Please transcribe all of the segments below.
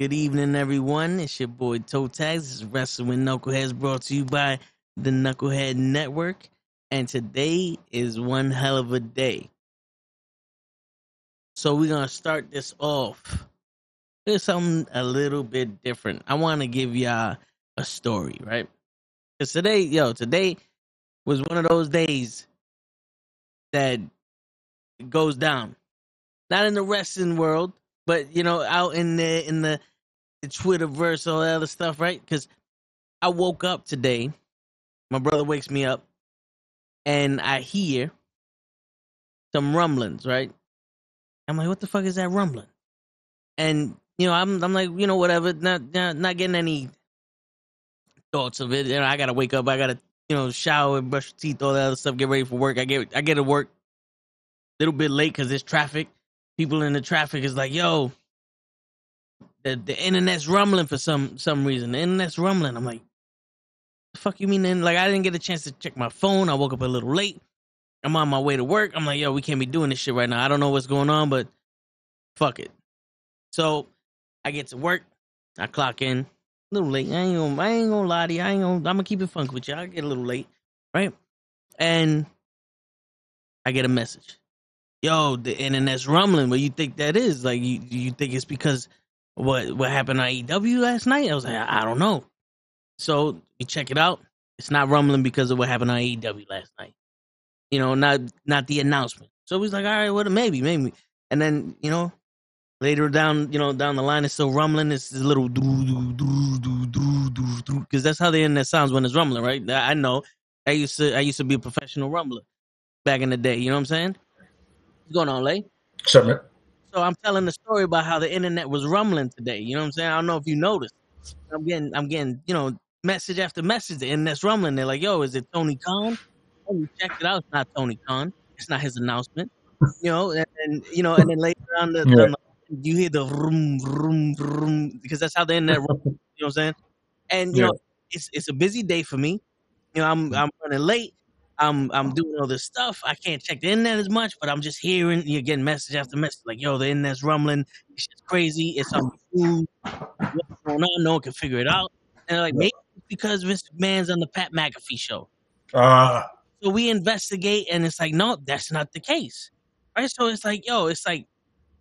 Good evening, everyone. It's your boy Toe Tags. This is Wrestling with Knuckleheads brought to you by the Knucklehead Network. And today is one hell of a day. So we're gonna start this off. There's something a little bit different. I want to give y'all a story, right? Because today, yo, today was one of those days that goes down. Not in the wrestling world, but you know, out in the in the, the Twitterverse, all that other stuff, right? Because I woke up today. My brother wakes me up, and I hear some rumblings, right? I'm like, what the fuck is that rumbling? And you know, I'm I'm like, you know, whatever, not not, not getting any thoughts of it. You know, I gotta wake up, I gotta, you know, shower, brush teeth, all that other stuff, get ready for work. I get I get to work a little bit late because there's traffic. People in the traffic is like, yo, the the internet's rumbling for some some reason. The internet's rumbling. I'm like, the fuck you mean? Then like I didn't get a chance to check my phone. I woke up a little late. I'm on my way to work. I'm like, yo, we can't be doing this shit right now. I don't know what's going on, but fuck it. So I get to work. I clock in a little late. I ain't gonna, I ain't gonna lie to you. I ain't gonna, I'm gonna keep it funky with you. I get a little late, right? And I get a message. Yo, the internet's rumbling. What you think that is? Like, you you think it's because what what happened on AEW last night? I was like, I, don't know. So you check it out. It's not rumbling because of what happened on AEW last night. You know, not not the announcement. So he's like, all right, well, maybe, maybe. And then you know, later down, you know, down the line, it's still rumbling. It's this little because that's how the internet sounds when it's rumbling, right? I know. I used to I used to be a professional rumbler back in the day. You know what I'm saying? What's going on, Lay? Something. So I'm telling the story about how the internet was rumbling today. You know what I'm saying? I don't know if you noticed. I'm getting I'm getting, you know, message after message. The internet's rumbling. They're like, yo, is it Tony Khan? Oh, we checked it out. It's not Tony Khan. It's not his announcement. You know, and, and you know, and then later on the, Yeah. the you hear the vroom vroom vroom because that's how the internet runs. You know what I'm saying? And you Yeah. know, it's it's a busy day for me. You know, I'm mm. I'm running late. I'm I'm doing all this stuff. I can't check the internet as much, but I'm just hearing you're getting message after message like, yo, the internet's rumbling. It's just crazy. It's on the. What's going on? No one can figure it out. And they're like, maybe it's because Vince McMahon's on the Pat McAfee show. Ah, So we investigate, and it's like, no, that's not the case, right? So it's like, yo, it's like,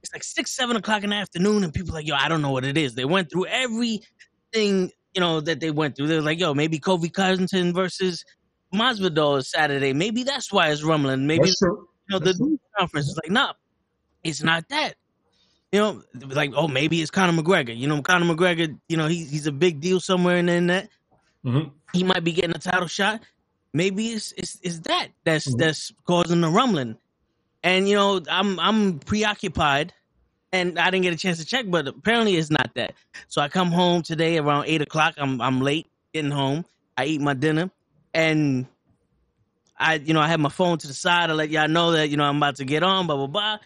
it's like six, seven o'clock in the afternoon, and people are like, yo, I don't know what it is. They went through everything, you know, that they went through. They're like, yo, maybe Colby Covington versus Masvidal is Saturday. Maybe that's why it's rumbling. Maybe that's you know, the true. conference is like, nah, it's not that. You know, like, oh, maybe it's Conor McGregor. You know, Conor McGregor, you know, he, he's a big deal somewhere in the internet. Mhm. He might be getting a title shot. Maybe it's it's, it's that that's Mhm. that's causing the rumbling. And you know, I'm I'm preoccupied, and I didn't get a chance to check, but apparently it's not that. So I come home today around eight o'clock. I'm I'm late getting home. I eat my dinner, and I you know I have my phone to the side to let y'all know that you know I'm about to get on. Blah blah blah.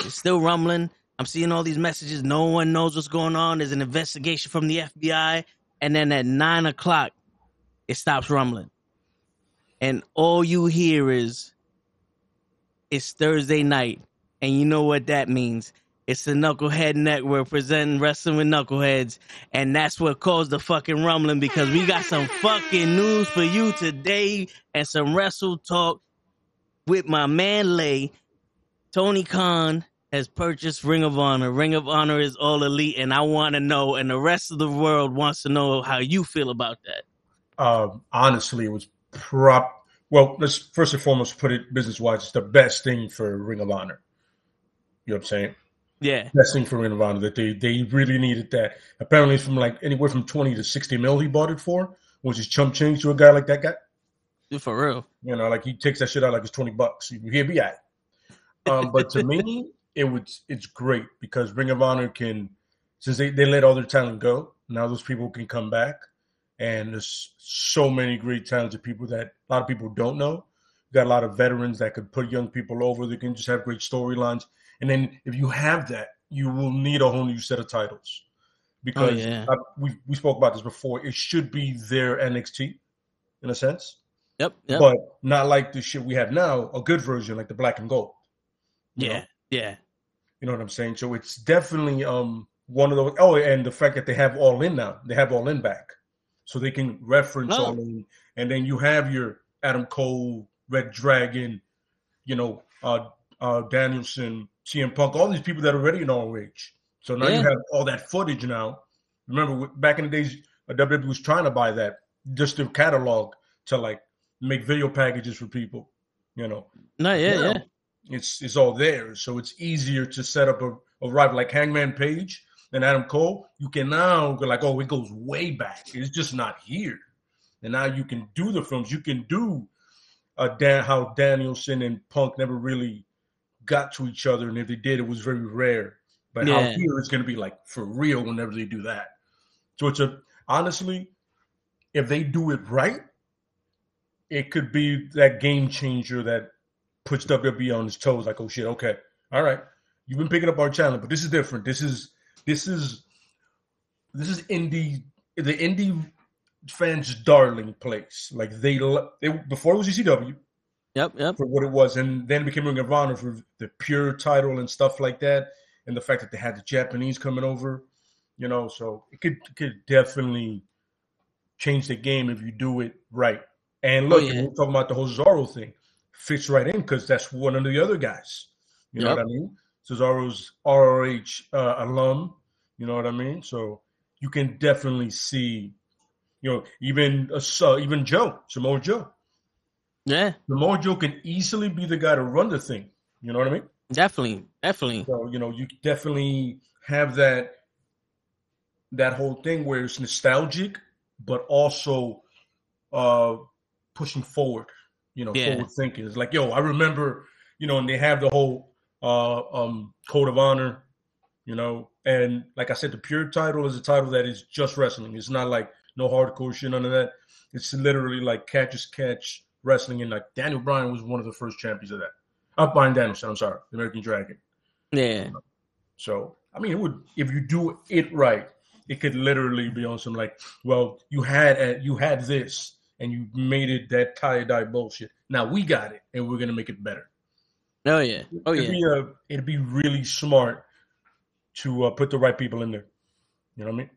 It's still rumbling. I'm seeing all these messages. No one knows what's going on. There's an investigation from the FBI, and then at nine o'clock, it stops rumbling, and all you hear is it's Thursday night, and you know what that means. It's the Knucklehead Network presenting Wrestling with Knuckleheads, and that's what caused the fucking rumbling because we got some fucking news for you today and some wrestle talk with my man Lay. Tony Khan has purchased Ring of Honor. Ring of Honor is all elite, and I want to know, and the rest of the world wants to know how you feel about that. Um, honestly, it was prop. Well, let's first and foremost put it business wise. It's the best thing for Ring of Honor. You know what I'm saying? Yeah, Best thing for Ring of Honor that they they really needed that. Apparently, from like anywhere from twenty to sixty mil he bought it for, which is chump change to a guy like that guy. for real. You know, like he takes that shit out like it's twenty bucks. You hear me at. Um, but to me, it was it's great because Ring of Honor can since they, they let all their talent go, now those people can come back. And there's so many great talented people that a lot of people don't know. You got a lot of veterans that could put young people over. They can just have great storylines. And then if you have that, you will need a whole new set of titles. Because yeah. uh, we we spoke about this before. It should be their NXT in a sense Yep, yep. but not like the shit we have now, a good version like the black and gold. yeah, know? yeah. You know what I'm saying? So it's definitely um one of those. Oh, and the fact that they have All In now, they have All In back, so they can reference Oh. All In, and then you have your Adam Cole, Red Dragon, you know, uh, uh, Danielson, CM Punk, all these people that are already in ROH. So now Yeah. you have all that footage now. Remember, back in the days, uh, WWE was trying to buy that just to catalog to like make video packages for people. You know, No, yeah, Now, yeah. It's it's all there, so it's easier to set up a, a rival like Hangman Page and Adam Cole. You can now go like, oh, it goes way back. It's just not here, and now you can do the films. You can do uh, Dan, how Danielson and Punk never really got to each other, and if they did, it was very rare. But Yeah. here it's going to be like for real whenever they do that. So it's a honestly, if they do it right, it could be that game changer that puts WWE on its toes. Like, oh shit, okay, all right, you've been picking up our channel, but this is different. This is this is this is indie the indie fans' darling place. Like they, they before it was ECW Yep, yep. for what it was, and then it became Ring of Honor for the pure title and stuff like that, and the fact that they had the Japanese coming over, you know, so it could it could definitely change the game if you do it right. And look, Oh, yeah. we're talking about the whole Cesaro thing, fits right in because that's one of the other guys. You know what I mean? Cesaro's ROH uh, alum. You know what I mean? So you can definitely see, you know, even uh, so, even Joe, Samoa Joe. Yeah, Samoa Joe can easily be the guy to run the thing. You know what I mean? definitely, definitely. So you know, you definitely have that that whole thing where it's nostalgic, but also uh pushing forward. You know, Yeah. forward thinking. It's like, yo, I remember, you know, and they have the whole uh um code of honor. You know, and like I said, the pure title is a title that is just wrestling. It's not like no hardcore shit, none of that. It's literally like catch as catch wrestling, and like Daniel Bryan was one of the first champions of that. Up Bryan Danielson, I'm sorry, the American Dragon. Yeah, So I mean, it would if you do it right, it could literally be on some like, well, you had a, you had this and you made it that tie dye bullshit. Now we got it, and we're gonna make it better. oh yeah, oh it'd yeah. be a, it'd be really smart to uh, put the right people in there. You know what I mean?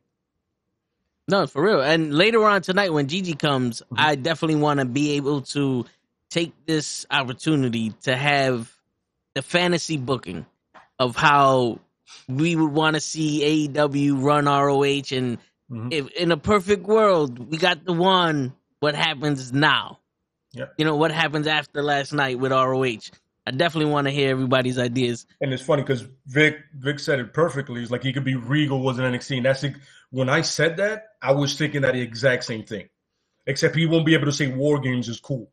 No, for real. And later on tonight, when Gigi comes, Mhm. I definitely want to be able to take this opportunity to have the fantasy booking of how we would want to see AEW run ROH. And Mhm. if in a perfect world, we got the one, what happens now? Yeah. You know, what happens after last night with ROH? I definitely want to hear everybody's ideas. And it's funny because Vic Vic said it perfectly. It's like he could be Regal was in NXT. And that's the, when I said that, I was thinking that the exact same thing. Except he won't be able to say War Games is cool.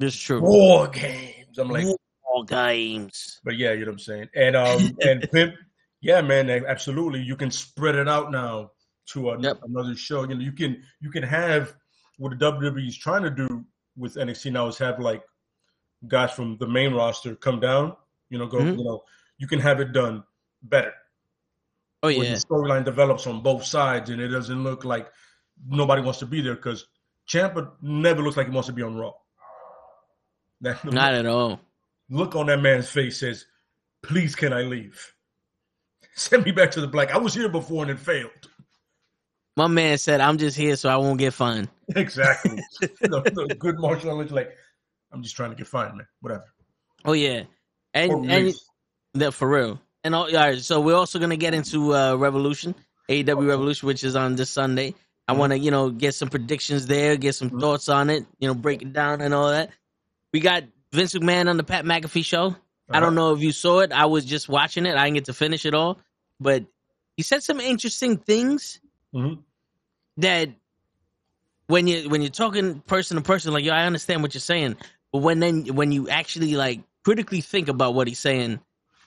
This is true. War Games. I'm like, All games. but yeah, you know what I'm saying. And um and Pimp, yeah, man, absolutely. You can spread it out now to a, Yep. another show. You know, you can you can have what the WWE is trying to do with NXT now is have like guys from the main roster come down. You know, go. Mhm. You know, you can have it done better. Oh, yeah. the storyline develops on both sides, and it doesn't look like nobody wants to be there because Ciampa never looks like he wants to be on Raw. That Not at all. look on that man's face says, "Please, can I leave? Send me back to the black. I was here before and it failed." My man said, I'm just here so I won't get fined. Exactly. the, the good martial knowledge, like, I'm just trying to get fined, man. Whatever. Oh, yeah. Or And, and that for real. And all, all right, so we're also gonna get into uh, Revolution, AEW Revolution, which is on this Sunday. I Mhm. want to, you know, get some predictions there, get some Mhm. thoughts on it, you know, break it down and all that. We got Vince McMahon on the Pat McAfee show. I don't know if you saw it. I was just watching it. I didn't get to finish it all, but he said some interesting things Mhm. that when you when you're talking person to person, like yo, I understand what you're saying, but when then when you actually like critically think about what he's saying,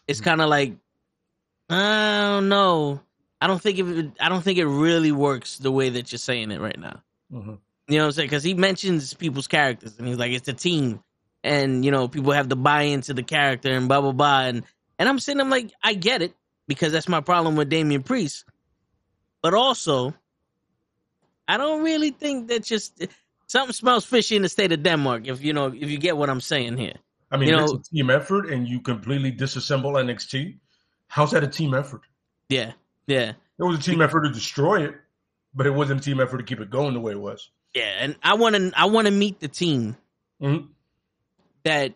it's Mhm. kind of like I don't know. I don't think it. I don't think it really works the way that you're saying it right now. Mhm. You know what I'm saying? Because he mentions people's characters, and he's like, it's a team, and you know, people have to buy into the character, and blah blah blah. And and I'm saying, I'm like, I get it because that's my problem with Damian Priest, but also, I don't really think that just something smells fishy in the state of Denmark. If you know, if you get what I'm saying here, I mean, You know- it's a team effort and you completely disassemble NXT. How's that a team effort? yeah, Yeah. It was a team effort to destroy it, but it wasn't a team effort to keep it going the way it was. Yeah, and I want to I want to meet the team Mm-hmm. that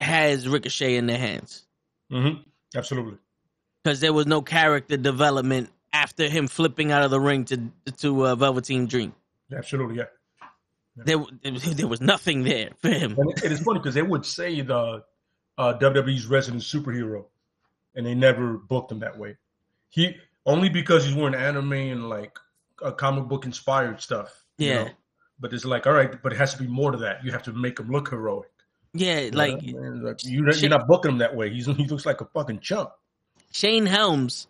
has Ricochet in their hands Mm-hmm. Absolutely. because there was no character development after him flipping out of the ring to to uh, Velveteen Dream. Absolutely, yeah. There, there was nothing there for him. And it, is funny because they would say the uh, WWE's resident superhero, and they never booked him that way. He only because he's wearing anime and like a comic book inspired stuff. you Yeah. know? But it's like, all right, but it has to be more to that. You have to make him look heroic. Yeah, You know? like you, you're not booking him that way. He's he looks like a fucking chump. Shane Helms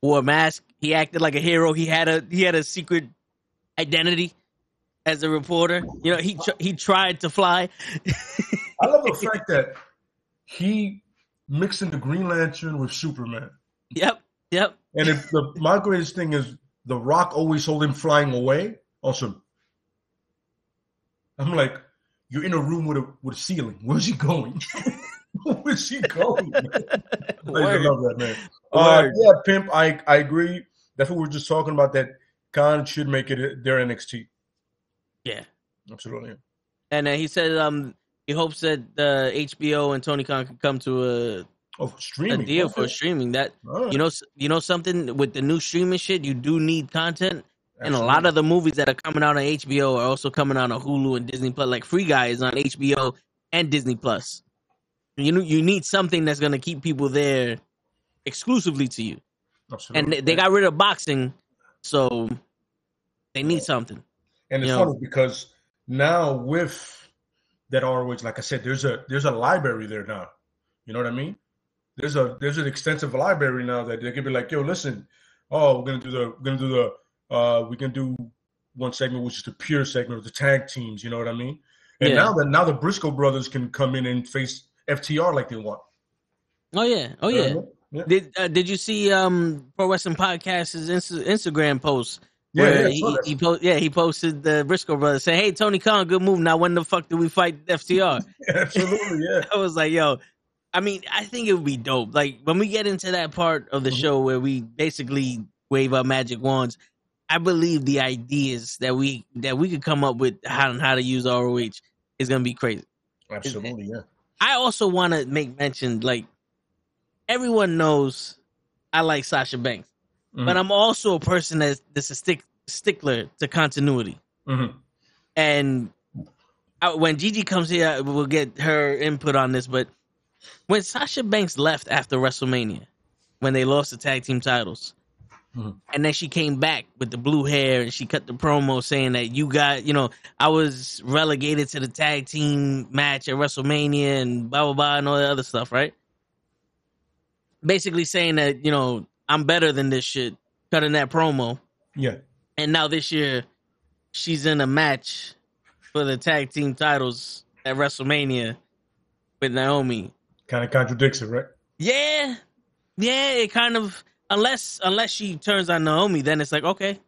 wore a mask. He acted like a hero. He had a he had a secret identity as a reporter. You know, he tr- he tried to fly. I love the fact that he mixing the Green Lantern with Superman. Yep, yep. And if the my greatest thing is the Rock always told him flying away. Awesome. I'm like, you're in a room with a with a ceiling. Where's he going? Where's he going? I love that man. Uh, yeah, pimp. I I agree. That's what we are just talking about. That Khan should make it their NXT. Yeah. Absolutely. And uh, he said um he hopes that uh, HBO and Tony Khan can come to a, Oh, a streaming. deal for streaming. That right. you know you know something with the new streaming shit, you do need content. And a lot of the movies that are coming out on HBO are also coming out on Hulu and Disney Plus. Like Free Guy is on HBO and Disney Plus. You know, you need something that's going to keep people there exclusively to you. Absolutely. And they, they got rid of boxing, so they need something. And it's know. funny because now with that ROH, like I said, there's a there's a library there now. You know what I mean? There's a there's an extensive library now that they can be like, yo, listen, oh, we're gonna do the we're gonna do the uh we can do one segment which is the pure segment of the tag teams, you know what I mean? And Yeah. now that now the Briscoe brothers can come in and face FTR like they want. Oh yeah, oh yeah. what I mean? Yeah. Did uh, Did you see um Pro Wrestling Podcast's Insta- Instagram post? Yeah, yeah, he, he, po- yeah he posted the Briscoe brother saying, "Hey Tony Khan, good move. Now when the fuck do we fight FTR?" Absolutely, yeah. I was like, yo, I mean, I think it would be dope. Like when we get into that part of the Mhm. show where we basically wave our magic wands, I believe the ideas that we that we could come up with how how to use ROH is gonna be crazy. Absolutely, yeah. I also want to make mention, like everyone knows, I like Sasha Banks, Mhm. but I'm also a person that's that's a stick stickler to continuity. Mhm. And I, when Gigi comes here, we'll get her input on this. But when Sasha Banks left after WrestleMania, when they lost the tag team titles, Mhm. and then she came back with the blue hair and she cut the promo saying that you got, you know, I was relegated to the tag team match at WrestleMania and blah blah blah and all that other stuff, right? Basically saying that you know I'm better than this shit, cutting that promo. Yeah. And now this year, she's in a match for the tag team titles at WrestleMania with Naomi. Kind of contradicts it, right? Yeah, yeah. It kind of unless unless she turns on Naomi, then it's like okay,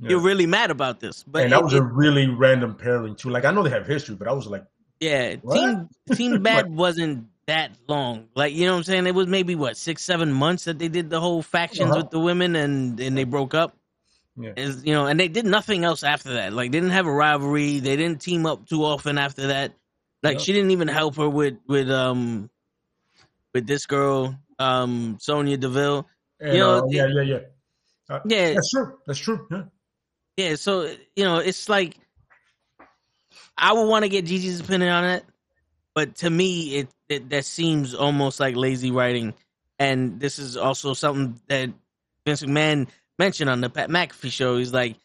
Yeah. you're really mad about this. But and that it- was a really random pairing too. Like I know they have history, but I was like, yeah, What? team Team Bad wasn't that long. Like you know what I'm saying? It was maybe what six seven months that they did the whole factions Uh-huh. with the women, and and they broke up. yeah, is you know, and they did nothing else after that. Like didn't have a rivalry. They didn't team up too often after that. Like Yeah. she didn't even help her with with um with this girl um Sonya Deville. and, you know, uh, yeah, yeah, yeah. Uh, Yeah, That's true. That's true. Yeah. yeah. So you know, it's like I would want to get Gigi's opinion on it, but to me, it, it that seems almost like lazy writing. And this is also something that Vince McMahon mentioned on the Pat McAfee show. He's like,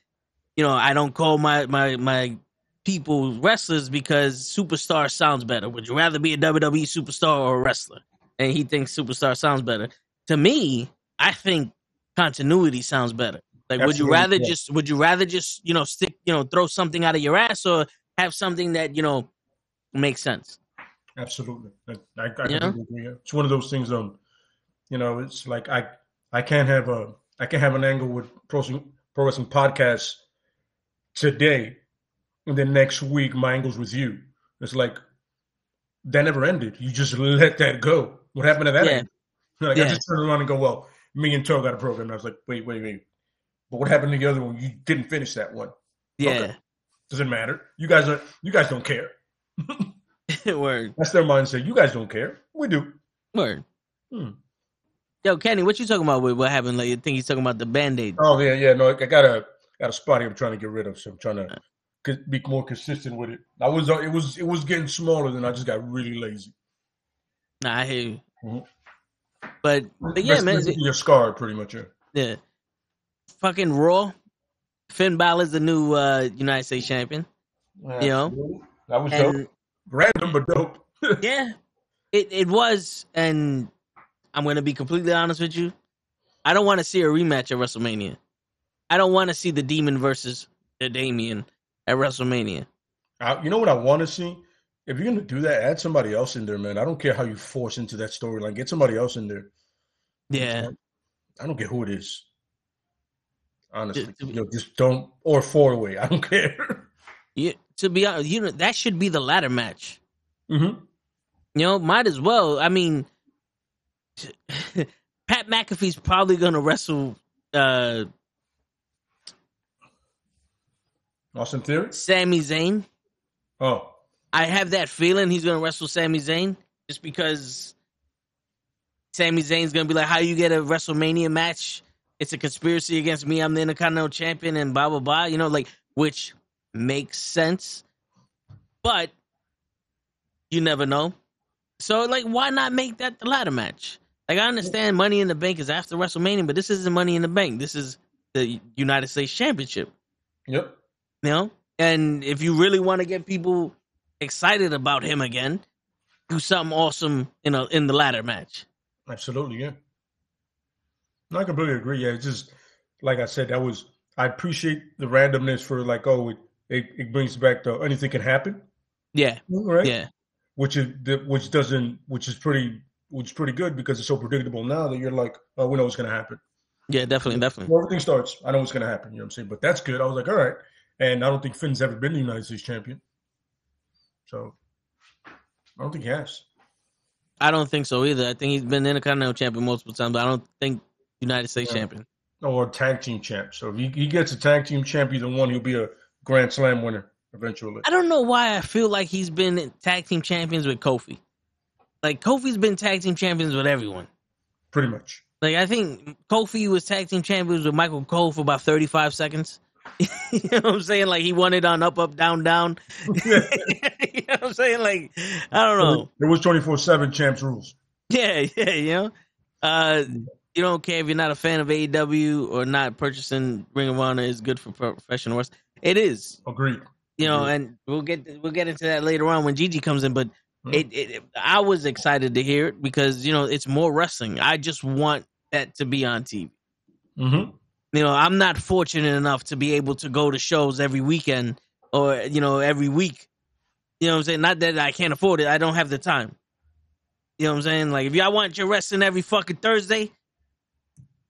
you know, I don't call my my my people wrestlers because superstar sounds better. Would you rather be a WWE superstar or a wrestler? And he thinks superstar sounds better. To me, I think continuity sounds better. Like, would you rather yeah. just would you rather just you know stick you know throw something out of your ass or have something that you know makes sense? Absolutely. I, I, I completely agree. It's one of those things. Um, you know, it's like I I can't have a I can't have an angle with pro, Wrestling- pro wrestling podcast today, and then next week my angle's with you. It's like that never ended. You just let that go. What happened to that? Yeah. angle? Like Yeah. I just turn around and go, well, me and Toe got a program. And I was like, wait, wait, wait. But what happened to the other one? You didn't finish that one. Yeah. Okay. Doesn't matter. You guys are you guys don't care. Word. That's their mindset. You guys don't care. We do. Word. Hmm. Yo, Kenny, what you talking about with what happened? Like, you think he's talking about the band aid? Oh yeah, yeah. No, I got a got a spot here. I'm trying to get rid of. So I'm trying to co- be more consistent with it. I was uh, it was it was getting smaller, then I just got really lazy. Nah, I hear you. Mhm. But, but yeah, man. of You're scarred, pretty much. Yeah. Yeah. Fucking Raw. Finn Balor's the new uh, United States champion. You know? that was dope. And Random but dope. yeah, it, it was. And I'm going to be completely honest with you. I don't want to see a rematch at WrestleMania. I don't want to see the Demon versus the Damian at WrestleMania. I, you know what I want to see? If you're gonna do that, add somebody else in there, man. I don't care how you force into that storyline. Get somebody else in there. Yeah. I don't care who it is. Honestly, you know, just don't or four way. I don't care. You, to be honest, you know, that should be the ladder match. mm-hmm. You know, might as well. I mean, Pat McAfee's probably going to wrestle uh, Austin Theory. Sami Zayn. Oh, I have that feeling he's going to wrestle Sami Zayn just because Sami Zayn's going to be like, how you get a WrestleMania match? It's a conspiracy against me. I'm the Intercontinental Champion and blah, blah, blah. You know, like, which makes sense. But you never know. So, like, why not make that the ladder match? Like, I understand Money in the Bank is after WrestleMania, but this isn't Money in the Bank. This is the United States Championship yep. you know and if you really want to get people excited about him again do something awesome in a in the ladder match Absolutely, yeah. No, I completely agree. Yeah, it's just like I said, that was I appreciate the randomness for like, oh, it it, it brings back the anything can happen, yeah right? yeah Which is which doesn't which is pretty which is pretty good because it's so predictable now that you're like, oh, we know what's gonna happen. yeah definitely definitely When everything starts, I know what's gonna happen. You know what I'm saying? But that's good. I was like, all right. And I don't think Finn's ever been the United States champion. So I don't think he has. i don't think so either i think he's been the intercontinental champion multiple times but i don't think united states Yeah. champion Or tag team champ. So if he, he gets a tag team champ either one, he'll be a Grand Slam winner eventually. i don't know why i feel like he's been tag team champions with kofi like kofi's been tag team champions with everyone Pretty much. Like I think Kofi was tag team champions with Michael Cole for about thirty five seconds. you know what I'm saying? Like he won it on up, up, down, down. you know what I'm saying? Like I don't know. It was 24 7 champs rules. Yeah, yeah, you know. Uh, you don't care if you're not a fan of AEW or not purchasing Ring of Honor is good for professional wrestling. It is, Agreed. you know, Agreed. and we'll get we'll get into that later on when Gigi comes in. But Hmm. it, it, I was excited to hear it because you know it's more wrestling. I just want that to be on TV. Mm-hmm. you know, I'm not fortunate enough to be able to go to shows every weekend or, you know, every week. You know what I'm saying? Not that I can't afford it. I don't have the time. You know what I'm saying? Like, if y'all want your wrestling every fucking Thursday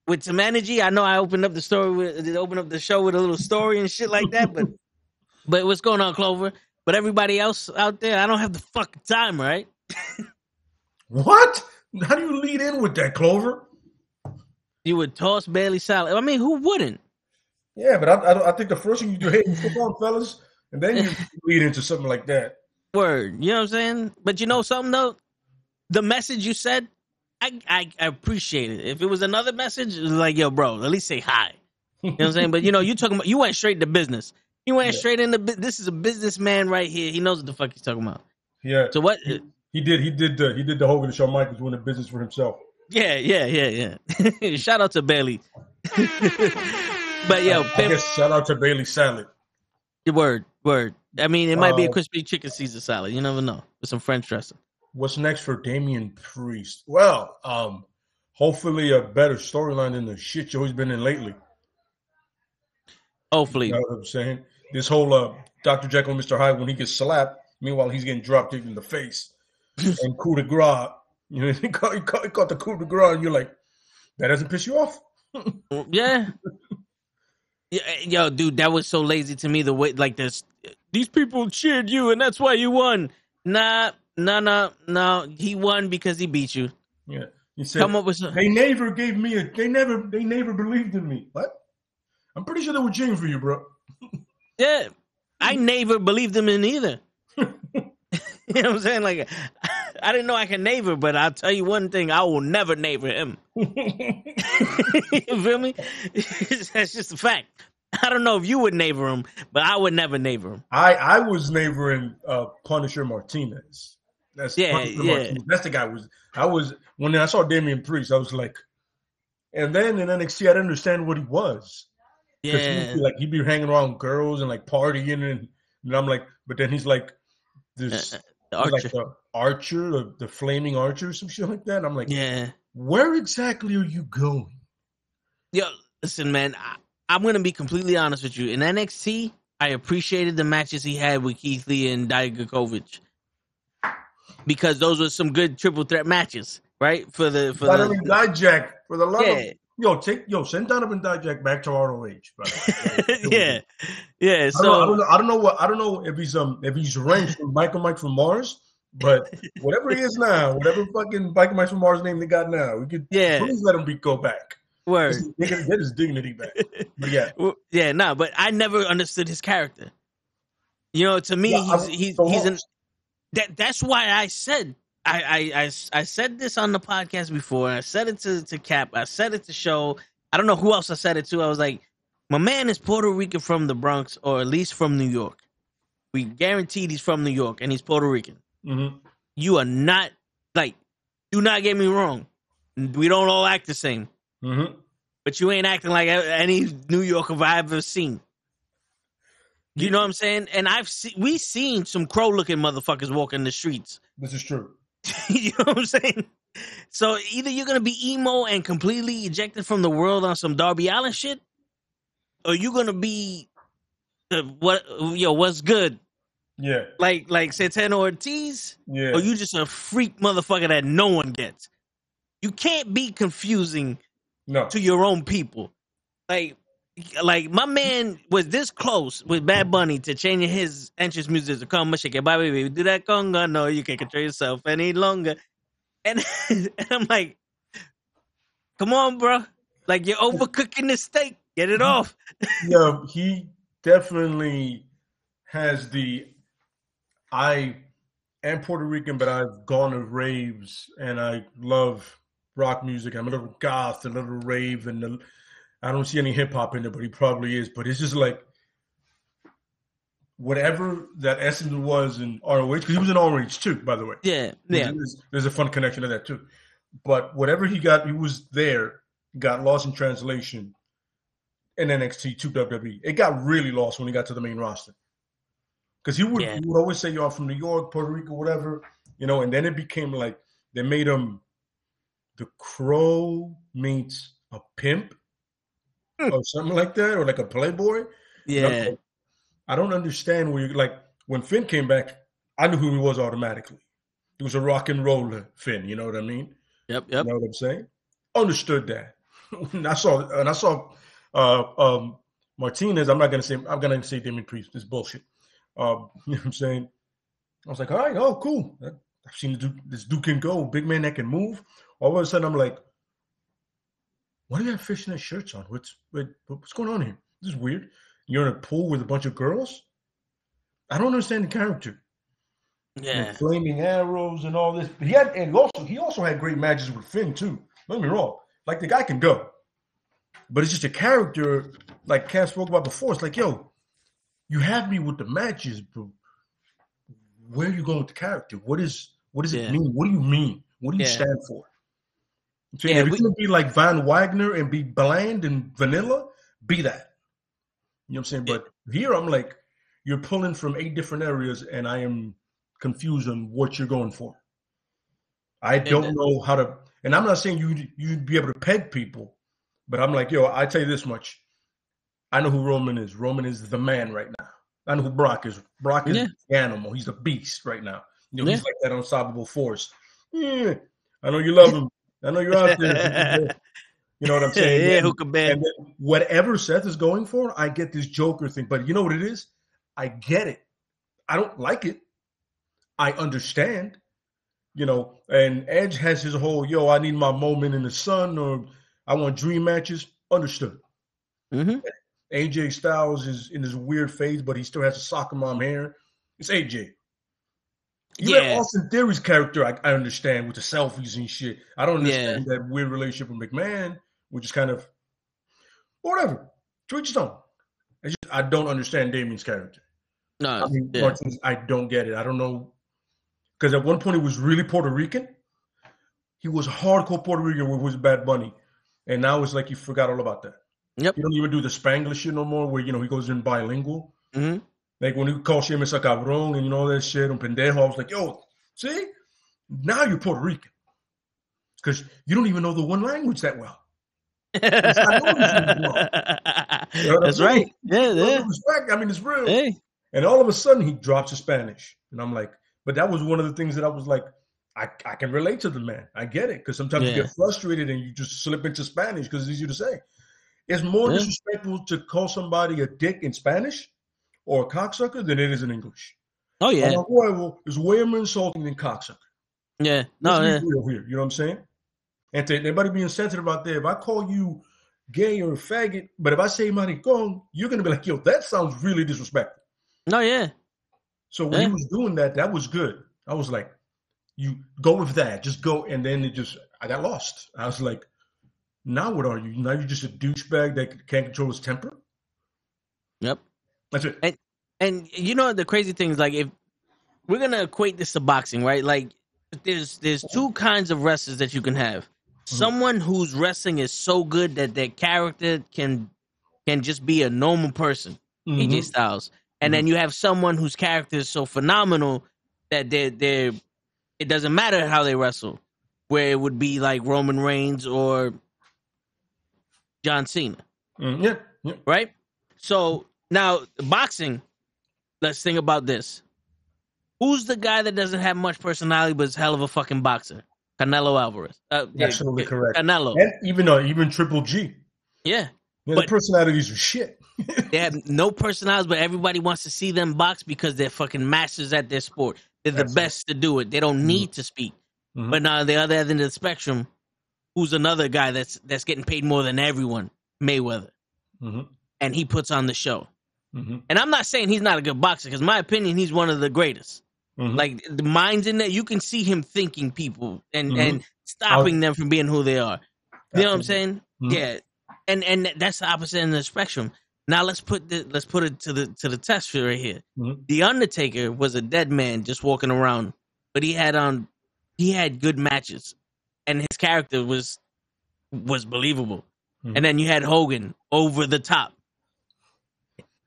with some energy, I know I opened up the story with, opened up the show with a little story and shit like that, but, but what's going on, Clover? But everybody else out there, I don't have the fucking time, right? What? How do you lead in with that, Clover? You would toss Bailey salad. I mean, who wouldn't? Yeah, but I, I, I think the first thing you do, hey, come on, fellas, and then you lead into something like that. Word. You know what I'm saying? But you know something though? The message you said, I, I, I appreciate it. If it was another message, it was like, yo, bro, at least say hi. You know what I'm saying? But you know, you talking about you went straight to business. You went Yeah. straight into this is a businessman right here. He knows what the fuck he's talking about. Yeah, So what? he did. He did the he did the Hogan show. Mike Michaels doing the business for himself. Yeah, yeah, yeah, yeah. Shout out to Bailey. but yo, guess shout out to Bailey Salad. word, word. I mean, it might be a Uh, crispy chicken Caesar salad. You never know with some French dressing. What's next for Damian Priest? Well, um, hopefully a better storyline than the shit he's been in lately. Hopefully, You know what I'm saying? This whole uh, Dr. Jekyll and Mr. Hyde when he gets slapped, meanwhile he's getting dropped in the face and coup de grace. You know, he caught, he caught, he caught the coup de grace, and you're like, that doesn't piss you off? Yeah. Yeah, yo, dude, that was so lazy to me. The way, like, this, these people cheered you, and that's why you won. Nah, nah, no, no. He won because he beat you. Yeah. He said Come up with some. they never gave me a. They never. They never believed in me. What? I'm pretty sure they were cheering for you, bro. Yeah, I never believed him in either. you know what I'm saying? Like, I didn't know I could neighbor, but I'll tell you one thing: I will never neighbor him. you feel me? That's just a fact. I don't know if you would neighbor him, but I would never neighbor him. I I was neighboring uh, Punisher Martinez. That's Yeah, yeah. That's the guy. Was I was when I saw Damian Priest, I was like, and then in NXT, I didn't understand what he was. Yeah, he'd be like he'd be hanging around girls and like partying, and, and I'm like, but then he's like this, Uh, the he's like Archer. the archer, the, the flaming archer, or some shit like that. I'm like, Yeah. where exactly are you going? Yo, listen, man. I, I'm gonna be completely honest with you. In NXT, I appreciated the matches he had with Keith Lee and Dijakovic because those were some good triple threat matches, right? For the for the Donovan the Dijak, for the love yeah, of yo, take yo, send Donovan Dijak back to ROH, brother. yeah, yeah. I don't, know, I, don't So know, I don't know what I don't know if he's um if he's Wrench from Michael Mike from Mars, but whatever he is now, whatever fucking Michael Mike from Mars name they got now, we could yeah, please let him be go back. word. Get his, get his dignity back. But yeah, Well, yeah, no, but I never understood his character. You know, to me, Yeah, I- he's he's so he's an that. That's why I said I, I I I said this on the podcast before. I said it to to Cap. I said it to Show. I don't know who else I said it to. I was like, my man is Puerto Rican from the Bronx, or at least from New York. We guaranteed he's from New York, and he's Puerto Rican. hmm You are not like. Do not get me wrong. We don't all act the same hmm but you ain't acting like any New Yorker I've ever seen. You know what I'm saying? And I've seen we seen some crow looking motherfuckers walking the streets. this is true. you know what I'm saying? So either you're gonna be emo and completely ejected from the world on some Darby Allin shit, or you're gonna be uh, what yo what's good Yeah, like like Santana Ortiz, yeah. or you just a freak motherfucker that no one gets. You can't be confusing no, to your own people. Like, like my man was this close with Bad Bunny to changing his entrance music to "Come shake it, baby, baby, do that conga." No, you can't control yourself any longer. And, and I'm like, come on, bro. Like you're overcooking the steak. Get it off. yeah, he definitely has the. I am Puerto Rican, but I've gone to raves and I love rock music. I'm a little goth, a little rave, and the, I don't see any hip hop in there, but he probably is. But it's just like whatever that essence was in ROH, because he was in ROH too, by the way. Yeah, yeah, There's, there's a fun connection to that too. But whatever he got, he was there, got lost in translation in NXT to WWE. It got really lost when he got to the main roster. Because he would, Yeah. he would always say, Y'all from New York, Puerto Rico, whatever, you know, and then it became like they made him the crow meets a pimp. Or something like that, or like a playboy. Yeah. like, I don't understand where you like when Finn came back, I knew who he was automatically. He was a rock and roller Finn, you know what I mean? Yep, yep. You know what I'm saying? Understood that. When I saw and I saw uh um Martinez, I'm not gonna say I'm gonna say Damian Priest, this bullshit. Um, you know what I'm saying? I was like, all right, oh cool. I've seen this Duke can go, big man that can move. All of a sudden I'm like, why do you have fishnet shirts on? What's what, what's going on here? This is weird. You're in a pool with a bunch of girls? I don't understand the character. Yeah, And flaming arrows and all this. But he had and also he also had great matches with Finn too. Don't get me wrong. Like the guy can go. But it's just a character, like Cat spoke about before. It's like, yo, you have me with the matches, but where are you going with the character? What is what does it mean? What do you mean? What do you Yeah. stand for? I'm Yeah, if we- gonna be like Van Wagner and be bland and vanilla, be that. You know what I'm saying? Yeah. But here I'm like, you're pulling from eight different areas, and I am confused on what you're going for. I don't And- know how to, and I'm not saying you you'd be able to peg people, but I'm like, yo, I tell you this much. I know who Roman is. Roman is the man right now. I know who Brock is. Brock is Yeah. the animal. He's a beast right now. You know, he's like that unstoppable force. Yeah. I know you love him. I know you're out there. you know what I'm saying? yeah, band. and then whatever Seth is going for, I get this Joker thing. But you know what it is? I get it. I don't like it. I understand. you know, and Edge has his whole yo, I need my moment in the sun, or I want dream matches. Understood. hmm AJ Styles is in his weird phase, but he still has a soccer mom hair. It's AJ. You Yeah. have Austin Theory's character, I, I understand, with the selfies and shit. I don't understand that weird relationship with McMahon, which is kind of whatever. Each his own. I, just, I don't understand Damian's character. No, I mean, yeah. Martinez, I don't get it. I don't know. Because at one point he was really Puerto Rican. He was hardcore Puerto Rican with his Bad Bunny. And now it's like you forgot all about that. Yep. You don't even do the Spanglish shit no more, where, you know, he goes in bilingual. Mhm. Like when he calls him a cabrón and you know that shit, un pendejo, I was like, yo, see? Now you're Puerto Rican. Because you don't even know the one language that well. I know this is wrong. You know That's right. Yeah, yeah. respect. I mean, it's real. Hey, And all of a sudden, he drops his Spanish, and I'm like, but that was one of the things that I was like, I, I can relate to the man. I get it because sometimes you get frustrated and you just slip into Spanish because it's easier to say. It's more Yeah. disrespectful to call somebody a dick in Spanish or a cocksucker than it is in English. oh yeah, I'm like, well, well, it's way more insulting than cocksucker. yeah. No, yeah. here. You know what I'm saying? And to anybody being sensitive out there, if I call you gay or a faggot, but if I say maricon, you're gonna be like, yo, that sounds really disrespectful. No, yeah. So when Yeah. he was doing that, that was good. I was like, you go with that, just go. And then it just, I got lost. I was like, now what are you? Now you're just a douchebag that can't control his temper. Yep. That's it. And you know the crazy thing is like if we're gonna equate this to boxing, right? Like there's there's two kinds of wrestlers that you can have. Someone whose wrestling is so good that their character can can just be a normal person, AJ Mhm. Styles, and then you have someone whose character is so phenomenal that they they it doesn't matter how they wrestle, where it would be like Roman Reigns or John Cena Mhm. Yeah, yeah. right? So now boxing, let's think about this. Who's the guy that doesn't have much personality but is hell of a fucking boxer? Canelo Alvarez. Uh, Absolutely yeah, correct. Canelo. And even uh, even Triple G. Yeah. Yeah, But- the personalities are shit. They have no personalities, but everybody wants to see them box because they're fucking masters at their sport. They're the best to do it. They don't need to speak. Mhm. But now the other end of the spectrum, who's another guy that's that's getting paid more than everyone? Mayweather. Mhm. And he puts on the show. Mhm. And I'm not saying he's not a good boxer, because my opinion, he's one of the greatest. Mhm. Like the minds in there, you can see him thinking people and Mhm. and stopping them from being who they are. You know what I'm saying? Mhm. Yeah. And and that's the opposite end of the spectrum. Now let's put the let's put it to the to the test right here. Mhm. The Undertaker was a dead man just walking around, but he had on he had good matches, and his character was was believable. Mhm. And then you had Hogan over the top.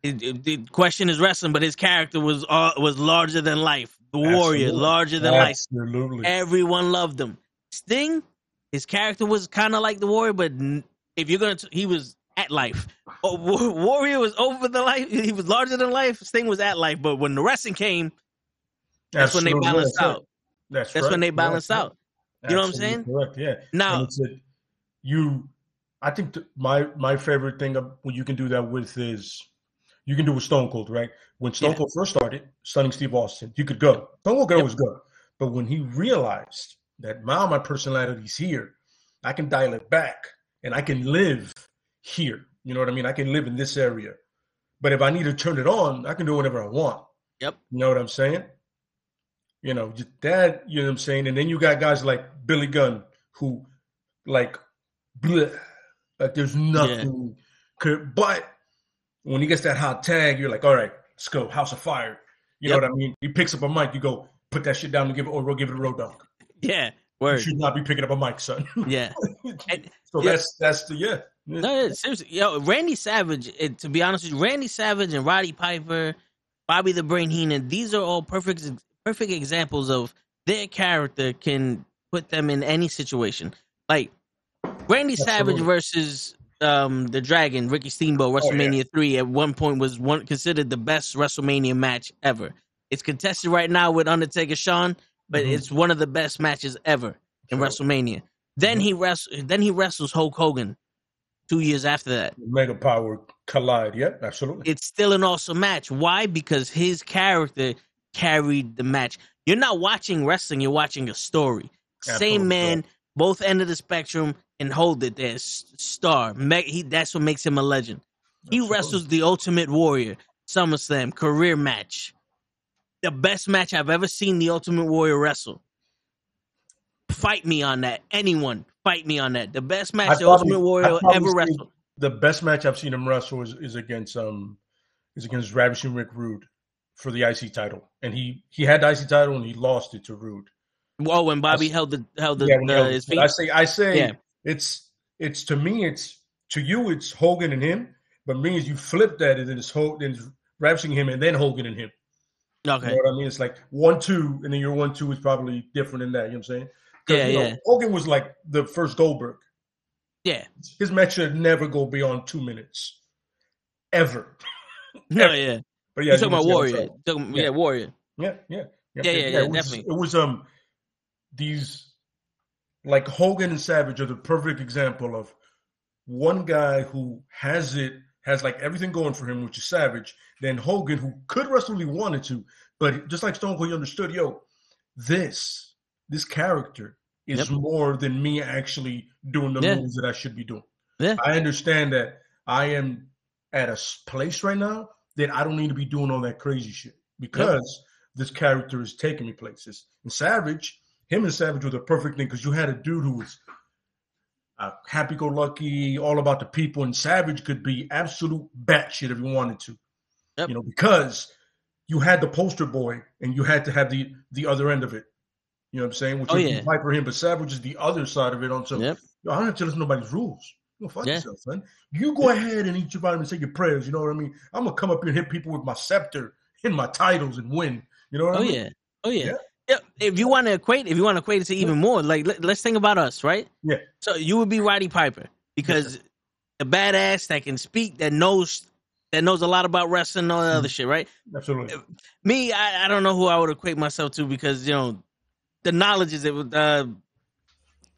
It- it- the question is wrestling, but his character was uh, was larger than life. The warrior, Absolutely. larger than life. Absolutely. Everyone loved him. Sting, his character was kind of like the warrior, but n- if you're gonna, t- he was at life. Oh, Wa- warrior was over the life. He was larger than life. Sting was at life, but when the wrestling came, that's when they Absolutely. balanced That's out. That's, That's right. when they balanced yeah. out. You know what I'm Absolutely saying? Correct. Yeah. Now, and it's a, you i think th- my my favorite thing of when you can do that with is you can do with stone cold right? When stone Yeah. cold first started stunning steve austin you could go. Stone cold could Yep. always go but when he realized that now my personality's here. I can dial it back and i can live here. You know what i mean? I can live in this area. But if i need to turn it on i can do whatever i want. Yep. you know what i'm saying? You know that you know what i'm saying? And then you got guys like billy gunn who like bleh, like there's nothing could but when he gets that hot tag you're like all right let's go house of fire you know what i mean he picks up a mic you go put that shit down and give it or go give it a road dog yeah, you should not be picking up a mic son yeah. And- so yeah. that's that's the yeah Yeah. No, yeah, seriously, yo, Randy Savage. It, to be honest with you, Randy Savage and Roddy Piper, Bobby the Brain Heenan. These are all perfect, perfect examples of their character can put them in any situation. Like Randy Savage versus um, the Dragon, Ricky Steamboat, Oh, yeah. WrestleMania three at one point was one considered the best WrestleMania match ever. It's contested right now with Undertaker Shawn, but Mhm. it's one of the best matches ever in Sure. WrestleMania. Then Mhm. he wrestles. Then he wrestles Hulk Hogan two years after that. mega power collide yeah absolutely It's still an awesome match. Why? Because his character carried the match. You're not watching wrestling, you're watching a story. Absolutely. Same man, both end of the spectrum, and hold it there. Star. He, that's what makes him a legend. He Absolutely. wrestles the Ultimate Warrior, SummerSlam, career match. The best match I've ever seen the Ultimate Warrior wrestle. Fight me on that. Anyone, fight me on that. The best match I'd the probably- Ultimate Warrior ever wrestled. The best match I've seen him wrestle is, is against um is against Ravishing Rick Rude for the IC title, and he he had the IC title and he lost it to Rude. Oh, when Bobby That's- held the held the, yeah, when the- held his feet. I say I say Yeah. It's it's to me it's to you it's Hogan and him, but me is you flip that and then it's Hogan, then Ravishing him and then Hogan and him. Okay. You know what I mean? It's like one two, and then your one two is probably different than that. You know what I'm saying? Yeah, you know, yeah. Hogan was like the first Goldberg. Yeah. His match should never go beyond two minutes, ever. No, yeah. But yeah, You're talking about understand what I'm Warrior. Yeah. yeah, Warrior. Yeah, yeah, Yeah, yeah, yeah, it was, definitely. It was um these like Hogan and Savage are the perfect example of one guy who has it has like everything going for him, which is Savage. Then Hogan, who could wrestle if he wanted to, but just like Stone Cold, he understood, yo, this this character is Yep. more than me actually doing the Yeah. moves that I should be doing. Yeah. I understand that I am at a place right now that I don't need to be doing all that crazy shit because this character is taking me places. And Savage, him and Savage were the perfect thing because you had a dude who was uh, happy-go-lucky, all about the people, and Savage could be absolute batshit if he wanted to. Yep. You know, because you had the poster boy and you had to have the the other end of it. You know what I'm saying? Which Oh, would yeah. be Piper him, but Savage is the other side of it on some Yep. Yo, I don't have to listen to nobody's rules. You fuck Yeah. yourself, son. You go ahead and eat your vitamin, say your prayers. You know what I mean? I'm gonna come up here and hit people with my scepter and my titles and win. You know what Oh I mean? Oh, yeah. Oh yeah. Yeah. Yeah. If you want to equate, if you want to equate it to even more, like let, us think about us, right? Yeah. So you would be Roddy Piper because the badass that can speak, that knows, that knows a lot about wrestling and all that other Mm-hmm. shit, right? Absolutely. Me, I, I don't know who I would equate myself to because you know, the knowledge is it. Uh,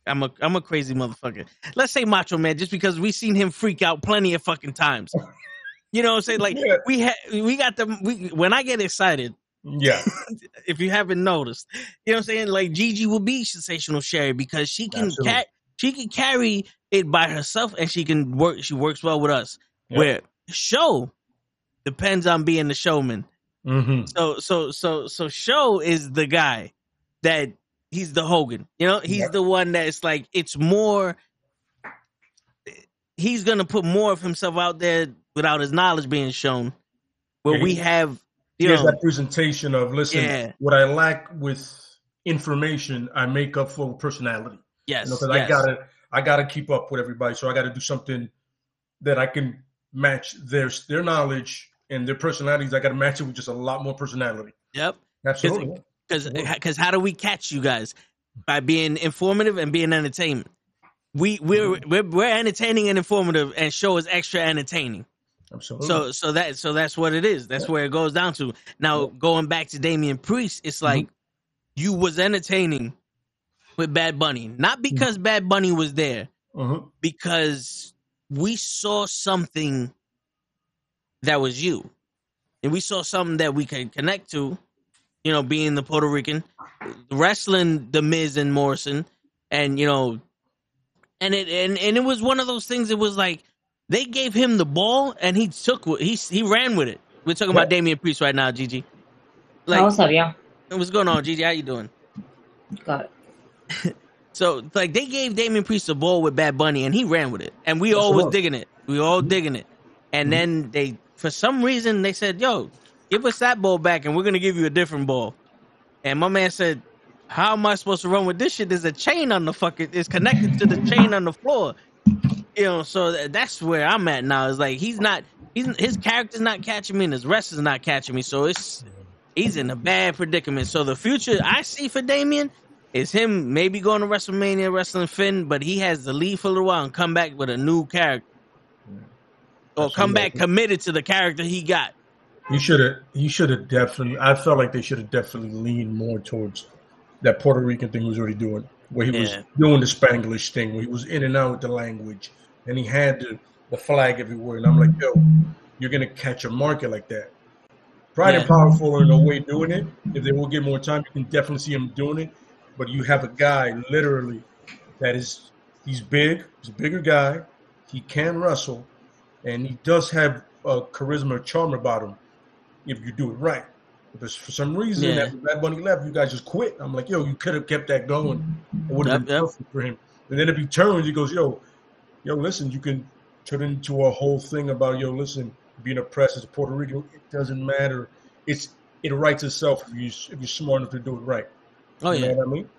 I'm a I'm a crazy motherfucker. Let's say Macho Man, just because we've seen him freak out plenty of fucking times. You know what I'm saying? Like Yeah. we had we got the we when I get excited, Yeah. if you haven't noticed. You know what I'm saying? Like Gigi will be sensational Sherri because she can ca- she can carry it by herself and she can work she works well with us. Yep. Where show depends on being the showman. hmm So so so so show is the guy that he's the Hogan. You know, he's Yep. the one that's like it's more he's gonna put more of himself out there without his knowledge being shown. Where Yeah, we have you has know that presentation of listen, Yeah. what I lack with information, I make up for with personality. yes, You know, because yes. I gotta I gotta keep up with everybody. So I gotta do something that I can match their their knowledge and their personalities. I gotta match it with just a lot more personality. Yep. Absolutely. Because because how do we catch you guys by being informative and being entertainment? We we're Mm-hmm. we're, we're entertaining and informative, and show is extra entertaining. Absolutely. So so that so that's what it is. That's where it goes down to. Now going back to Damian Priest, it's Mm-hmm. like you was entertaining with Bad Bunny, not Mm-hmm. because Bad Bunny was there, Mhm. because we saw something that was you, and we saw something that we could connect to. You know, being the Puerto Rican, wrestling the Miz and Morrison, and you know, and it and, and it was one of those things. It was like they gave him the ball and he took what he he ran with it. We're talking about Damian Priest right now, Gigi. no Like, sabía. what's going on, Gigi? How you doing? Got it. So like they gave Damian Priest the ball with Bad Bunny and he ran with it, and we all was digging it. We all digging it, and then they for some reason they said, "Yo, give us that ball back, and we're gonna give you a different ball." And my man said, "How am I supposed to run with this shit? There's a chain on the fucking. It's connected to the chain on the floor." You know, so that's where I'm at now. It's like he's not, he's his character's not catching me, and his rest is not catching me. So it's he's in a bad predicament. So the future I see for Damian is him maybe going to WrestleMania, wrestling Finn, but he has to leave for a little while and come back with a new character, or come back committed to the character he got. He should have. He should have definitely. I felt like they should have definitely leaned more towards that Puerto Rican thing he was already doing, where he was doing the Spanglish thing, where he was in and out with the language, and he had the, the flag everywhere. And I'm like, yo, you're gonna catch a market like that. Pride Yeah. and Powerful are in a way doing it. If they will get more time, you can definitely see him doing it. But you have a guy literally that is he's big, he's a bigger guy, he can wrestle, and he does have a charisma charm about him if you do it right. But for some reason, Yeah. after Bad Bunny left, you guys just quit. I'm like, yo, you could have kept that going. It would have Yep, been yep. perfect for him. And then if he turns, he goes, yo, yo, listen, you can turn it into a whole thing about, yo, listen, being oppressed as a Puerto Rican, it doesn't matter. It's it writes itself if you if you're smart enough to do it right. Oh You yeah. know what I mean?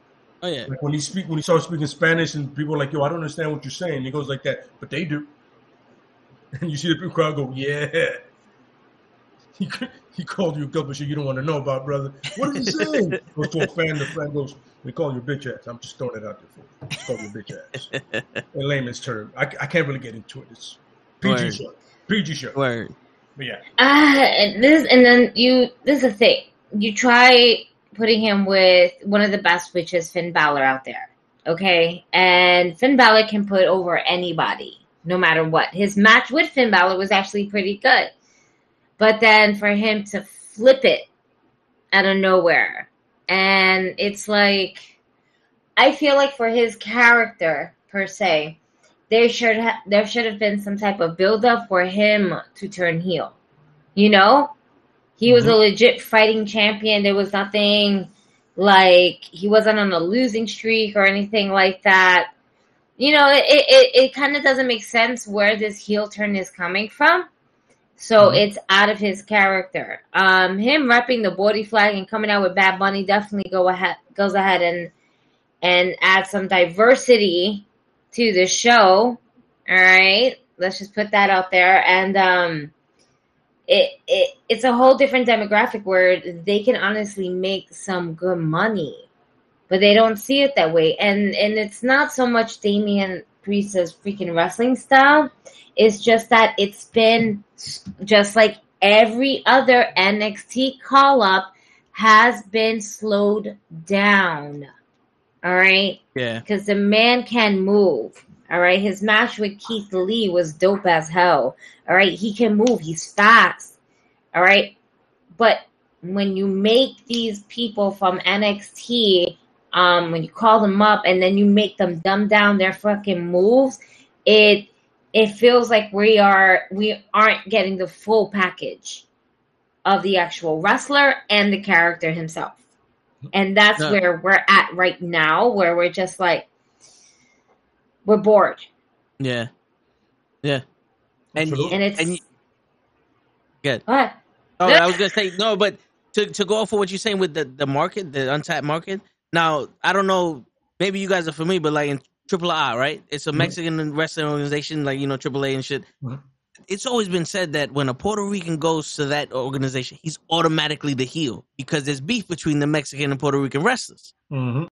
Oh yeah. Like when he speak when he starts speaking Spanish and people are like, yo, I don't understand what you're saying. He goes like that, but they do. And you see the crowd go, yeah. he called you a couple of shit you don't want to know about, brother. What is he saying? goes to a fan, the fan goes, we call you a bitch ass. I'm just throwing it out there for you. Just call you a bitch ass. In layman's term. I, I can't really get into it. It's PG Word. show. PG show. Word. But yeah. Ah, and this and then you. This is the thing. You try putting him with one of the best, which is Finn Balor out there. Okay, and Finn Balor can put over anybody, no matter what. His match with Finn Balor was actually pretty good, but then for him to flip it out of nowhere, and it's like, I feel like for his character per se, there should ha- there should have been some type of build up for him to turn heel. You know, he was mm-hmm. a legit fighting champion. There was nothing like he wasn't on a losing streak or anything like that. You know, it it, it kind of doesn't make sense where this heel turn is coming from. So Mhm. it's out of his character. Um, him repping the body flag and coming out with Bad Bunny definitely go ahead goes ahead and and add some diversity to the show. All right, let's just put that out there, and um, it it it's a whole different demographic where they can honestly make some good money, but they don't see it that way, and and it's not so much Damian Priest's freaking wrestling style. It's just that it's been just like every other NXT call up has been slowed down. All right Yeah. because the man can move. All right, his match with Keith Lee was dope as hell. All right, he can move. He's fast. All right, but when you make these people from NXT, um, when you call them up and then you make them dumb down their fucking moves, it it feels like we are we aren't getting the full package of the actual wrestler and the character himself. And that's No. where we're at right now, where we're just like we're bored. Yeah. Yeah. And Absolutely. And it's and you, good. what? Oh, I was gonna say no, but to to go off of what you're saying with the the market, the untapped market. Now, I don't know. Maybe you guys are familiar, but like in Triple I, right? It's a Mhm. Mexican wrestling organization, like you know Triple A and shit. Mhm. It's always been said that when a Puerto Rican goes to that organization, he's automatically the heel because there's beef between the Mexican and Puerto Rican wrestlers. Mm-hmm.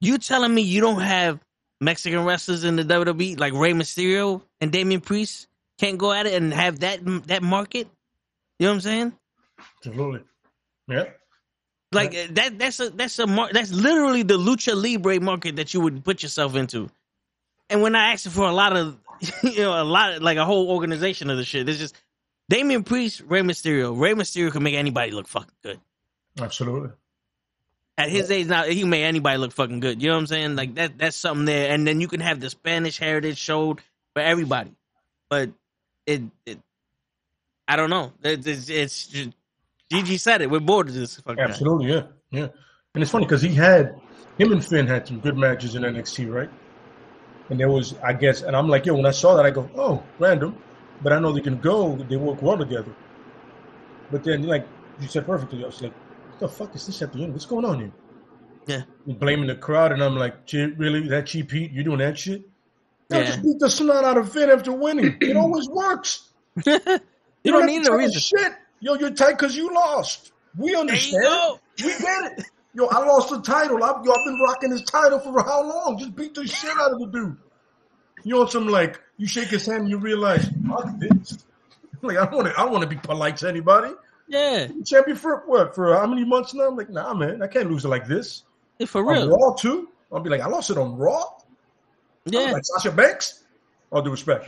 You telling me you don't have Mexican wrestlers in the WWE like Rey Mysterio and Damian Priest can't go at it and have that that market? You know what I'm saying? Absolutely. Yeah. Like uh, that that's a that's a mar- that's literally the lucha libre market that you would put yourself into. And when I asked for a lot of you know a lot of, like a whole organization of the shit, it's just Damian Priest, Rey Mysterio. Rey Mysterio can make anybody look fucking good. Absolutely. At his age now, he made anybody look fucking good. You know what I'm saying? Like that that's something there. And then you can have the Spanish heritage showed for everybody. But it, it I don't know. It, it's, it's just, Gigi said it. We're bored of this fucking guy. Absolutely. Yeah. Yeah. And it's funny because he had him and Finn had some good matches in NXT, right? And there was, I guess, and I'm like, yo, when I saw that, I go, oh, random, but I know they can go. They work well together. But then, like you said perfectly, I was like, what the fuck is this at the end? What's going on here? Yeah. You're blaming the crowd, and I'm like, really? That cheap heat? You doing that shit? No, Yeah. just beat the snot out of Finn after winning. It always works. you You don't have need tell reason. Shit, yo, you're tight because you lost. We understand. We get it. Yo, I lost the title. I, yo, I've been rocking this title for how long? Just beat the shit out of the dude. You know, some like you shake his hand and you realize, fuck this. Like I don't want to. I want to be polite to anybody. Yeah, Champion for what? For how many months now? I'm like, nah, man, I can't lose it like this. for On real. Raw too. I'll be like, I lost it on Raw. Yeah. like Sasha Banks. All due respect.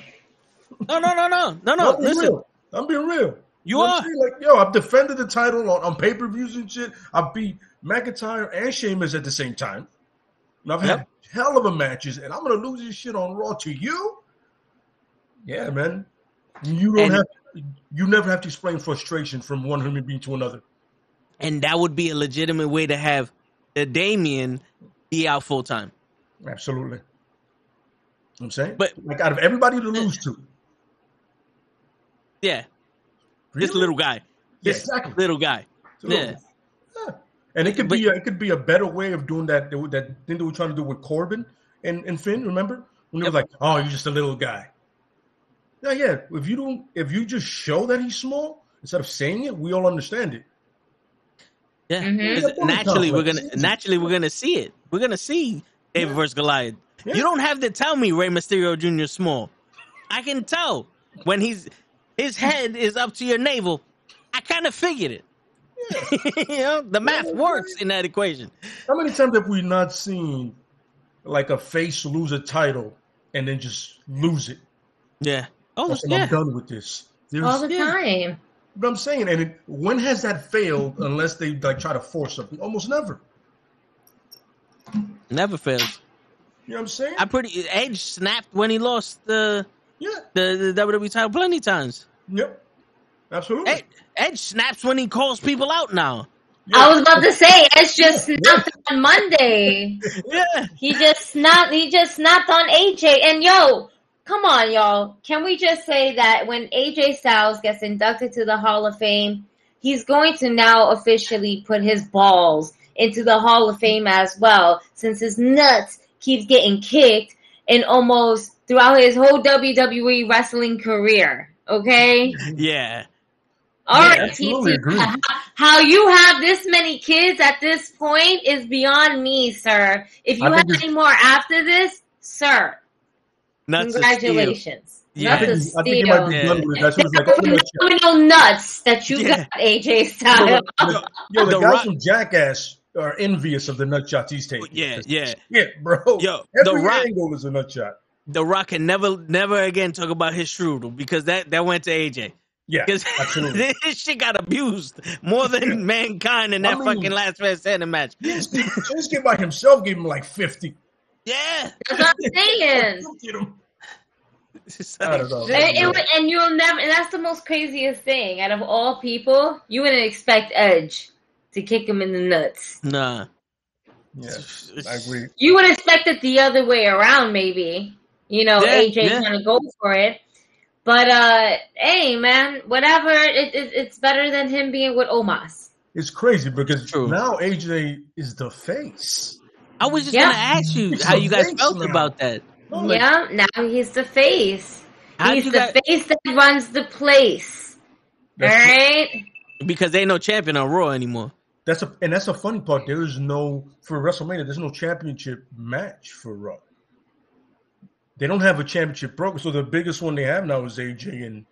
No, no, no, no, no, no. I'm being Listen, real. I'm being real. You know are. Like, yo, I've defended the title on, on pay per views and shit. I beat McIntyre and Sheamus at the same time. And I've had hell of a matches, and I'm gonna lose this shit on Raw to you. Yeah, man. You don't And- have. You never have to explain frustration from one human being to another. And that would be a legitimate way to have the Damian be out full time. Absolutely. I'm saying, But- like out of everybody to lose to, Yeah. This Really? little guy. Yeah, This exactly. little guy. Little- Yeah. Yeah. And it could But- be a, it could be a better way of doing that that thing they were trying to do with Corbin and, and Finn. Remember when they Yep. were like, "Oh, you're just a little guy." Yeah, yeah. If you don't, if you just show that he's small instead of saying it, we all understand it. Yeah. Mhm. 'Cause Yeah, naturally we're gonna naturally we're gonna see it. We're gonna see David Yeah. versus Goliath. Yeah. You don't have to tell me Rey Mysterio Jr. is small. I can tell when he's his head is up to your navel. I kind of figured it. you know, the math Yeah, works in that equation. How many times have we not seen like a face lose a title and then just lose it? Yeah. Oh, Like, I'm done with this. There's, all the Yeah. time. But I'm saying, and it, when has that failed unless they like try to force something? Almost never. Never fails. You know what I'm saying? I pretty Edge snapped when he lost the yeah. the, the WWE title plenty times. Yep. Absolutely. Edge, Edge snaps when he calls people out now. Yeah. I was about to say Edge just snapped on Monday. Yeah. He just snapped. He just snapped on AJ. And yo, come on, y'all. Can we just say that when AJ Styles gets inducted to the Hall of Fame, he's going to now officially put his balls into the Hall of Fame as well, since his nuts keeps getting kicked in almost throughout his whole WWE wrestling career. Okay. Yeah. All Yeah, right, TT. Uh, how you have this many kids at this point is beyond me, sir. If you I think have it's- any more after this, sir, Nuts congratulations. Yeah. I think, of I think he might be Yeah. done. That's what like. I'm gonna check. Phenomenal nuts that you Yeah. got, AJ Yo, Styles. the, yo, the The guys Rock- from Jackass are envious of the nut shots he's taking. Yeah, yeah. Yeah, bro. Yo, Every The Rock- angle is a nut shot. The Rock can never, never again talk about his strudel because that that went to AJ. Yeah, Because absolutely. this shit got abused more than mankind in I that mean- fucking last man standing match. Shinsuke by himself gave him like 50. Yeah. That's what I'm saying. Get him. It's I like, don't know. And, and- and you'll never, and that's the most craziest thing. Out of all people, you wouldn't expect Edge to kick him in the nuts. nah. Yeah, I agree. You would expect it the other way around, maybe. You know, Yeah, AJ yeah. gonna go for it. But uh, hey, man, whatever. It, it, it's better than him being with Omos. It's crazy because True. now AJ is the face. I was just Yeah. gonna ask you It's how you guys felt now. about that. No, like, yeah, now he's the face. He's the guys, face that runs the place. All That's- right. because they ain't no champion on Raw anymore. That's a and that's a funny part. There is no for WrestleMania. There's no championship match for Raw. They don't have a championship program, so the biggest one they have now is AJ and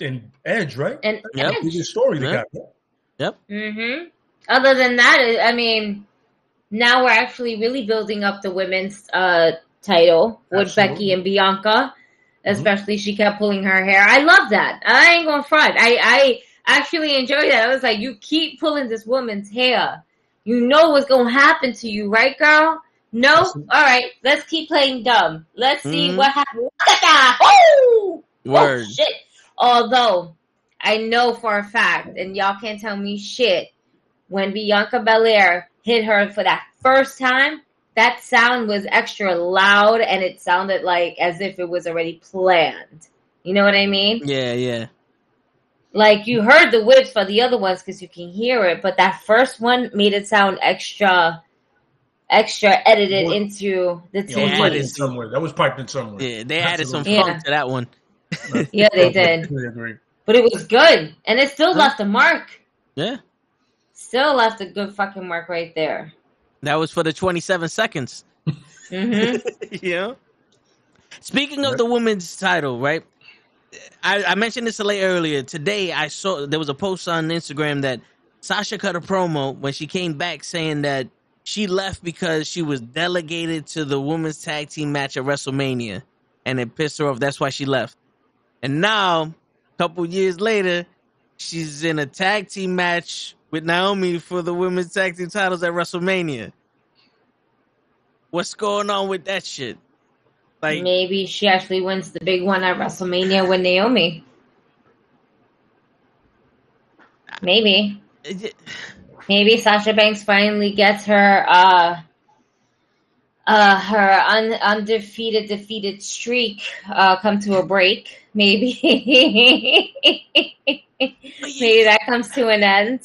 and Edge, right? And Yep. Edge. Biggest story they Yeah. got. hmm Other than that, I I mean, now we're actually really building up the women's uh, title with Absolutely. Becky and Bianca. Especially, she kept pulling her hair. I love that. I ain't gonna front. I I actually enjoy that. I was like, you keep pulling this woman's hair. You know what's gonna happen to you, right, girl? No. All right. Let's keep playing dumb. Let's see Mhm. what happens. Woo! Word. Oh, shit. Although I know for a fact, and y'all can't tell me shit, when Bianca Belair hit her for that first time, that sound was extra loud and it sounded like as if it was already planned. You know what I mean? Yeah, yeah. Like you heard the whips for the other ones because you can hear it, but that first one made it sound extra, extra edited What? into the Yeah, Yeah, that was TV. piped in somewhere. That was piped in somewhere. Yeah, they added some Absolutely. Yeah. to that one. Yeah, they did. completely agree. But it was good, and it still Huh? left a mark. Yeah. Still left a good fucking mark right there. That was for the 27 seconds. hmm you know? Speaking of the women's title, right? I, I mentioned this a late earlier. Today, I saw there was a post on Instagram that Sasha cut a promo when she came back saying that she left because she was delegated to the women's tag team match at WrestleMania, and it pissed her off. That's why she left. And now a couple years later, she's in a tag team match with Naomi for the women's tag team titles at WrestleMania. What's going on with that shit? Like, Maybe she actually wins the big one at WrestleMania with Naomi. Maybe. it- Maybe Sasha Banks finally gets her uh uh her un- undefeated defeated streak uh come to a break. Maybe maybe that comes to an end.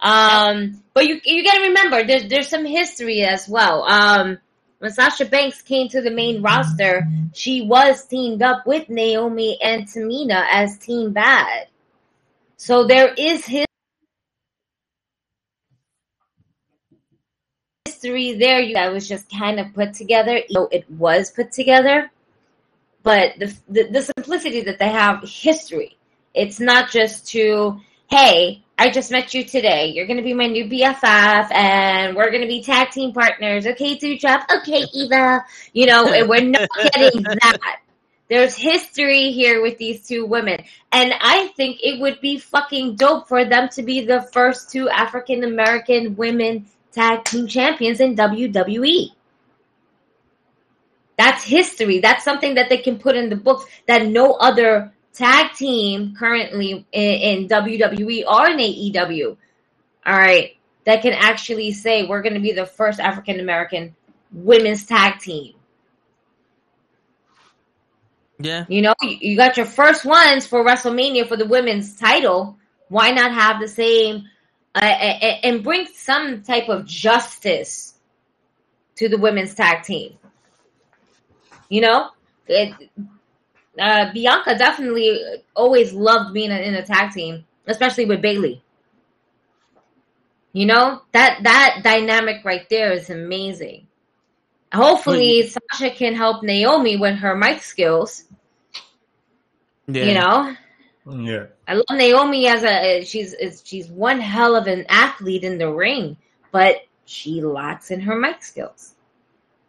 Um but you you gotta remember there's there's some history as well. Um when Sasha Banks came to the main roster, she was teamed up with Naomi and Tamina as Team Bad. So there is his history there that was just kind of put together. Know, it was put together, but the, the the simplicity that they have history. It's not just to hey, I just met you today. You're gonna be my new BFF, and we're gonna be tag team partners. Okay, Trap. Okay, Eva. You know, and we're not getting that. There's history here with these two women. And I think it would be fucking dope for them to be the first two African American women tag team champions in WWE. That's history. That's something that they can put in the books that no other tag team currently in, in WWE or in AEW, all right, that can actually say we're going to be the first African American women's tag team. yeah, You know, you, you got your first ones for WrestleMania for the women's title. Why not have the same uh, and bring some type of justice to the women's tag team? You know, it, uh, Bianca definitely always loved being in a tag team, especially with Bayley. You know that that dynamic right there is amazing. Hopefully, Sasha can help Naomi with her mic skills. yeah. You know, Yeah. I love Naomi as a she's is- she's one hell of an athlete in the ring, but she lacks in her mic skills,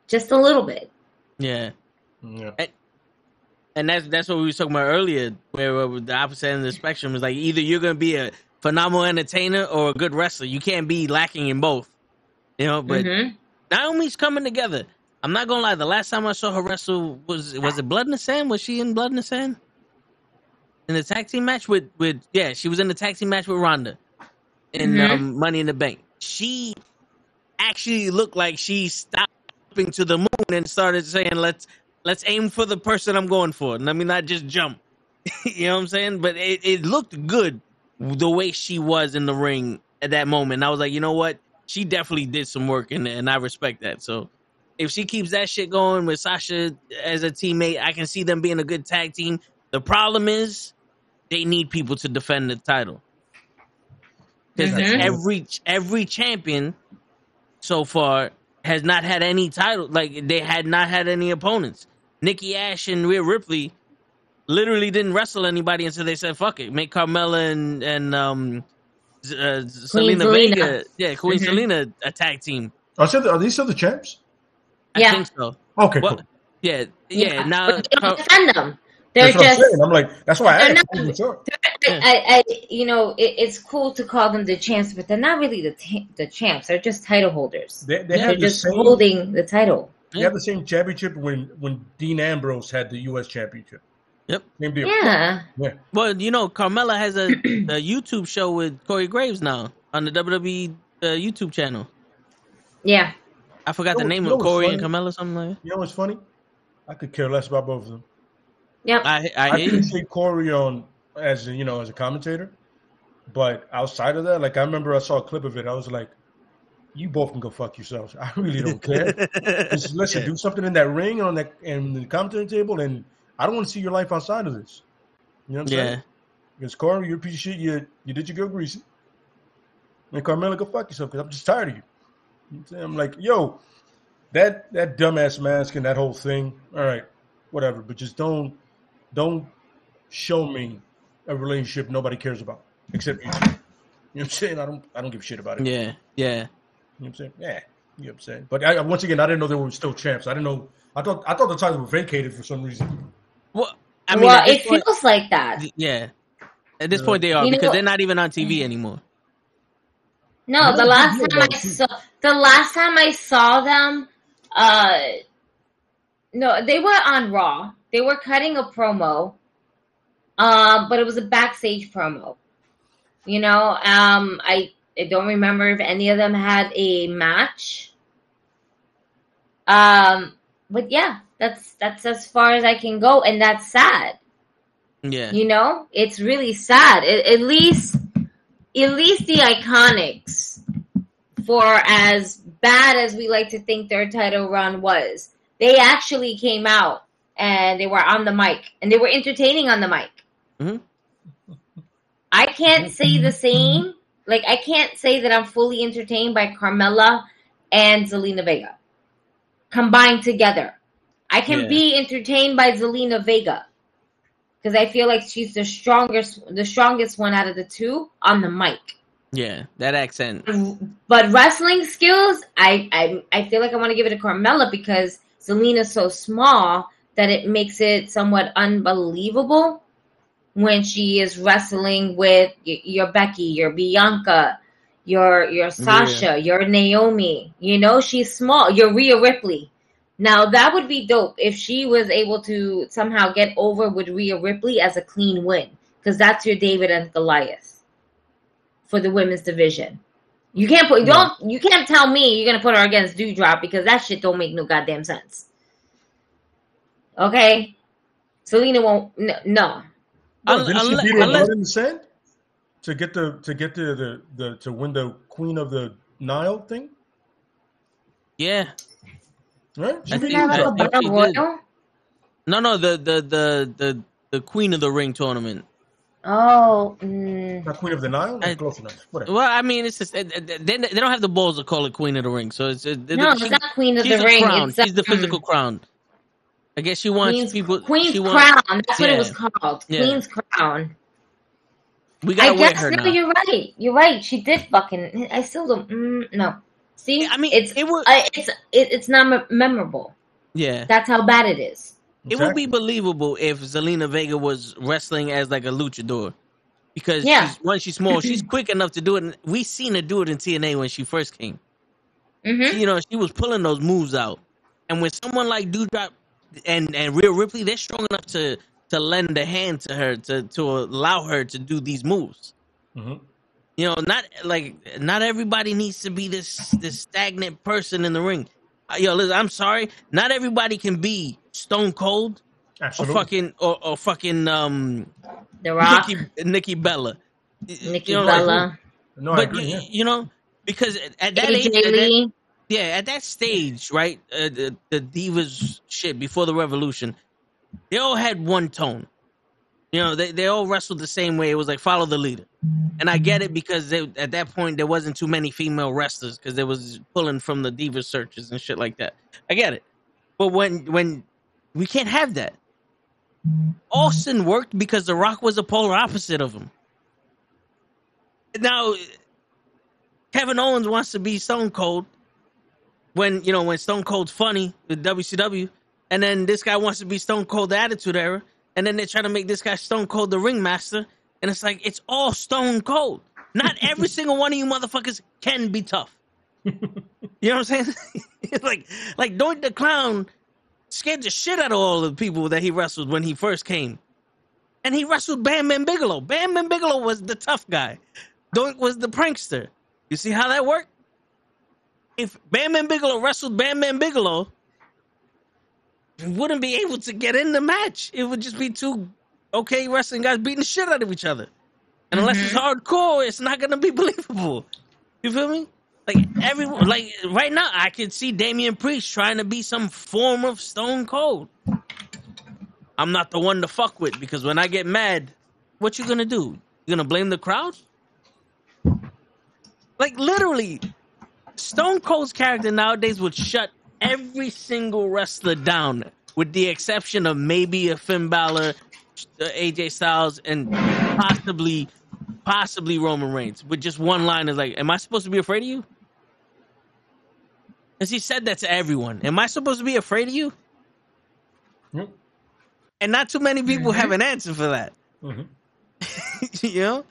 just a little bit. yeah. Yeah. And that's that's what we were talking about earlier, where, where the opposite end of the spectrum is like either you're gonna be a phenomenal entertainer or a good wrestler. You can't be lacking in both. You know, but Mhm. Naomi's coming together. I'm not gonna lie. The last time I saw her wrestle was was it Blood in the Sand? Was she in Blood in the Sand? In the tag team match with with yeah, she was in the tag team match with Ronda in Mhm. um, Money in the Bank. She actually looked like she stopped to the moon and started saying, "Let's let's aim for the person I'm going for. Let me not just jump." you know what I'm saying? But it, it looked good the way she was in the ring at that moment. I was like, you know what? She definitely did some work there, and I respect that. So if she keeps that shit going with Sasha as a teammate, I can see them being a good tag team. The problem is they need people to defend the title because Mhm. every every champion so far has not had any title. Like they had not had any opponents. Nikki Ash and Rhea Ripley literally didn't wrestle anybody until they said "fuck it," make Carmella and and um, uh, Selena Zelina. Vega, yeah, Queen Mhm. Zelina, a tag team. Are, still, are these still the champs? I Yeah. think so. Okay, Well, cool. yeah, yeah. Now, but they Car- don't defend them. They're That's what I'm just. I'm like, that's why I they're asked. not- I wasn't sure. I, I, you know, it, it's cool to call them the champs, but they're not really the ta- the champs. They're just title holders. They, they they're the just same. holding the title. They have the same championship when when Dean Ambrose had the U.S. championship. Yep. Same deal. Yeah. Yeah. well, you know, Carmella has a, a YouTube show with Corey Graves now on the WWE uh, YouTube channel. Yeah. I forgot the You know- name you know of what's Corey and funny? Carmella, something like that. You know what's funny? I could care less about both of them. Yep. I I I hear you. appreciate Corey on as a, you know as a commentator, but outside of that, like I remember I saw a clip of it. I was like, "You both can go fuck yourselves. I really don't care. Just listen, Yeah. do something in that ring on that and the commentary table, and I don't want to see your life outside of this. You know what I'm Yeah. saying? Because Corey, you're a piece of shit. You you did your girl greasy. And Carmella, go fuck yourself because I'm just tired of you. You know what I'm. I'm like, yo, that that dumbass mask and that whole thing. All right, whatever, but just don't don't show me a relationship nobody cares about except you. Two. You know what I'm saying? I don't I don't give a shit about it. Yeah, yeah. You know what I'm saying? Yeah. You know what I'm saying? But I, once again, I didn't know they were still champs. I didn't know. I thought I thought the titles were vacated for some reason. Well, I mean, well, it point- feels like that. yeah. At this Yeah. point, they are You because they're not even on TV anymore. No, the last time I saw the last time I saw them, uh, no, they were on Raw. They were cutting a promo, um, but it was a backstage promo. You know, um, I I don't remember if any of them had a match. Um, but yeah, that's that's as far as I can go, and that's sad. Yeah, You know, it's really sad. At, at least, at least the Iconics, for as bad as we like to think their title run was, they actually came out and they were on the mic and they were entertaining on the mic. Mhm. I can't say the same. Like I can't say that I'm fully entertained by Carmella and Zelina Vega combined together. I can Yeah. be entertained by Zelina Vega because I feel like she's the strongest, the strongest one out of the two on the mic. yeah, that accent. But wrestling skills, I I, I feel like I want to give it to Carmella because Zelina's so small that it makes it somewhat unbelievable when she is wrestling with your Becky, your Bianca, your your Sasha, your Naomi. You know, she's small. Your Rhea Ripley. Now that would be dope if she was able to somehow get over with Rhea Ripley as a clean win, because that's your David and Goliath for the women's division. You can't put don't you can't tell me you're gonna put her against Doudrop because that shit don't make no goddamn sense. Okay, Zelina won't. No, no. What, Unle- didn't she beat her blood in the sand to get the to get the, the the to win the Queen of the Nile thing? Yeah, Right? She I beat think Have that- like her. a think she did. no, no, the the the the the Queen of the Ring tournament. Oh, mm, Not Queen of the Nile? I- Close enough. Whatever. Well, I mean, it's just they, they they don't have the balls to call it Queen of the Ring, so it's it, no, she- it's not Queen of the the Ring. crown. It's she's the um, physical crown. I guess she wants Queen's, people. Queen's she wants, Crown. That's what it was called. Yeah. Queen's Crown. We I gotta wear guess her no, now. you're right. You're right. She did fucking. I still don't. Mm, no. See, I mean, it's it would. uh, it's it, it's not memorable. yeah, That's how bad it is. it would be believable if Zelina Vega was wrestling as like a luchador, because Yeah. she's one, she's small, she's quick enough to do it. And we seen her do it in TNA when she first came. hmm You know, she was pulling those moves out, and when someone like Doudrop and and Rhea Ripley, they're strong enough to to lend a hand to her to to allow her to do these moves. hmm You know, not like not everybody needs to be this this stagnant person in the ring. Uh, Yo, listen, I'm sorry, not everybody can be Stone Cold or fucking or, or fucking um The Rock, Nikki Nikki Bella. Nikki You know, like, Bella, no, I but agree. you, Yeah. you know, because at that age, AJ at that- Lee. Yeah, at that stage, right, uh, the, the divas shit before the revolution, they all had one tone. You know, they, they all wrestled the same way. It was like follow the leader, and I get it because they, at that point there wasn't too many female wrestlers because there was pulling from the diva searches and shit like that. I get it, but when when we can't have that. Austin worked because The Rock was a polar opposite of him. Now, Kevin Owens wants to be Stone Cold when you know when Stone Cold's funny with WCW, and then this guy wants to be Stone Cold the Attitude Era, and then they try to make this guy Stone Cold the Ringmaster, and it's like it's all Stone Cold. Not every single one of you motherfuckers can be tough. You know what I'm saying? it's like like Doink the Clown scared the shit out of all the people that he wrestled when he first came. And he wrestled Bam Bam Bigelow. Bam Bam Bigelow was the tough guy. Doink was the prankster. You see how that worked? If Bam Bam Bigelow wrestled Bam Bam Bigelow, he wouldn't be able to get in the match. It would just be two okay wrestling guys beating the shit out of each other. And unless it's mm-hmm. hardcore, it's not gonna be believable. You feel me? Like everyone, like right now, I could see Damian Priest trying to be some form of Stone Cold. I'm not the one to fuck with because when I get mad, what you gonna do? You gonna blame the crowd? Like literally, Stone Cold's character nowadays would shut every single wrestler down, with the exception of maybe a Finn Balor, uh, AJ Styles, and possibly, possibly Roman Reigns. With just one line is like, "Am I supposed to be afraid of you?" Because he said that to everyone. Am I supposed to be afraid of you? Yep. And not too many people have an answer for that. Mhm. you know,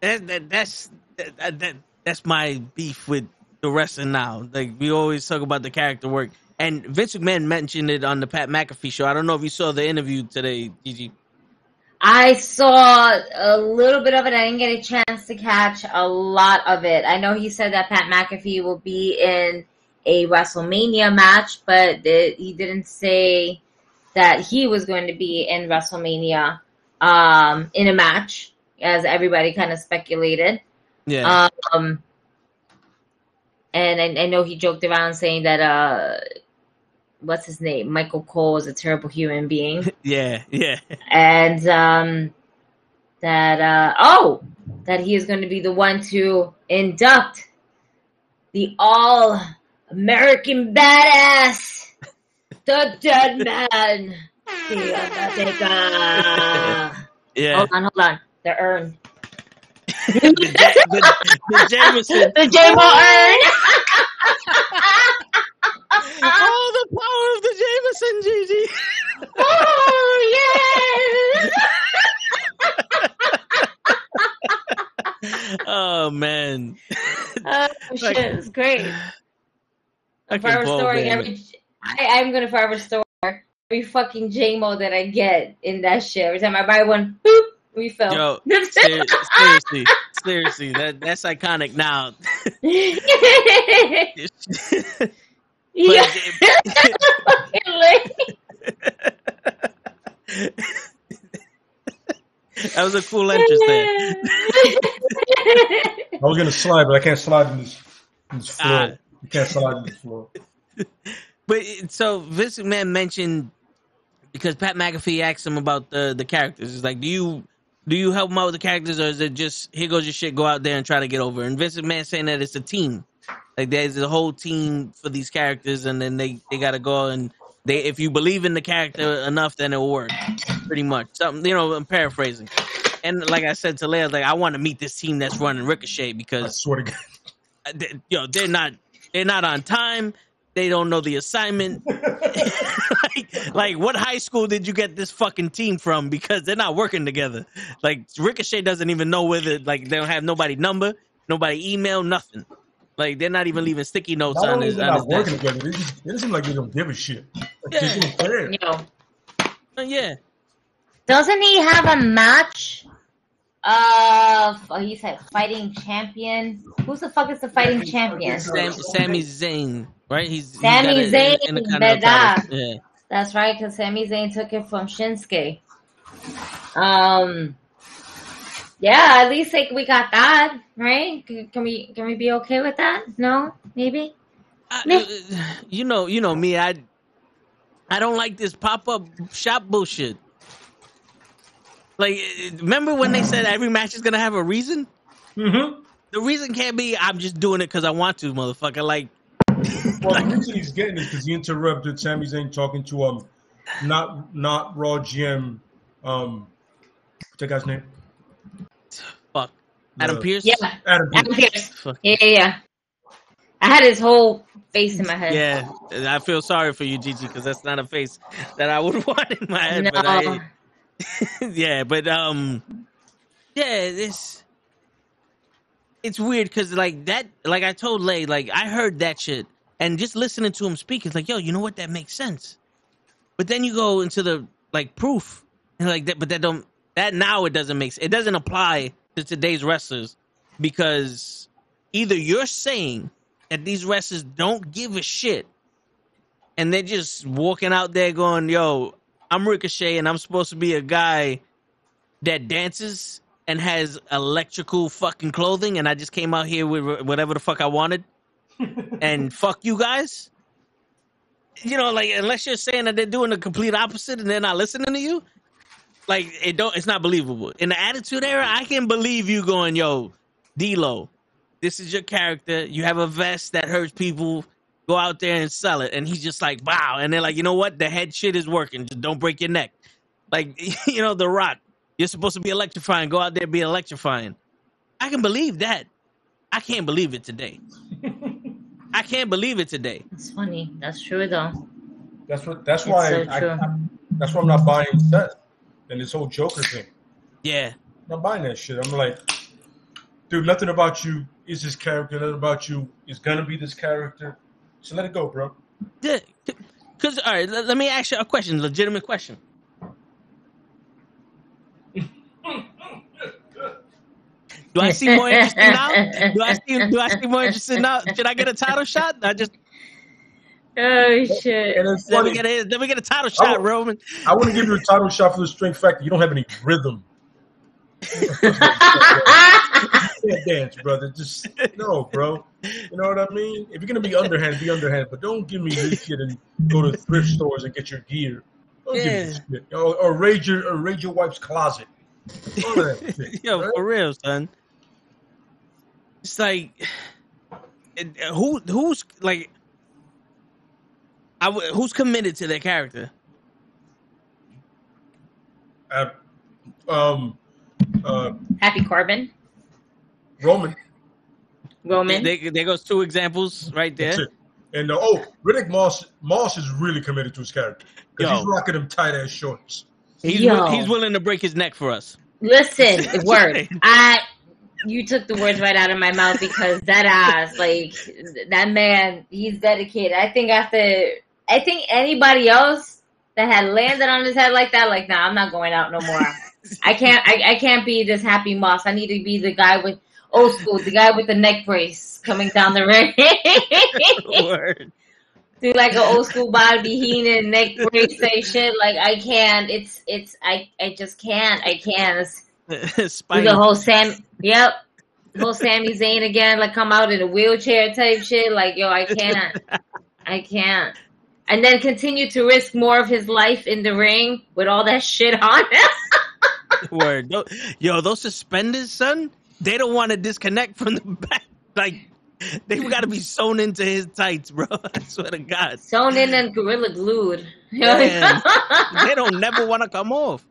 that, that that's that, that that's my beef with the wrestling now. Like we always talk about the character work, and Vince McMahon mentioned it on the Pat McAfee show. I don't know if you saw the interview today, Gigi. I saw a little bit of it. I didn't get a chance to catch a lot of it. I know he said that Pat McAfee will be in a WrestleMania match, but it, he didn't say that he was going to be in WrestleMania um, in a match, as everybody kind of speculated. Yeah, Um, and I, I know he joked around saying that uh, what's his name, Michael Cole, is a terrible human being. Yeah, yeah. and um, that uh, oh, that he is going to be the one to induct the all American badass, the Dead Man, Yeah, Hold on, hold on, the urn, the, Ja- the, the Jameson. the J-Mo urn. Oh, the power of the Jameson, Gigi. oh yes! oh man, Oh shit, it's great. I'm Fucking forever Paul storing every. I, I'm gonna forever store every fucking JMO that I get in that shit. Every time I buy one, boop, refill. Yo, ser- seriously, seriously, that that's iconic now. yeah. But- Fucking lit. that was a cool entrance there. I was gonna slide, but I can't slide in this, in this floor. Ah. you can't slide in this floor. But so Vince McMahon mentioned because Pat McAfee asked him about the the characters. It's like, do you do you help him out with the characters, or is it just here goes your shit, go out there and try to get over? And Vince Man saying that it's a team. Like there's a whole team for these characters, and then they they got to go and they if you believe in the character enough, then it'll work. Pretty much, something you know. I'm paraphrasing. And like I said to Leia, like I want to meet this team that's running Ricochet because I swear to God. they, yo, they're not they're not on time. They don't know the assignment. like, like, what high school did you get this fucking team from? Because they're not working together. Like Ricochet doesn't even know whether like they don't have nobody number, nobody email, nothing. Like they're not even leaving sticky notes Not on only his they're on his not working desk. together, they just it seem like they don't give a shit. Like, Yeah. They don't care. Yo, Uh, Yeah, doesn't he have a match? Of oh, he said fighting champion. Who's the fuck is the fighting champion? Sam, Sami Zayn, right? He's Sami Zayn, in verdad. Yeah, That's right, because Sami Zayn took it from Shinsuke. Um, yeah, at least like we got that right. Can, we can we be okay with that? No, maybe. I, you know, you know me. I I don't like this pop up shop bullshit. Like, remember when they said every match is gonna have a reason? Mm-hmm. The reason can't be I'm just doing it because I want to, motherfucker. Like, Well, the reason he's getting is because he interrupted Sami Zayn talking to um, not not Raw GM, um, what's that guy's name? fuck, Adam The- Pearce. Yeah, Adam Pearce. Adam Pearce. Fuck. Yeah, yeah, yeah. I had his whole face in my head. Yeah, I feel sorry for you, Gigi, because that's not a face that I would want in my head. No. But I, yeah, but um, yeah, this it's weird because like that, like I told Lay, like I heard that shit, and just listening to him speak, it's like, yo, you know what? That makes sense. But then you go into the like proof, and like that, but that don't that now it doesn't make it doesn't apply to today's wrestlers because either you're saying that these wrestlers don't give a shit and they're just walking out there going, yo, I'm Ricochet and I'm supposed to be a guy that dances and has electrical fucking clothing and I just came out here with whatever the fuck I wanted and fuck you guys. You know, like unless you're saying that they're doing the complete opposite and they're not listening to you, like it don't it's not believable. In the attitude era, I can believe you going, yo, D-Lo, this is your character. You have a vest that hurts people. Go out there and sell it. And he's just like, wow. And they're like, you know what? The head shit is working. Just don't break your neck. Like, you know, The Rock, you're supposed to be electrifying. Go out there be electrifying. I can believe that. I can't believe it today. I can't believe it today. It's funny. That's true though. That's what. That's It's why. so I, true. I, that's why I'm not buying Seth and this whole Joker thing. Yeah. I'm not buying that shit. I'm like, dude, nothing about you is this character. Nothing about you is gonna be this character. So let it go, bro. Because all right, let, let me ask you a question, legitimate question. Do I seem more interested now? Do I seem do I seem more interested now? Should I get a title shot? I just oh shit! And it's let me get a let me get a title shot, Oh. Roman. I want to give you a title shot for the strength factor. You don't have any rhythm. You can't dance, brother. Just no, bro. You know what I mean? If you're gonna be underhand, be underhand, but don't give me this shit and go to thrift stores and get your gear. Don't give me this shit. Or, or raid your or raid your wife's closet. All that shit. Yo, right? for real, son. It's like, who who's like, I w- who's committed to their character? Uh, um, uh, Happy Corbin, Roman. Roman. There, there goes two examples right there. And uh, oh, Riddick Moss Moss is really committed to his character because he's rocking them tight ass shorts. He's Yo. he's willing to break his neck for us. Listen, word. I you took the words right out of my mouth because that ass, like that man, he's dedicated. I think after I think anybody else that had landed on his head like that, like nah, I'm not going out no more. I can't I, I can't be this happy moss. I need to be the guy with old school, the guy with the neck brace coming down the ring. Do like an old school Bobby Heenan neck brace say shit. Like I can't. It's it's I I just can't. I can't. Spine. the whole Sam. Yep. Whole Sami Zayn again, like come out in a wheelchair type shit. Like yo, I can't. I can't. And then continue to risk more of his life in the ring with all that shit on him. Word. Yo, those suspenders, son, they don't want to disconnect from the back. Like, they got to be sewn into his tights, bro. I swear to God. Sewn in and gorilla glued. Man. They don't never want to come off.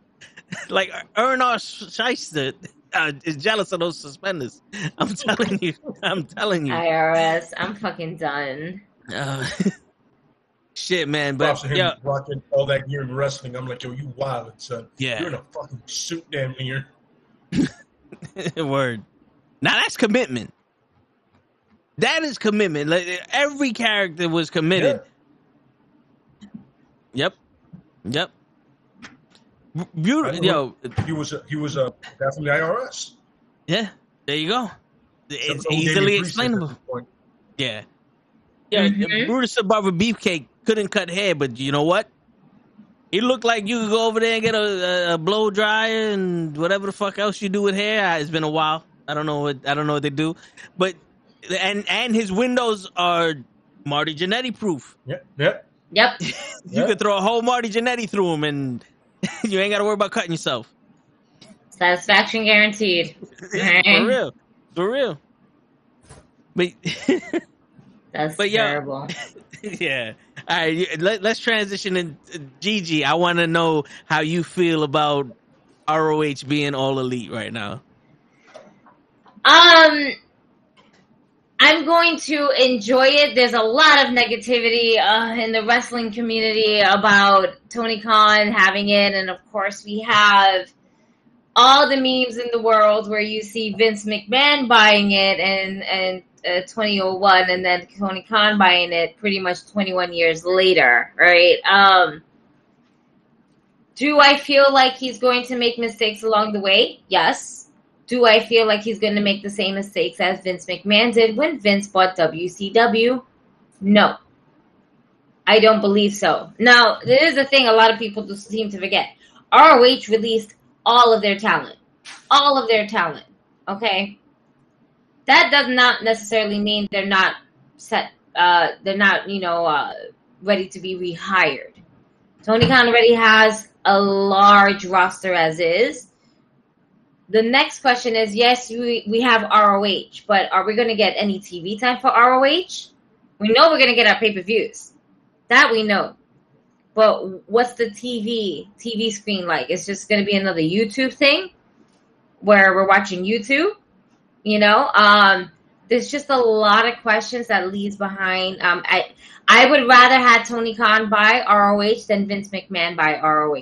Like, Irwin R. Schyster uh, is jealous of those suspenders. I'm telling you. I'm telling you. IRS. I'm fucking done. Uh, shit, man. Props But, to him yeah, rocking all that gear in wrestling. I'm like, yo, you wild, son. Yeah. You're in a fucking suit, damn near. Word. Now that's commitment. That is commitment. Like every character was committed. Yep. Yep. Beautiful. Yo, He was a, he was a definitely IRS. yeah. There you go. It's So easily explainable. this point. Yeah. Yeah. Mhm. Brutus the Barber Beefcake couldn't cut hair, but you know what? He looked like you could go over there and get a, a, a blow dryer and whatever the fuck else you do with hair. Uh, It's been a while. I don't know what I don't know what they do, but and and his windows are Marty Jannetty proof. Yep. Yep. Yep. You Yeah. could throw a whole Marty Jannetty through him and you ain't got to worry about cutting yourself. Satisfaction guaranteed. For real, for real. But That's But terrible. yeah. All right. Let, let's transition in. Gigi, I want to know how you feel about ROH being all elite right now. Um, I'm going to enjoy it. There's a lot of negativity uh, in the wrestling community about Tony Khan having it, and of course, we have all the memes in the world where you see Vince McMahon buying it and and uh, 2001, and then Tony Khan buying it pretty much 21 years later, right? Um. Do I feel like he's going to make mistakes along the way? Yes. Do I feel like he's going to make the same mistakes as Vince McMahon did when Vince bought WCW? No. I don't believe so. Now, there is a thing a lot of people just seem to forget. ROH released all of their talent. All of their talent. Okay? That does not necessarily mean they're not set, uh, they're not, you know, uh, ready to be rehired. Tony Khan already has a large roster as is the next question is yes we, we have roh but are we going to get any tv time for roh we know we're going to get our pay-per-views. That we know. But what's the tv tv screen like? It's just going to be another youtube thing where we're watching youtube you know? Um there's just a lot of questions that leaves behind um i i would rather have tony khan buy roh than vince mcmahon buy roh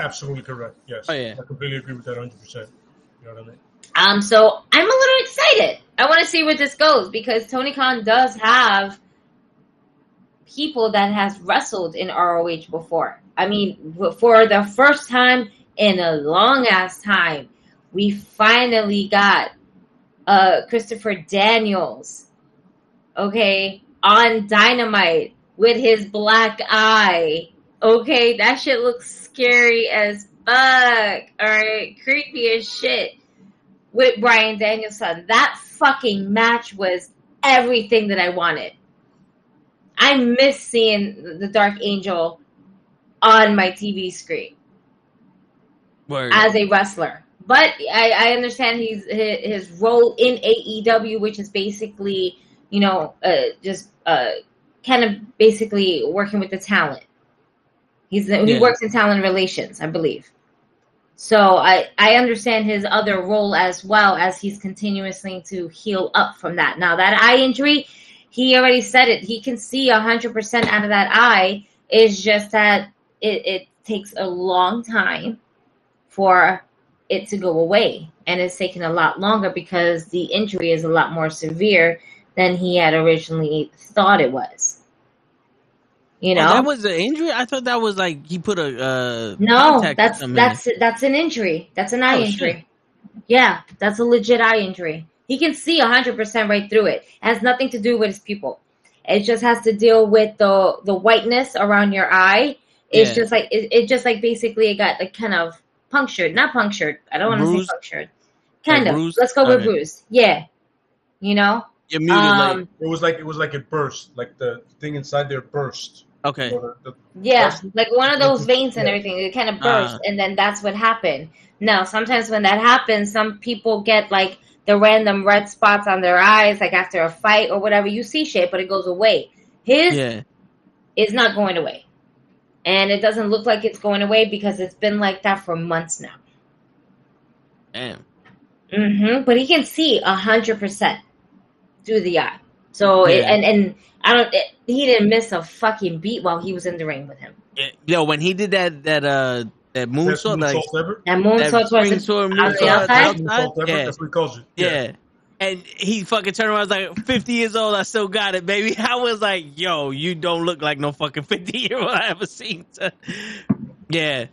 absolutely correct. Yes. Oh, yeah. I completely agree with that 100%. You know what I mean? Um, so I'm a little excited. I want to see where this goes because Tony Khan does have people that has wrestled in ROH before. I mean, for the first time in a long ass time, we finally got uh Christopher Daniels, okay, on Dynamite with his black eye. Okay, that shit looks scary as fuck. All right, creepy as shit with Bryan Danielson. That fucking match was everything that I wanted. I miss seeing the Dark Angel on my TV screen Word. as a wrestler. But I, I understand he's his, his role in AEW, which is basically, you know, uh, just uh, kind of basically working with the talent. He's he works in talent relations, I believe. So I I understand his other role as well as he's continuously to heal up from that. Now that eye injury, he already said it. He can see hundred percent out of that eye. It's just that it, it takes a long time for it to go away, and it's taken a lot longer because the injury is a lot more severe than he had originally thought it was. You Oh, know, that was an injury. I thought that was like he put a uh, no, contact that's in that's that's an injury. That's an eye Oh, injury. Yeah, that's a legit eye injury. He can see hundred percent right through it. It has nothing to do with his pupil. It just has to deal with the the whiteness around your eye. It's Yeah. just like it, it just like basically it got like kind of punctured, not punctured. I don't want to say punctured. Kind Like of. bruised? Let's go with Okay. bruised. Yeah. You know. You're. Um, It was like it was like it burst, like the thing inside there burst. Like, okay. The- the- Yeah, Burst? like one of those veins and everything. It kind of burst, Ah. and then that's what happened. Now, sometimes when that happens, some people get like the random red spots on their eyes, like after a fight or whatever. You see shit, but it goes away. His Yeah. is not going away, and it doesn't look like it's going away because it's been like that for months now. Damn. hmm But he can see a hundred percent through the eye. So it, and and I don't. It, he didn't miss a fucking beat while he was in the ring with him. Yeah, Yo, when he did that that uh that best moonsault, like moonsault ever. That that moonsault spring was sword on moonsault outside? outside, Moonsault ever. yeah, That's what he calls it. yeah. And he fucking turned around. I was like, 50 years old. I still got it, baby. I was like, yo, you don't look like no fucking 50 year old I ever seen. yeah,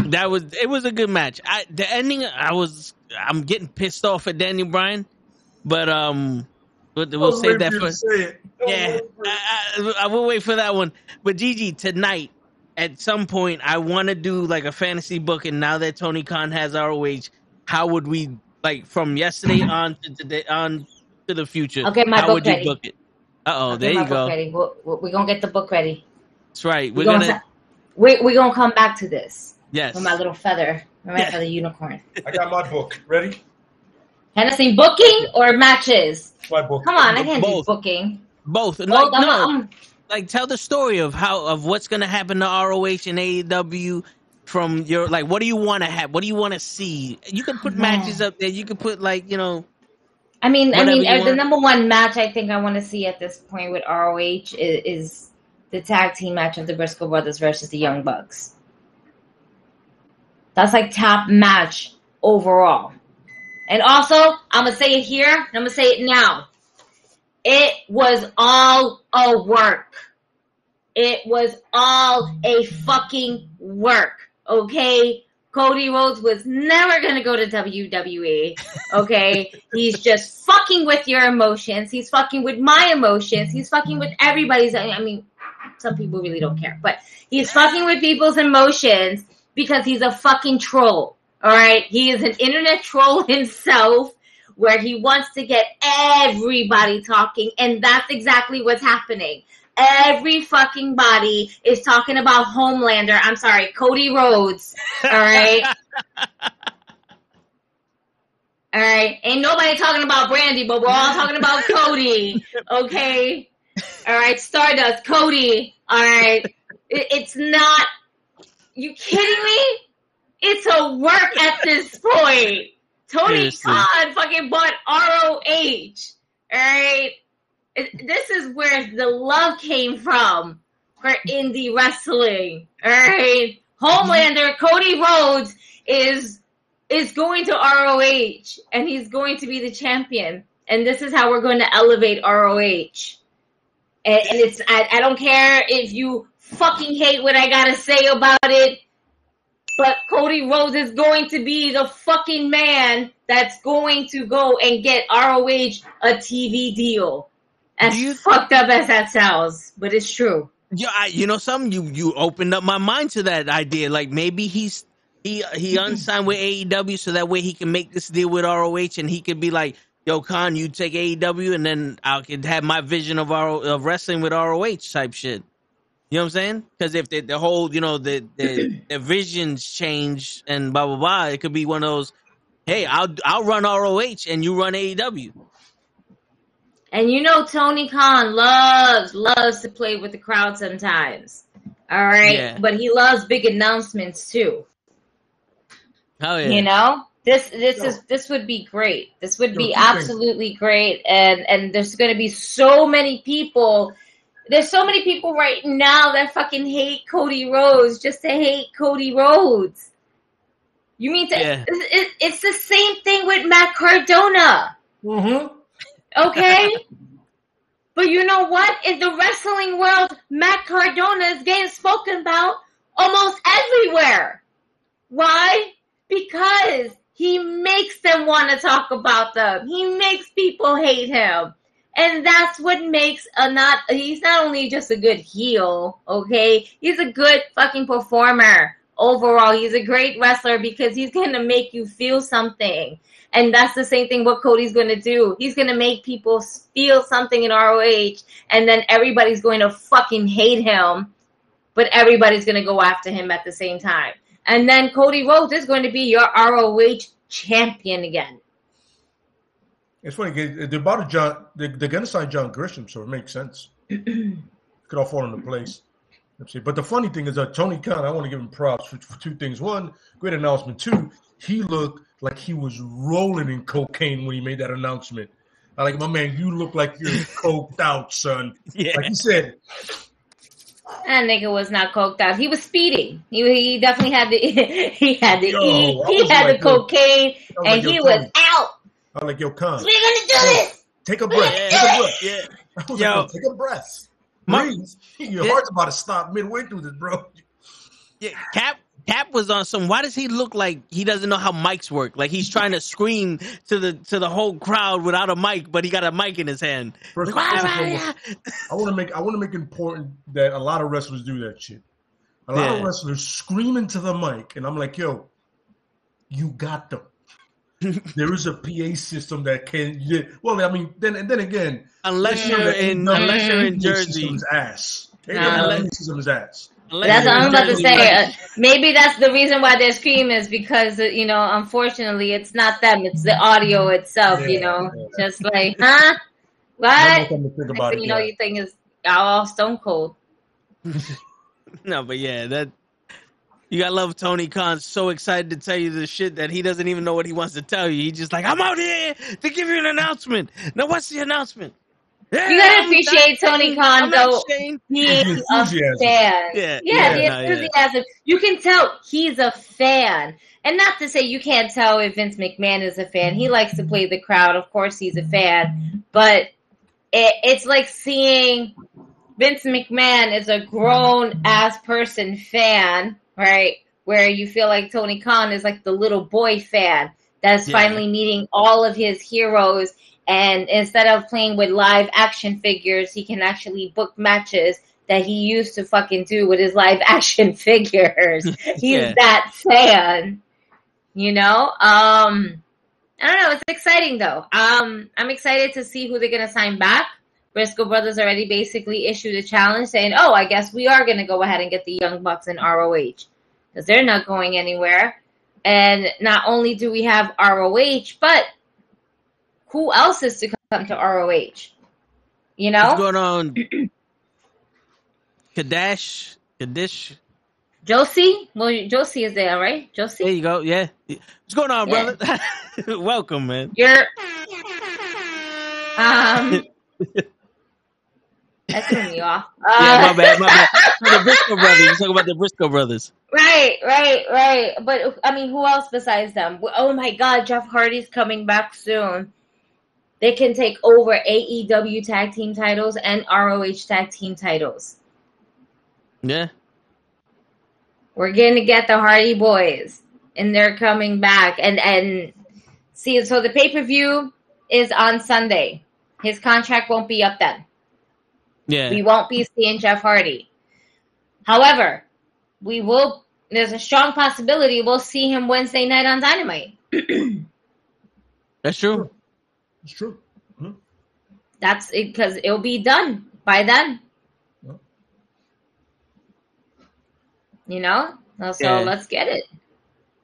that was it. Was a good match. I the ending. I was. I'm getting pissed off at Daniel Bryan, but um, we'll, we'll I save that for you for. to say it. I was Yeah, waiting for it. I, I, I will wait for that one. But Gigi, tonight at some point, I want to do like a fantasy book. And now that Tony Khan has ROH, how would we like from yesterday on to today on to the future? Okay, my how book would you ready. book it? Uh oh, there you go. We're, we're gonna get the book ready. That's right. We're, We're gonna, gonna we we're gonna come back to this yes. with my little feather, with my Yeah. feather unicorn. I got my book ready. Hennessy booking or matches? My book. Come on, I can't Both. do booking. Both. Like, Well, I'm, no, I'm- like tell the story of how of what's gonna happen to ROH and AEW from your like what do you want to have? What do you want to see? You can put Man. matches up there. You can put like you know I mean, I mean, uh, the number one match I think I want to see at this point with ROH is, is the tag team match of the Briscoe brothers versus the Young Bucks. That's like top match overall. And also, I'm gonna say it here. I'm gonna say it now. It was all a work. It was all a fucking work. Okay, Cody Rhodes was never gonna go to WWE. Okay, he's just fucking with your emotions. He's fucking with my emotions. He's fucking with everybody's. I mean, some people really don't care, but he's fucking with people's emotions because he's a fucking troll. All right, he is an internet troll himself, where he wants to get everybody talking, and that's exactly what's happening. Every fucking body is talking about Homelander. I'm sorry, Cody Rhodes. All right. All right. Ain't nobody talking about Brandi, but we're all talking about Cody. Okay. All right. Stardust, Cody. All right. It, it's not. You kidding me? It's a work at this point. Tony Seriously. Khan fucking bought ROH. All right. This is where the love came from for indie wrestling. All right. Homelander, Cody Rhodes is is going to ROH and he's going to be the champion. And this is how we're going to elevate ROH. And, and it's I, I don't care if you fucking hate what I gotta say about it, but Cody Rhodes is going to be the fucking man that's going to go and get ROH a TV deal. As you- fucked up as that sounds, but it's true. Yeah, I, you know something. You you opened up my mind to that idea. Like maybe he's he he unsigned with AEW so that way he can make this deal with ROH and he could be like, "Yo, Khan, you take AEW and then I could have my vision of RO, of wrestling with ROH type shit." You know what I'm saying? Because if the, the whole you know the, the the visions change and blah blah blah, it could be one of those. Hey, I'll I'll run ROH and you run AEW. And you know Tony Khan loves loves to play with the crowd sometimes. All right, Yeah. but he loves big announcements too. Oh yeah. You know, this this Yo. is this would be great. This would be absolutely great, and and there's going to be so many people. There's so many people right now that fucking hate Cody Rhodes just to hate Cody Rhodes. You mean to? Yeah. it- it- it's the same thing with Matt Cardona. Mm-hmm. Okay? but you know what? In the wrestling world, Matt Cardona is getting spoken about almost everywhere. Why? Because he makes them want to talk about them. He makes people hate him. And that's what makes a not he's not only just a good heel, okay? He's a good fucking performer. Overall, he's a great wrestler because he's going to make you feel something. And that's the same thing what Cody's going to do. He's going to make people feel something in ROH, and then everybody's going to fucking hate him, but everybody's going to go after him at the same time. And then Cody Rhodes is going to be your ROH champion again. It's funny. 'cause They bought about to John. They're, they're going to sign John Gresham, so it makes sense. Could all fall into place. Let's see. But the funny thing is that Tony Khan, I want to give him props for, for two things. One, great announcement. Two, he looked like he was rolling in cocaine when he made that announcement. I like my man. You look like you're coked out, son. Yeah. Like he said, That nigga was not coked out. He was speeding. He, he definitely had the he had the Yo, E. I He had like, the cocaine, and like, he was out. I was like, yo, Khan, We're gonna do this. take a breath. Yeah. Take a breath. Yeah. I was Yo. like, yo, take a breath. My- Your Yeah. heart's about to stop midway through this, bro. Yeah, Cap Cap was on some. Why does he look like he doesn't know how mics work? Like he's trying to scream to the to the whole crowd without a mic, but he got a mic in his hand. First, Like, first "Wah, and wah, foremost, wah." I want to make I want to make important that a lot of wrestlers do that shit. A lot of wrestlers scream into the mic, and I'm like, yo, you got them. There is a PA system that can. Yeah, well, I mean, then and then again, Unless Yeah, you're in, AEW unless you're in Jersey, system's ass. Nah. AEW PA ass. That's what I'm about to say. Uh, maybe that's the reason why they're screaming is because uh, you know, unfortunately, it's not them; it's the audio itself. you know, yeah. just like, huh? What? time to think Next it. you know, you think it's all stone cold. No, but yeah, that you gotta love Tony Khan. So excited to tell you the shit that he doesn't even know what he wants to tell you. He's just like, I'm out here to give you an announcement. Now, what's the announcement? Yeah, You gotta I'm appreciate Tony Khan, though. Shane. He is a fan. Yeah, yeah, yeah, the no, yeah. enthusiasm. You can tell he's a fan. And not to say you can't tell if Vince McMahon is a fan. He likes to play the crowd. Of course, he's a fan. But it, it's like seeing Vince McMahon is a grown ass person fan, right? Where you feel like Tony Khan is like the little boy fan that's Yeah. finally meeting all of his heroes. And instead of playing with live action figures, he can actually book matches that he used to fucking do with his live action figures. He's Yeah. that fan, you know. Um, I don't know. It's exciting though. Um, I'm excited to see who they're gonna sign back. Briscoe Brothers already basically issued a challenge saying, "Oh, I guess we are gonna go ahead and get the Young Bucks in ROH because they're not going anywhere." And not only do we have ROH, but who else is to come to ROH? You know, What's going on? Kadash, Kadish. Josie. Well, Josie is there, right? Josie. There you go. Yeah. What's going on, Yeah. brother? Welcome, man. you're. Um, That threw me off. yeah, my Uh, bad, my bad. No, the Briscoe brothers. You talk about the Briscoe brothers. Right, right, right. But I mean, who else besides them? Oh my God, Jeff Hardy's coming back soon. They can take over AEW tag team titles and ROH tag team titles. Yeah. We're gonna get the Hardy Boys, and they're coming back. And and see, so the pay per view is on Sunday. His contract won't be up then. Yeah. We won't be seeing Jeff Hardy. However, we will. There's a strong possibility we'll see him Wednesday night on Dynamite. That's true. It's true. That's it because it'll be done by then. Yeah. You know, so Yeah. let's get it.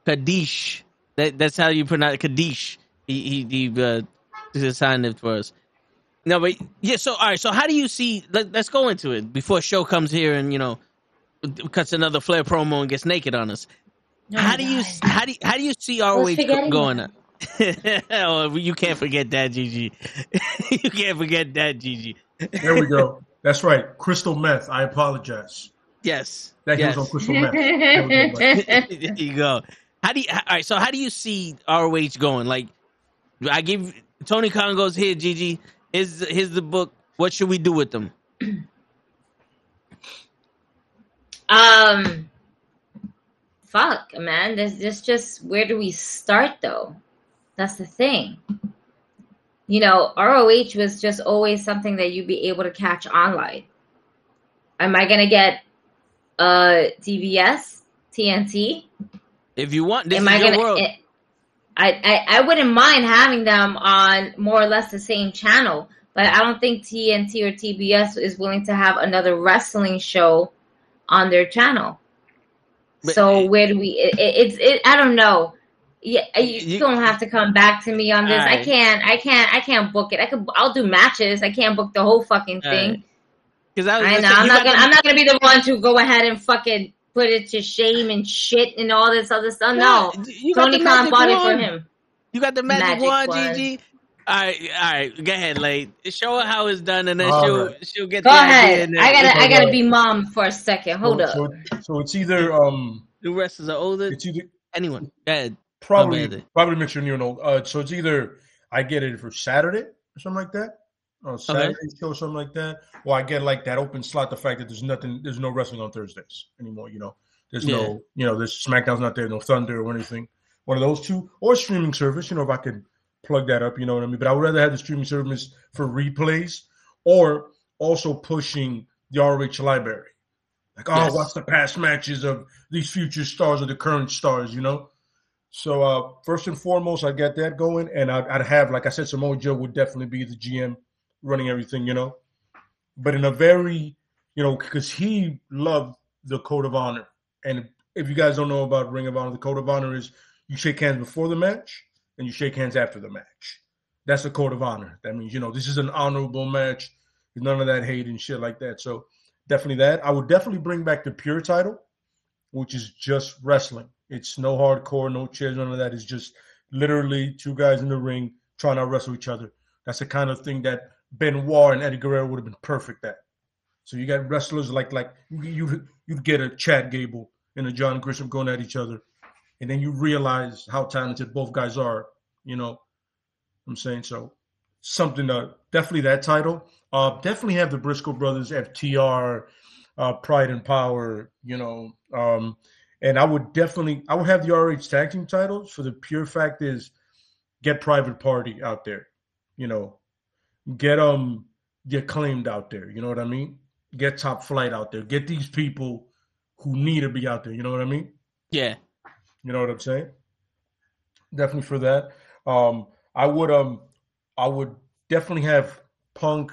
Kadish. That that's how you pronounce Kadish. He he, he uh just signed it for us. No, but yeah. So all right. So how do you see? Let, let's go into it before show comes here and you know cuts another flare promo and gets naked on us. Oh how my do you God. how do you, how do you see ROH was forgetting going? on? oh, you can't forget that, Gigi. you can't forget that, Gigi. There we go. That's right. Crystal meth. I apologize. Yes. That yes. goes on crystal meth. There we go, buddy. there you go. How do you? All right. So how do you see ROH going? Like, I give Tony Khan goes here, Gigi. Here's here's the book. What should we do with them? Um, fuck, man. This this just where do we start though? That's the thing. You know, ROH was just always something that you'd be able to catch online. Am I gonna get uh TBS, TNT? If you want, this Am is I your gonna? world. I, I I wouldn't mind having them on more or less the same channel, but I don't think TNT or TBS is willing to have another wrestling show on their channel. But- so where do we? It, it, it's it. I don't know. Yeah, you, You- don't have to come back to me on this. I can't. I can't. I can't book it. I could. I'll do matches. I can't book the whole fucking thing. Because I, I know I'm not gonna. the- I'm not gonna be the one to go ahead and fucking put it to shame and shit and all this other stuff. No, you got Tony the Khan magic bought it for him. You got the magic, Magic wand, wand. Gigi. All right, all right. Go ahead, Late. Show her how it's done, and then All she'll right. she'll get Go the idea. ahead. and I gotta. I gotta alright. be mom for a second. Hold so, up. So, so it's either um, The wrestlers are older. it's either Anyone? Go ahead. probably bad. probably make sure you know. Uh, so it's either I get it for Saturday or something like that, or Saturday show or something like that, or I get like that open slot. The fact that there's nothing, there's no wrestling on Thursdays anymore. You know, there's Yeah. no, you know, there's SmackDown's not there, no Thunder or anything. One of those two, or streaming service. You know, if I could plug that up, you know what I mean. But I would rather have the streaming service for replays, or also pushing the ROH library. Like, oh, Yes. watch the past matches of these future stars or the current stars, you know? So, uh, first and foremost, I get that going. And I'd, I'd have, like I said, Samoa Joe would definitely be the GM running everything, you know? But in a very, you know, because he loved the code of honor. And if you guys don't know about Ring of Honor, the code of honor is you shake hands before the match and you shake hands after the match. That's the code of honor. That means, you know, this is an honorable match. There's none of that hate and shit like that. So definitely that. I would definitely bring back the pure title, which is just wrestling. It's no hardcore, no chairs, none of that. It's just literally two guys in the ring trying to wrestle each other. That's the kind of thing that Benoit and Eddie Guerrero would have been perfect at. So you got wrestlers like like you you'd get a Chad Gable and a John Gresham going at each other, and then you realize how talented both guys are. You know, I'm saying so. Something uh, definitely that title. Uh, definitely have the Briscoe brothers, FTR, uh, Pride and Power. You know, um, and I would definitely I would have the RH tag team titles for the pure fact is get Private Party out there. You know, get um get claimed out there. You know what I mean? Get Top Flight out there. Get these people who need to be out there. You know what I mean? Yeah. You know what I'm saying? Definitely for that. Um, I would um, I would definitely have Punk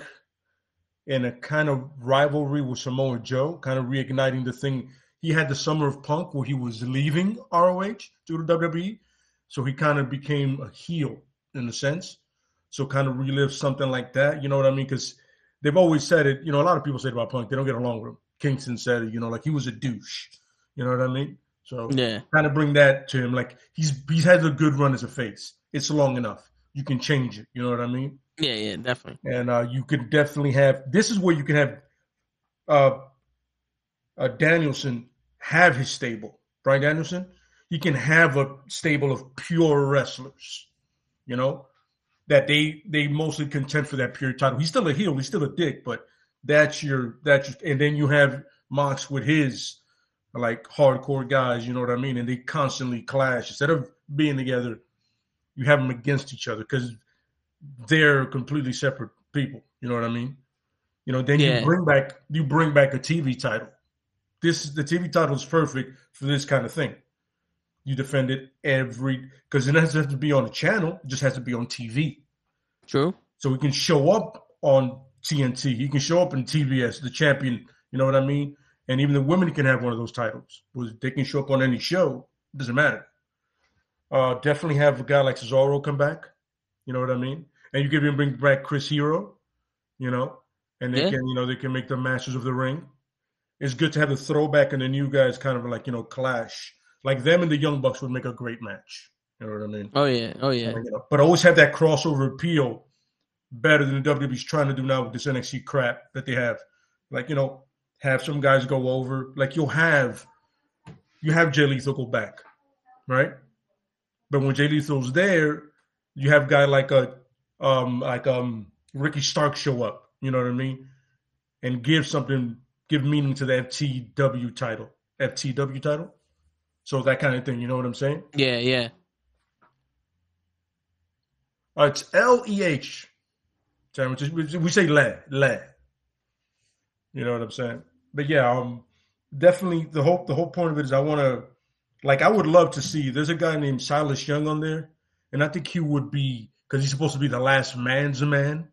in a kind of rivalry with Samoa Joe, kind of reigniting the thing. He had the summer of Punk where he was leaving ROH due to WWE, so he kind of became a heel in a sense. So kind of relive something like that. You know what I mean? Because they've always said it. You know, a lot of people say it about Punk. They don't get along with him. Kingston said it. You know, like he was a douche. You know what I mean? So Yeah. kind of bring that to him. Like he's he's had a good run as a face. It's long enough. You can change it. You know what I mean? Yeah, yeah, definitely. and uh, you could definitely have. This is where you can have uh, uh, Danielson have his stable. Bryan Danielson, he can have a stable of pure wrestlers. You know that they they mostly contend for that pure title. He's still a heel. He's still a dick, but that's your that's your, and then you have Mox with his like hardcore guys. You know what I mean? And they constantly clash instead of being together. You have them against each other because they're completely separate people. You know what I mean? You know, then Yeah. you bring back you bring back a TV title. This the TV title is perfect for this kind of thing. You defend it every because it doesn't have to be on a channel; it just has to be on TV. True. So he can show up on TNT. He can show up in TBS, the champion. You know what I mean? And even the women can have one of those titles. Was they can show up on any show. It doesn't matter. Uh, definitely have a guy like Cesaro come back. You know what I mean? And you can even bring back Chris Hero. You know, and they Yeah. can you know they can make the masters of the ring. It's good to have the throwback and the new guys kind of like you know clash. Like them and the Young Bucks would make a great match. You know what I mean? Oh yeah. Oh yeah. But always have that crossover appeal better than the WWE's trying to do now with this NXT crap that they have. Like, you know, have some guys go over. Like you'll have you have Jay Lethal go back, right? But when Jay Lethal's there, you have guy like a um like um Ricky Stark show up, you know what I mean? And give something give meaning to the FTW title. FTW title. So that kind of thing, you know what I'm saying? Yeah, yeah. Uh, it's L E H. We say le, le. You know what I'm saying? But yeah, um, definitely the whole the whole point of it is I want to, like, I would love to see. There's a guy named Silas Young on there, and I think he would be because he's supposed to be the last man's man,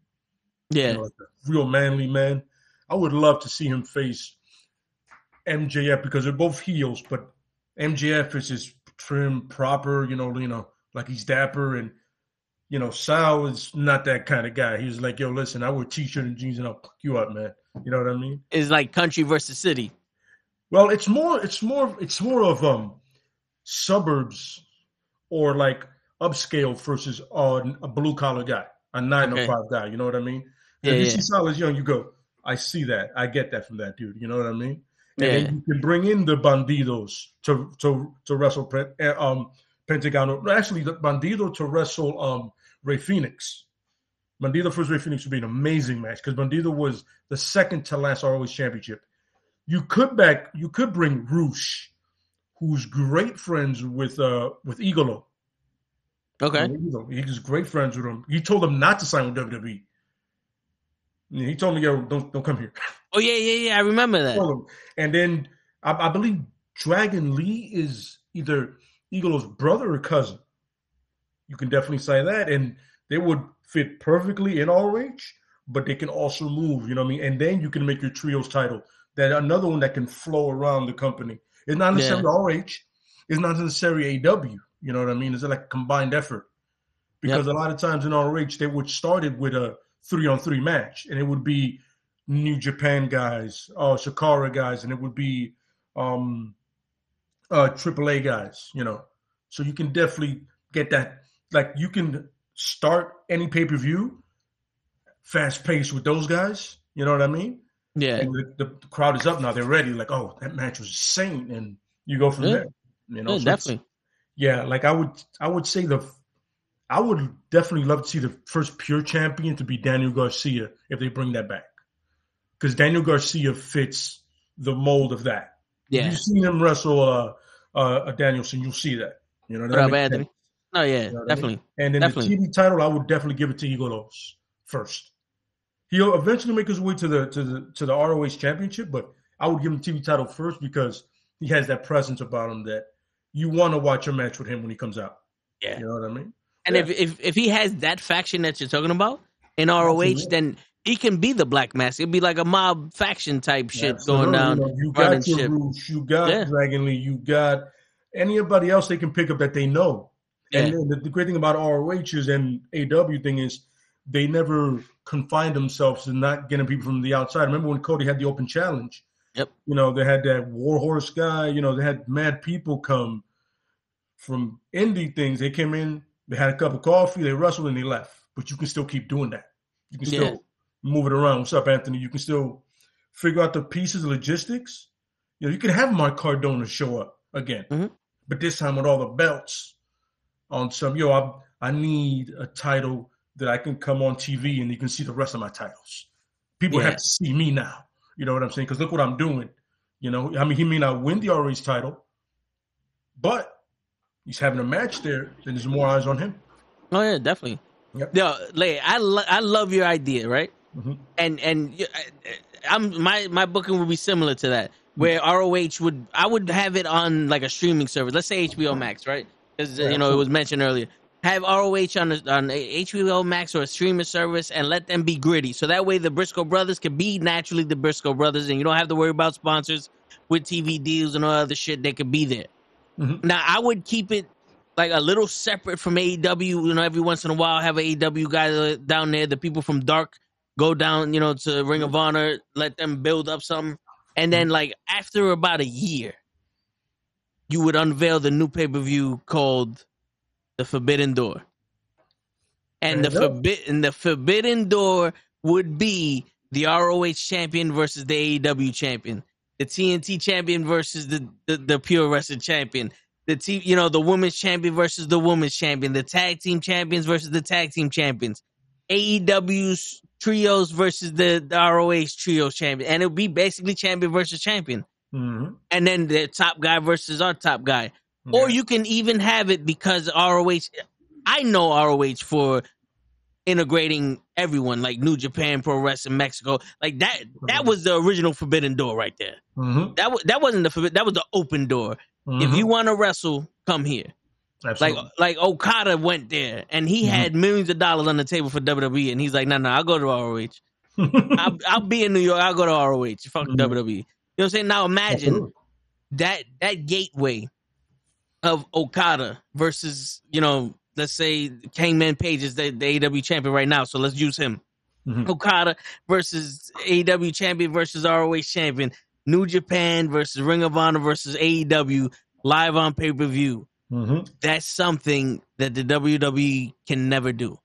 you Yeah. know, like real manly man. I would love to see him face MJF because they're both heels, but MJF is just trim, proper, you know, you know, like he's dapper, and you know, Sal is not that kind of guy. He's like, yo, listen, I wear t-shirt and jeans and I'll fuck you up, man. You know what I mean? It's like country versus city. Well, it's more, it's more, it's more of um suburbs or like upscale versus uh, a blue collar guy, a nine Okay. to five guy. You know what I mean? Yeah, if you yeah. see Silas Young, you go, I see that. I get that from that dude. You know what I mean? And Yeah. you can bring in the bandidos to to to wrestle uh, um Pentagon. Actually, the bandido to wrestle um Rey Fenix. Bandido versus Rey Fenix would be an amazing match because Bandido was the second to last ROH championship. You could back you could bring Rush, who's great friends with uh with Idolo. Okay. He's great friends with him. He told him not to sign with WWE. Yeah, He told me, "Yo, don't don't come here." Oh yeah, yeah, yeah. I remember that. And then I, I believe Dragon Lee is either Eagle's brother or cousin. You can definitely say that, and they would fit perfectly in ROH, but they can also move. You know what I mean? And then you can make your trios title that another one that can flow around the company. It's not necessarily R.H. It's not necessarily AW. You know what I mean? It's like a combined effort. Because a lot of times in ROH, they would start it with a three on three match, and it would be New Japan guys, uh, Shakara guys, and it would be um, uh, AAA guys, you know. So you can definitely get that. Like you can start any pay per view fast paced with those guys. You know what I mean? Yeah. And the, the crowd is up now. They're ready. Like, oh, that match was insane, and you go from Yeah. there. You know, Yeah, So definitely. yeah, like I would, I would say the, I would definitely love to see the first pure champion to be Daniel Garcia if they bring that back, because Daniel Garcia fits the mold of that. If Yeah. you've seen him wrestle uh, uh, a Danielson, you'll see that. You know, that What up, makes Anthony? No, yeah, You know what I mean? definitely. And then Definitely. the TV title, I would definitely give it to Eagles first. He'll eventually make his way to the to the to the ROH championship, but I would give him the TV title first because he has that presence about him that you want to watch a match with him when he comes out. Yeah. You know what I mean? And Yeah. if, if if he has that faction that you're talking about in ROH, Absolutely. then he can be the Black Mask. It'd be like a mob faction type shit going down. You, know, you got your shit. Rush, you got Yeah. Dragon Lee, you got anybody else they can pick up that they know. Yeah. And the, the great thing about ROH is and AW thing is they never confine themselves to not getting people from the outside. Remember when Cody had the open challenge? Yep. You know, they had that Warhorse guy, you know, they had mad people come from indie things. They came in, they had a cup of coffee, they wrestled, and they left. But you can still keep doing that. You can still Yeah. move it around. What's up, Anthony? You can still figure out the pieces, logistics. You know, you can have Mark Cardona show up again, Mhm. but this time with all the belts on some. Yo, I I need a title that I can come on TV and you can see the rest of my titles. People Yeah. have to see me now. You know what I'm saying? Because look what I'm doing. You know, I mean, he may not win the ROH title, but he's having a match there. Then there's more eyes on him. Oh yeah, definitely. Yep. Yo, Lay, I lo- I love your idea, right? Mhm. And and I'm my my booking would be similar to that, where ROH would I would have it on like a streaming service. Let's say HBO Max, right? Because you know it was mentioned earlier. Have ROH on a, on a HBO Max or a streaming service and let them be gritty, so that way the Briscoe brothers can be naturally the Briscoe brothers, and you don't have to worry about sponsors with TV deals and all other shit. They could be there. Mhm. Now I would keep it like a little separate from AEW. You know, every once in a while have an AEW guy uh, down there. The people from Dark go down, you know, to Ring of Honor, let them build up something, and then like after about a year, you would unveil the new pay per view called the Forbidden Door, and the There forbidden the Forbidden Door would be the ROH champion versus the AEW champion, the TNT champion versus the the, the Pure Wrestling champion, the T, you know, the women's champion versus the women's champion, the tag team champions versus the tag team champions, AEW's trios versus the, the ROH trios champion, and it'll be basically champion versus champion, Mhm. and then the top guy versus our top guy. Or you can even have it because ROH. I know ROH for integrating everyone, like New Japan Pro Wrestling Mexico, like that. That was the original Forbidden Door right there. Mhm. That was that wasn't the forbidden. That was the open door. If Mhm. you want to wrestle, come here. Like Absolutely. like Okada went there and he Mhm. had millions of dollars on the table for WWE, and he's like, no, no, I'll go to ROH. I'll, I'll be in New York. I'll go to ROH. Fuck Mhm. WWE. You know what I'm saying? Now imagine Absolutely. that that gateway of Okada versus you know let's say Hangman Page is the, the AW champion right now, so let's use him. Mhm. Okada versus AW champion versus ROH champion. New Japan versus Ring of Honor versus AEW live on pay per view. Mhm. That's something that the WWE can never do.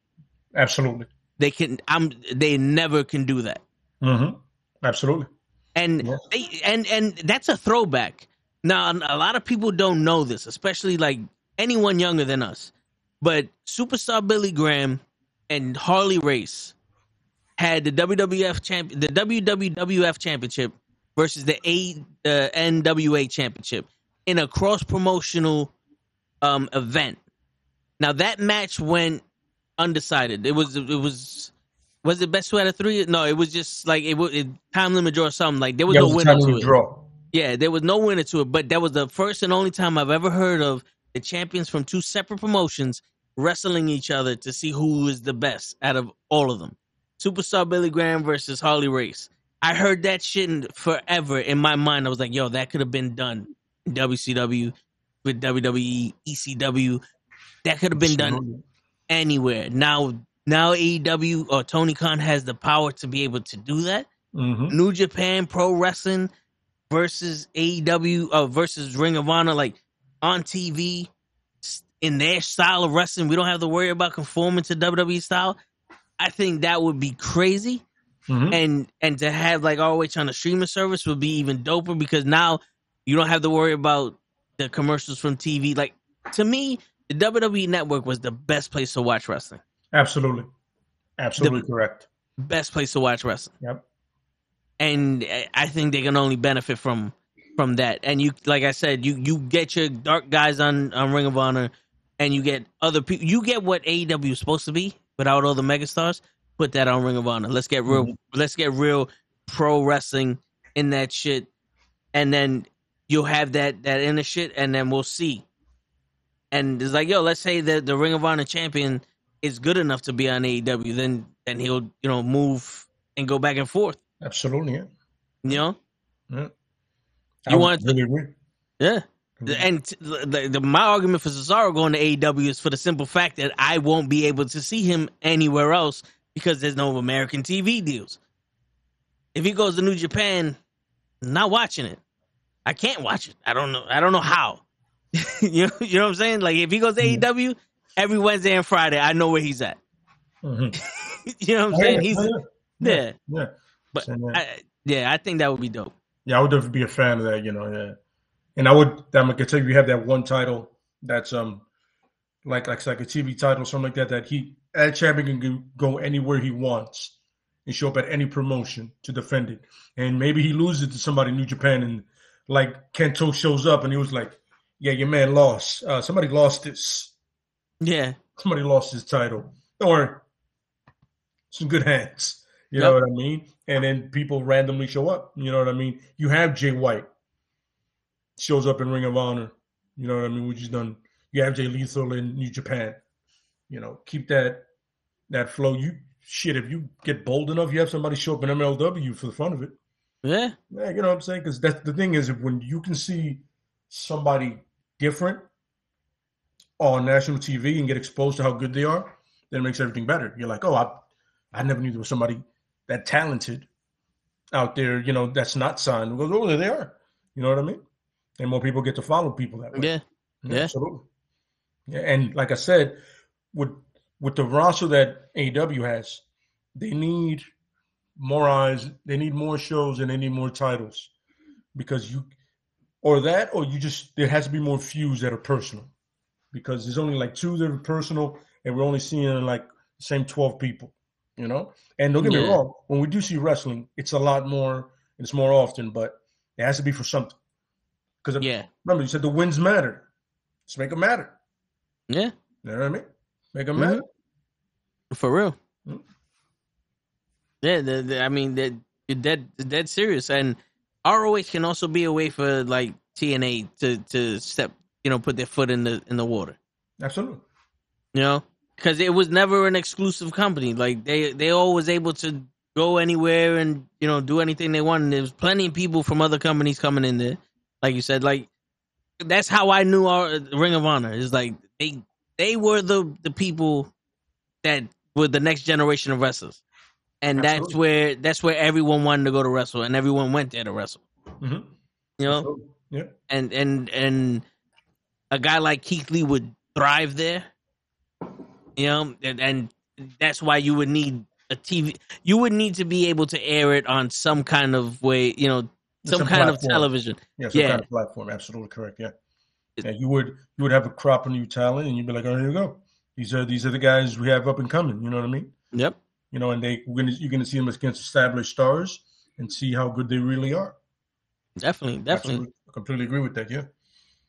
Absolutely. They can. I'm. They never can do that. Mhm. Absolutely. and Yes. they and and that's a throwback. Now a lot of people don't know this, especially like anyone younger than us. But Superstar Billy Graham and Harley Race had the WWF champion, the WWF championship versus the A uh, NWA championship in a cross promotional um event. Now that match went undecided. It was it was was it best two out of three? No, it was just like it was it, time limit draw or something. Like there was Yeah, no was winner to it. draw. Yeah, there was no winner to it, but that was the first and only time I've ever heard of the champions from two separate promotions wrestling each other to see who is the best out of all of them. Superstar Billy Graham versus Harley Race. I heard that shit in, forever in my mind. I was like, yo, that could have been done WCW with WWE, ECW. That could have been done anywhere. Now, now AEW or Tony Khan has the power to be able to do that. Mhm. New Japan Pro Wrestling versus AEW uh, versus Ring of Honor, like on TV in their style of wrestling. We don't have to worry about conforming to WWE style. I think that would be crazy, Mhm. and and to have like ROH on a streaming service would be even doper because now you don't have to worry about the commercials from TV. Like to me, the WWE Network was the best place to watch wrestling. Absolutely. Absolutely correct. Best place to watch wrestling. Yep. and I- I think they can only benefit from from that. And you, like I said, you you get your dark guys on on Ring of Honor, and you get other people. You get what AEW is supposed to be without all the megastars. Put that on Ring of Honor. Let's get real. Mm-hmm. Let's get real pro wrestling in that shit, and then you'll have that that inner shit, and then we'll see. And it's like, yo, let's say that the Ring of Honor champion is good enough to be on AEW, then then he'll you know move and go back and forth. Absolutely. Yeah. You know, Yeah. You I want- really agree. yeah. Mhm. And t- the, the, my argument for Cesaro going to AEW is for the simple fact that I won't be able to see him anywhere else because there's no American TV deals. If he goes to New Japan, I'm not watching it. I can't watch it. I don't know. I don't know how. you know, you know what I'm saying? Like if he goes to Mhm. AEW every Wednesday and Friday, I know where he's at. Mhm. you know what I'm Oh, saying? yeah, He's yeah, yeah, yeah. but I, yeah, I think that would be dope. Yeah, I would definitely be a fan of that, you know, yeah. And I would I'm gonna tell you you have that one title that's um like like like a TV title, something like that, that he Ed Chapman can go- anywhere he wants and show up at any promotion to defend it. And maybe he loses to somebody in New Japan and like Kenta shows up and he was like, Yeah, your man lost. Uh, somebody lost this. Yeah, Somebody lost his title. Don't worry. In good hands. You Yep. know what I mean? And then people randomly show up. You know what I mean? You have Jay White shows up in Ring of Honor. You know what I mean? Which is done. You have Jay Lethal in New Japan. You know, keep that that flow. You shit. If you get bold enough, you have somebody show up in MLW for the fun of it. yeah, Yeah, you know what I'm saying? Because that's the thing is if when you can see somebody different on national TV and get exposed to how good they are, then it makes everything better. You're like, oh, I, I never knew there was somebody that talented out there. You know, that's not signed. Goes, oh, there they are. You know what I mean? And more people get to follow people that way. yeah, Yeah. absolutely. Yeah, and like I said, with with the roster that AEW has, they need more eyes. They need more shows, and they need more titles because you, or that, or you just there has to be more feuds that are personal because there's only like two that are personal, and we're only seeing like the same twelve people, you know. And don't get me wrong, when we do see wrestling, it's a lot more. It's more often, but it has to be for something. Because yeah, remember, you said the wins matter. Let's make them matter. yeah, You know what I mean? Make them Mhm. matter. for real. Mm. Yeah, the, the, I mean that you're dead, dead serious, and ROH can also be a way for like TNA to to step, you know, put their foot in the in the water. Absolutely. you know because it was never an exclusive company like they they always able to go anywhere and you know do anything they want and there's plenty of people from other companies coming in there like you said like that's how i knew our ring of honor is like they they were the the people that were the next generation of wrestlers and that's where that's where everyone wanted to go to wrestle and everyone went there to wrestle hmm you know Absolutely. Yeah. and and and a guy like Keith Lee would thrive there. You know, and, and that's why you would need a TV. You would need to be able to air it on some kind of way. You know, some, Some kind of television. Yeah. Some Yeah. kind of platform. Absolutely correct. Yeah. Yeah. You would you would have a crop of new talent, and you'd be like, oh, here you go. These are these are the guys we have up and coming. You know what I mean? Yep. You know, and they we're gonna you're gonna see them against established stars and see how good they really are. Definitely, definitely. Absolutely. I completely agree with that. Yeah.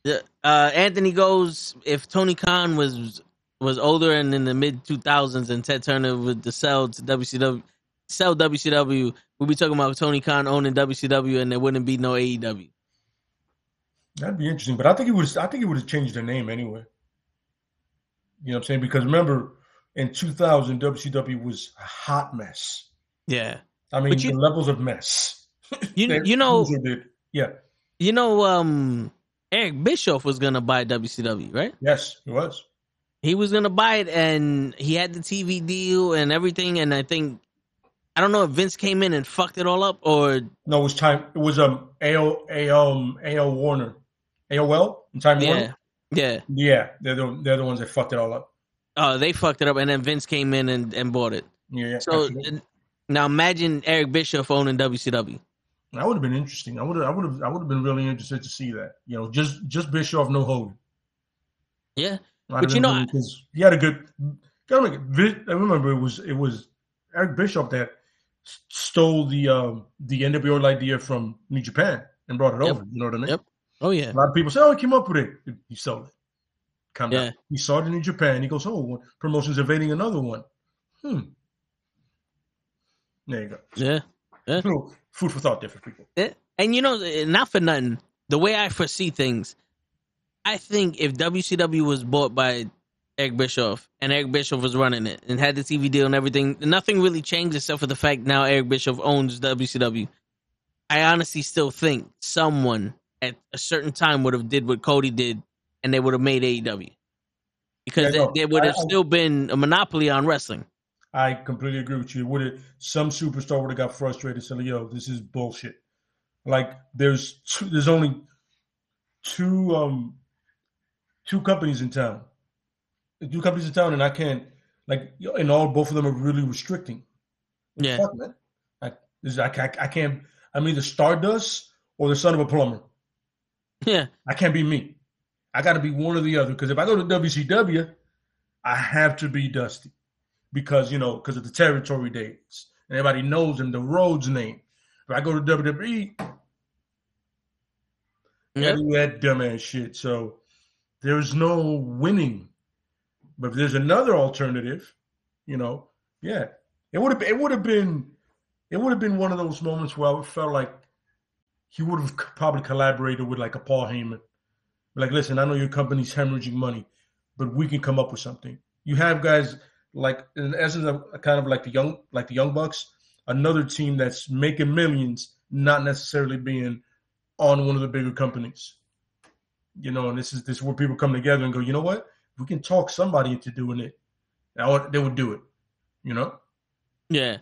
Yeah, Uh, Anthony goes. If Tony Khan was was older and in the mid two thousands, and Ted Turner would sell to WCW, sell WCW, we'd be talking about Tony Khan owning WCW, and there wouldn't be no AEW. That'd be interesting, but I think it was. I think it would have changed the name anyway. You know what I'm saying? Because remember, in 2000, WCW was a hot mess. Yeah. I mean, you- the levels of mess. You you know. Yeah. you know um Eric Bischoff was gonna buy WCW, right? Yes, he was. He was gonna buy it, and he had the TV deal and everything. And I think I don't know if Vince came in and fucked it all up, or No, it was time. It was um AO, um AO Warner, AOL and Time yeah, Warner. yeah. Yeah, they're the they're the ones that fucked it all up. Oh, they fucked it up, and then Vince came in and, and bought it. Yeah, yeah. So absolutely. now imagine Eric Bischoff owning WCW. that would have been interesting. I would have, I would have, I would have been really interested to see that. You know, just just Bischoff, no Hogan. Yeah, I'd But you know, really- 'cause he had a good. Gotta make it. Vi- I remember it was it was Eric Bischoff that stole the um the NWO idea from New Japan and brought it Yep. over. You know what I mean? Yep. oh yeah, A lot of people say, "Oh, he came up with it." He sold it. Come Yeah. down. He saw it in New Japan. He goes, "Oh, one promotion's invading another one." Hmm. There you go. yeah. Little food for thought, different people. Eh, And you know, not for nothing, the way I foresee things, I think if WCW was bought by Eric Bischoff and Eric Bischoff was running it and had the TV deal and everything, nothing really changed except for the fact now Eric Bischoff owns WCW. I honestly still think someone at a certain time would have did what Cody did and they would have made AEW. Because Yeah, there, no, there would have I- still been a monopoly on wrestling. I completely agree with you. Would it some superstar would have got frustrated, said, "Yo, this is bullshit." Like there's two, there's only two um two companies in town, two companies in town, and I can't like and all both of them are really restricting. Yeah. Fuck, man. I, this, I, I, I can't. I'm either Stardust or the son of a plumber. Yeah. I can't be me. I got to be one or the other. Because if I go to WCW, I have to be Dusty because you know because of the territory days. And everybody knows him, the Rhodes name. If I go to WWE, Yeah. do that dumbass shit. So there's no winning. But if there's another alternative, you know, yeah, it would have it would have been it would have been one of those moments where I felt like he would have probably collaborated with like a Paul Heyman. Like, listen, I know your company's hemorrhaging money, but we can come up with something. You have guys like in essence of uh, kind of like the young like the young bucks, another team that's making millions, not necessarily being on one of the bigger companies. You know, and this is this is where people come together and go, you know what? We can talk somebody into doing it. Would, they would do it. You know? Yeah.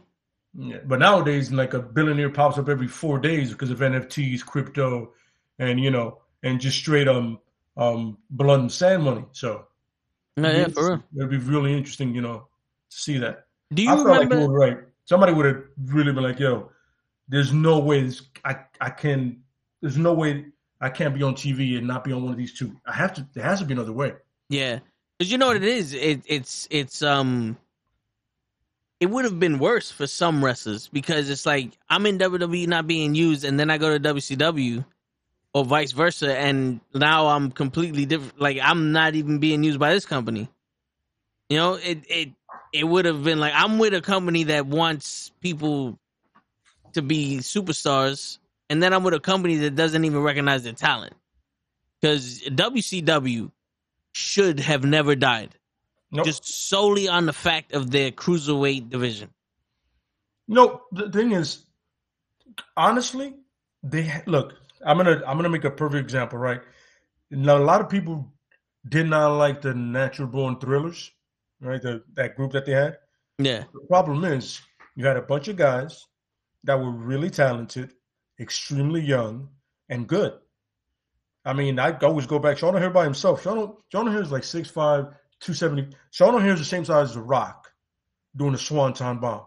Yeah. But nowadays, like a billionaire pops up every four days because of NFTs, crypto, and you know, and just straight um um blood and sand money. So No, yeah, for real. it'd be really interesting, you know, to see that. Do you I felt like remember? you right. Somebody would have really been like, "Yo, there's no way this, I I can. There's no way I can't be on TV and not be on one of these two. I have to. There has to be another way." Yeah, because you know what it is. It, it's it's um. It would have been worse for some wrestlers because it's like I'm in WWE not being used, and then I go to WCW, or vice versa, and now I'm completely different. Like I'm not even being used by this company. You know, it it it would have been like I'm with a company that wants people to be superstars, and then I'm with a company that doesn't even recognize their talent. Because WCW should have never died, No, just solely on the fact of their cruiserweight division. no. The thing is, honestly, they look. I'm gonna I'm gonna make a perfect example, right? Now, a lot of people did not like the Natural Born Thrillers, right? The, that group that they had. Yeah, The problem is you had a bunch of guys that were really talented, extremely young, and good. I mean, I always go back. Sean O'Haire by himself. Sean, Sean O'Haire is like 6'5", 270. Sean O'Haire is the same size as The Rock doing a swanton bomb.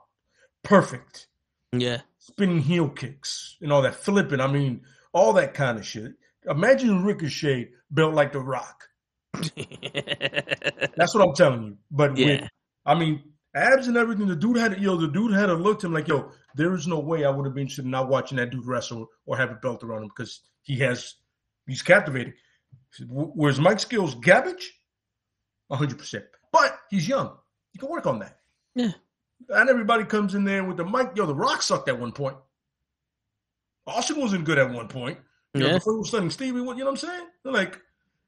Perfect. yeah, Spinning heel kicks and all that flipping. I mean, all that kind of shit. Imagine Ricochet built like The Rock. That's what I'm telling you. But with yeah, I mean, abs and everything. The dude had, yo, the dude had to look to him like, yo, there is no way I would have been interested in not watching that dude wrestle or have a belt around him because he has, he's captivating. Whereas Mike Skills garbage, hundred percent. But he's young. You can work on that. Yeah. And everybody comes in there with the mic. Yo, the Rock sucked at one point. Austin wasn't good at one point. You know, before he was stunning Stevie, what you know what I'm saying? Like,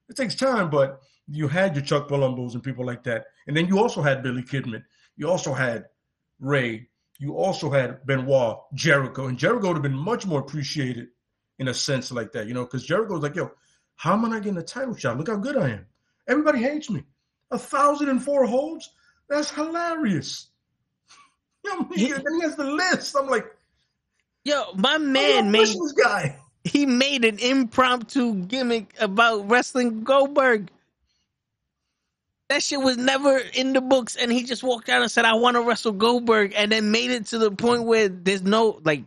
it takes time, but you had your Chuck Palumbos and people like that. And then you also had Billy Kidman. You also had Rey. You also had Benoit, Jericho. And Jericho would have been much more appreciated in a sense like that, you know, because Jericho was like, yo, how am I not getting a title shot? Look how good I am. Everybody hates me. A thousand and four holds? That's hilarious. You know, he, and he has the list. I'm like, Yo, my man, man made this guy. he made an impromptu gimmick about wrestling Goldberg. That shit was never in the books, and he just walked out and said, "I want to wrestle Goldberg," and then made it to the point where there's no like,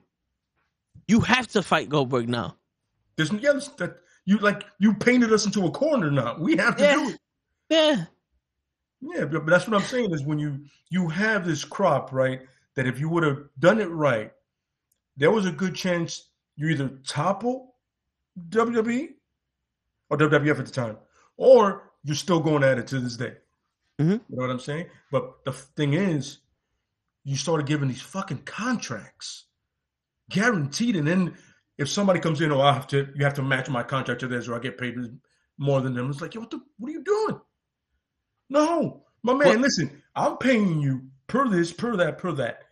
you have to fight Goldberg now. There's yeah, that you like you painted us into a corner now. We have to Yeah. do it. Yeah, Yeah, but, that's what I'm saying is when you you have this crop, right? That if you would have done it right, there was a good chance you either topple WWE or WWF at the time, or you're still going at it to this day. Mhm. You know what I'm saying? But the thing is, you started giving these fucking contracts, guaranteed, and then if somebody comes in, oh, I have to, you have to match my contract to this, or I get paid more than them. It's like, yo, what the, what are you doing? No, my man, listen, I'm paying you per this, per that, per that.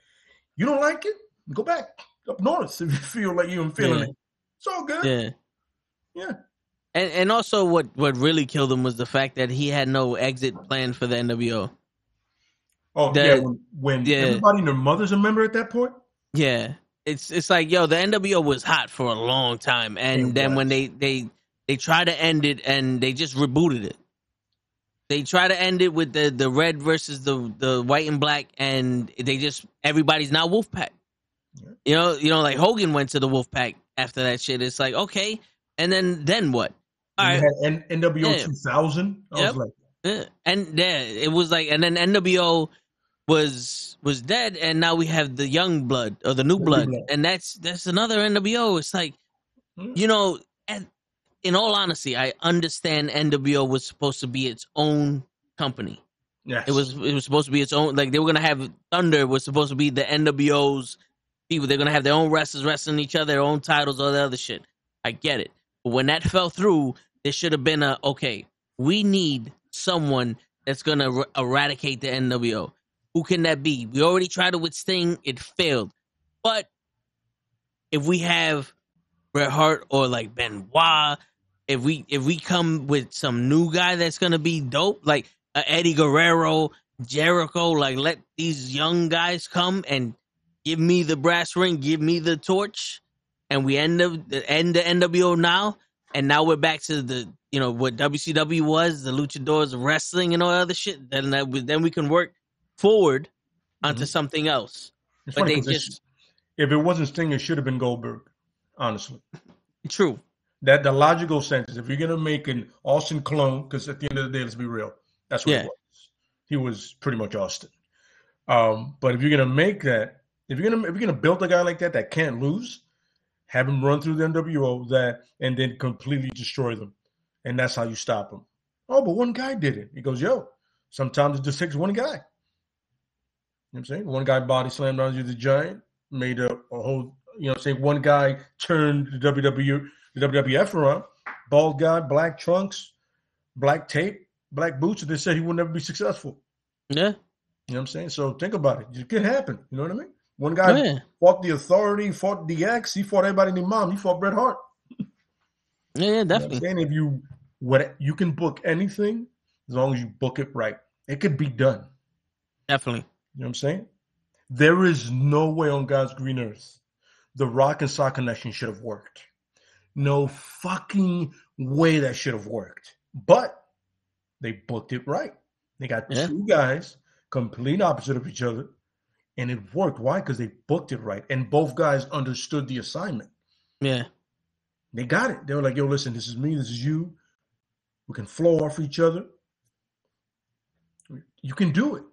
You don't like it? Go back up north if you feel like you're feeling Yeah. it. It's all good. yeah. Yeah. And and also what what really killed him was the fact that he had no exit plan for the NWO. Oh The- yeah, when, when yeah. everybody and their mothers a member at that point. Yeah. It's it's like yo, the NWO was hot for a long time, and It then when they they they tried to end it and they just rebooted it. they try to end it with the the red versus the the white and black, and they just everybody's now Wolfpack. Yeah. You know, you know, like Hogan went to the Wolfpack after that shit. It's like okay, and then then what? All And had N- NWO Yeah. 2000. I Yep. was like, Yeah, and yeah, it was like, and then NWO was was dead, and now we have the young blood or the new The new blood, and that's that's another NWO. It's like, Hmm. you know, at, in all honesty, I understand NWO was supposed to be its own company. yes. It was it was supposed to be its own. Like they were gonna have Thunder was supposed to be the NWO's people. They're gonna have their own wrestlers wrestling each other, their own titles, all the other shit. I get it, but when that fell through, there should have been a okay. We need someone that's gonna er- eradicate the NWO. Who can that be? We already tried it with Sting. It failed, but if we have Bret Hart or like Benoit, if we if we come with some new guy that's gonna be dope, like uh, Eddie Guerrero, Jericho, like let these young guys come and give me the brass ring, give me the torch, and we end up end the NWO now, and now we're back to the you know what WCW was, the Luchadors wrestling and all other shit. Then that then we can work forward onto Mhm. something else. It's but funny they just if it wasn't Sting, it should have been Goldberg. Honestly, true. that the logical sense is if you're gonna make an Austin clone, because at the end of the day, let's be real, that's what Yeah. he was. He was pretty much Austin. Um, but if you're gonna make that, if you're gonna if you're gonna build a guy like that that can't lose, have him run through the NWO that and then completely destroy them, and that's how you stop him. Oh, but one guy did it. He goes, yo. Sometimes it just takes one guy. You know what I'm saying? One guy body slammed onto the giant, made a, a whole, you know what I'm saying? One guy turned the WW, the WWF around, bald guy, black trunks, black tape, black boots, and they said he would never be successful. Yeah. You know what I'm saying? So think about it. It could happen. You know what I mean? One guy Oh, yeah. fought the authority, fought DX, he fought everybody in the mom, he fought Bret Hart. Yeah, yeah, You know definitely. saying? If you what you can book anything as long as you book it right. It could be done. Definitely. You know what I'm saying? There is no way on God's green earth the Rock and Sock connection should have worked. No fucking way that should have worked. But they booked it right. They got Yeah. two guys complete opposite of each other, and it worked. Why? Because they booked it right, and both guys understood the assignment. Yeah. They got it. They were like, "Yo, listen, this is me. This is you. We can flow off each other. You can do it."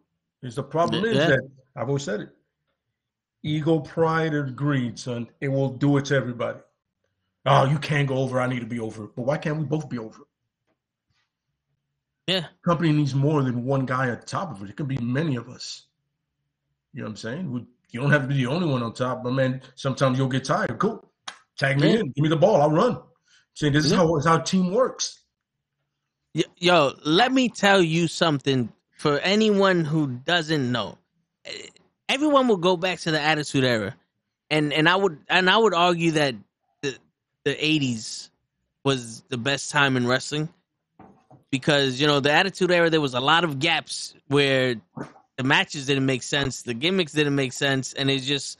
Is the problem is that I've always said it. Ego, pride, or greed, son. It will do it to everybody. Oh, you can't go over. I need to be over. But why can't we both be over? Yeah. Company needs more than one guy at the top of it. It could be many of us. You know what I'm saying? We, you don't have to be the only one on top, but man, sometimes you'll get tired. Cool. Tag me Yeah. in. Give me the ball. I'll run. Saying this is Yeah. how is how team works. Yo, let me tell you something for anyone who doesn't know. Everyone will go back to the Attitude Era, and and I would and I would argue that the the '80s was the best time in wrestling because you know the Attitude Era there was a lot of gaps where the matches didn't make sense, the gimmicks didn't make sense, and it's just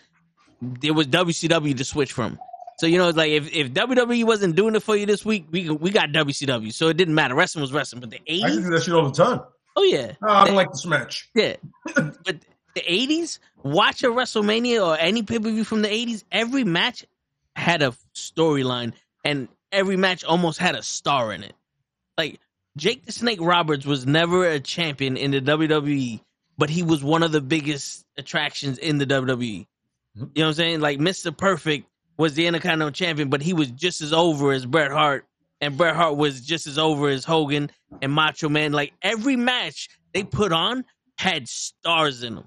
there was WCW to switch from. So you know, it's like if, if WWE wasn't doing it for you this week, we we got WCW, so it didn't matter. Wrestling was wrestling, but the eighties. I used to eighties, do that shit all the time. Oh yeah, Oh, I don't like this match. yeah. but the eighties, watch a WrestleMania or any pay per view from the eighties. Every match had a storyline, and every match almost had a star in it. Like Jake the Snake Roberts was never a champion in the WWE, but he was one of the biggest attractions in the WWE. Mm-hmm. You know what I'm saying? Like Mr. Perfect was the Intercontinental Champion, but he was just as over as Bret Hart, and Bret Hart was just as over as Hogan and Macho Man. Like every match they put on had stars in them.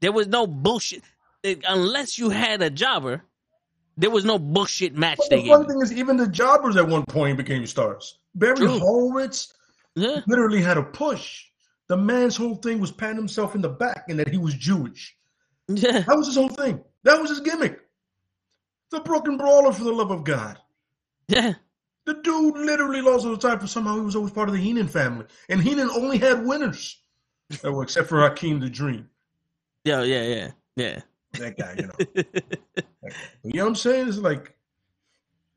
There was no bullshit. It- unless you had a jobber, there was no bullshit match But they the gave. fun you. thing is, even the jobbers at one point became stars. Barry True. Horowitz Yeah, literally had a push. The man's whole thing was patting himself in the back and that he was Jewish. yeah, That was his whole thing. That was his gimmick. The broken brawler, for the love of God. yeah, The dude literally lost all the time, but somehow he was always part of the Heenan family. And Heenan only had winners. Oh, except for Hakeem the Dream. yeah, yeah, yeah, yeah. That guy, you know. Guy. You know what I'm saying? It's like,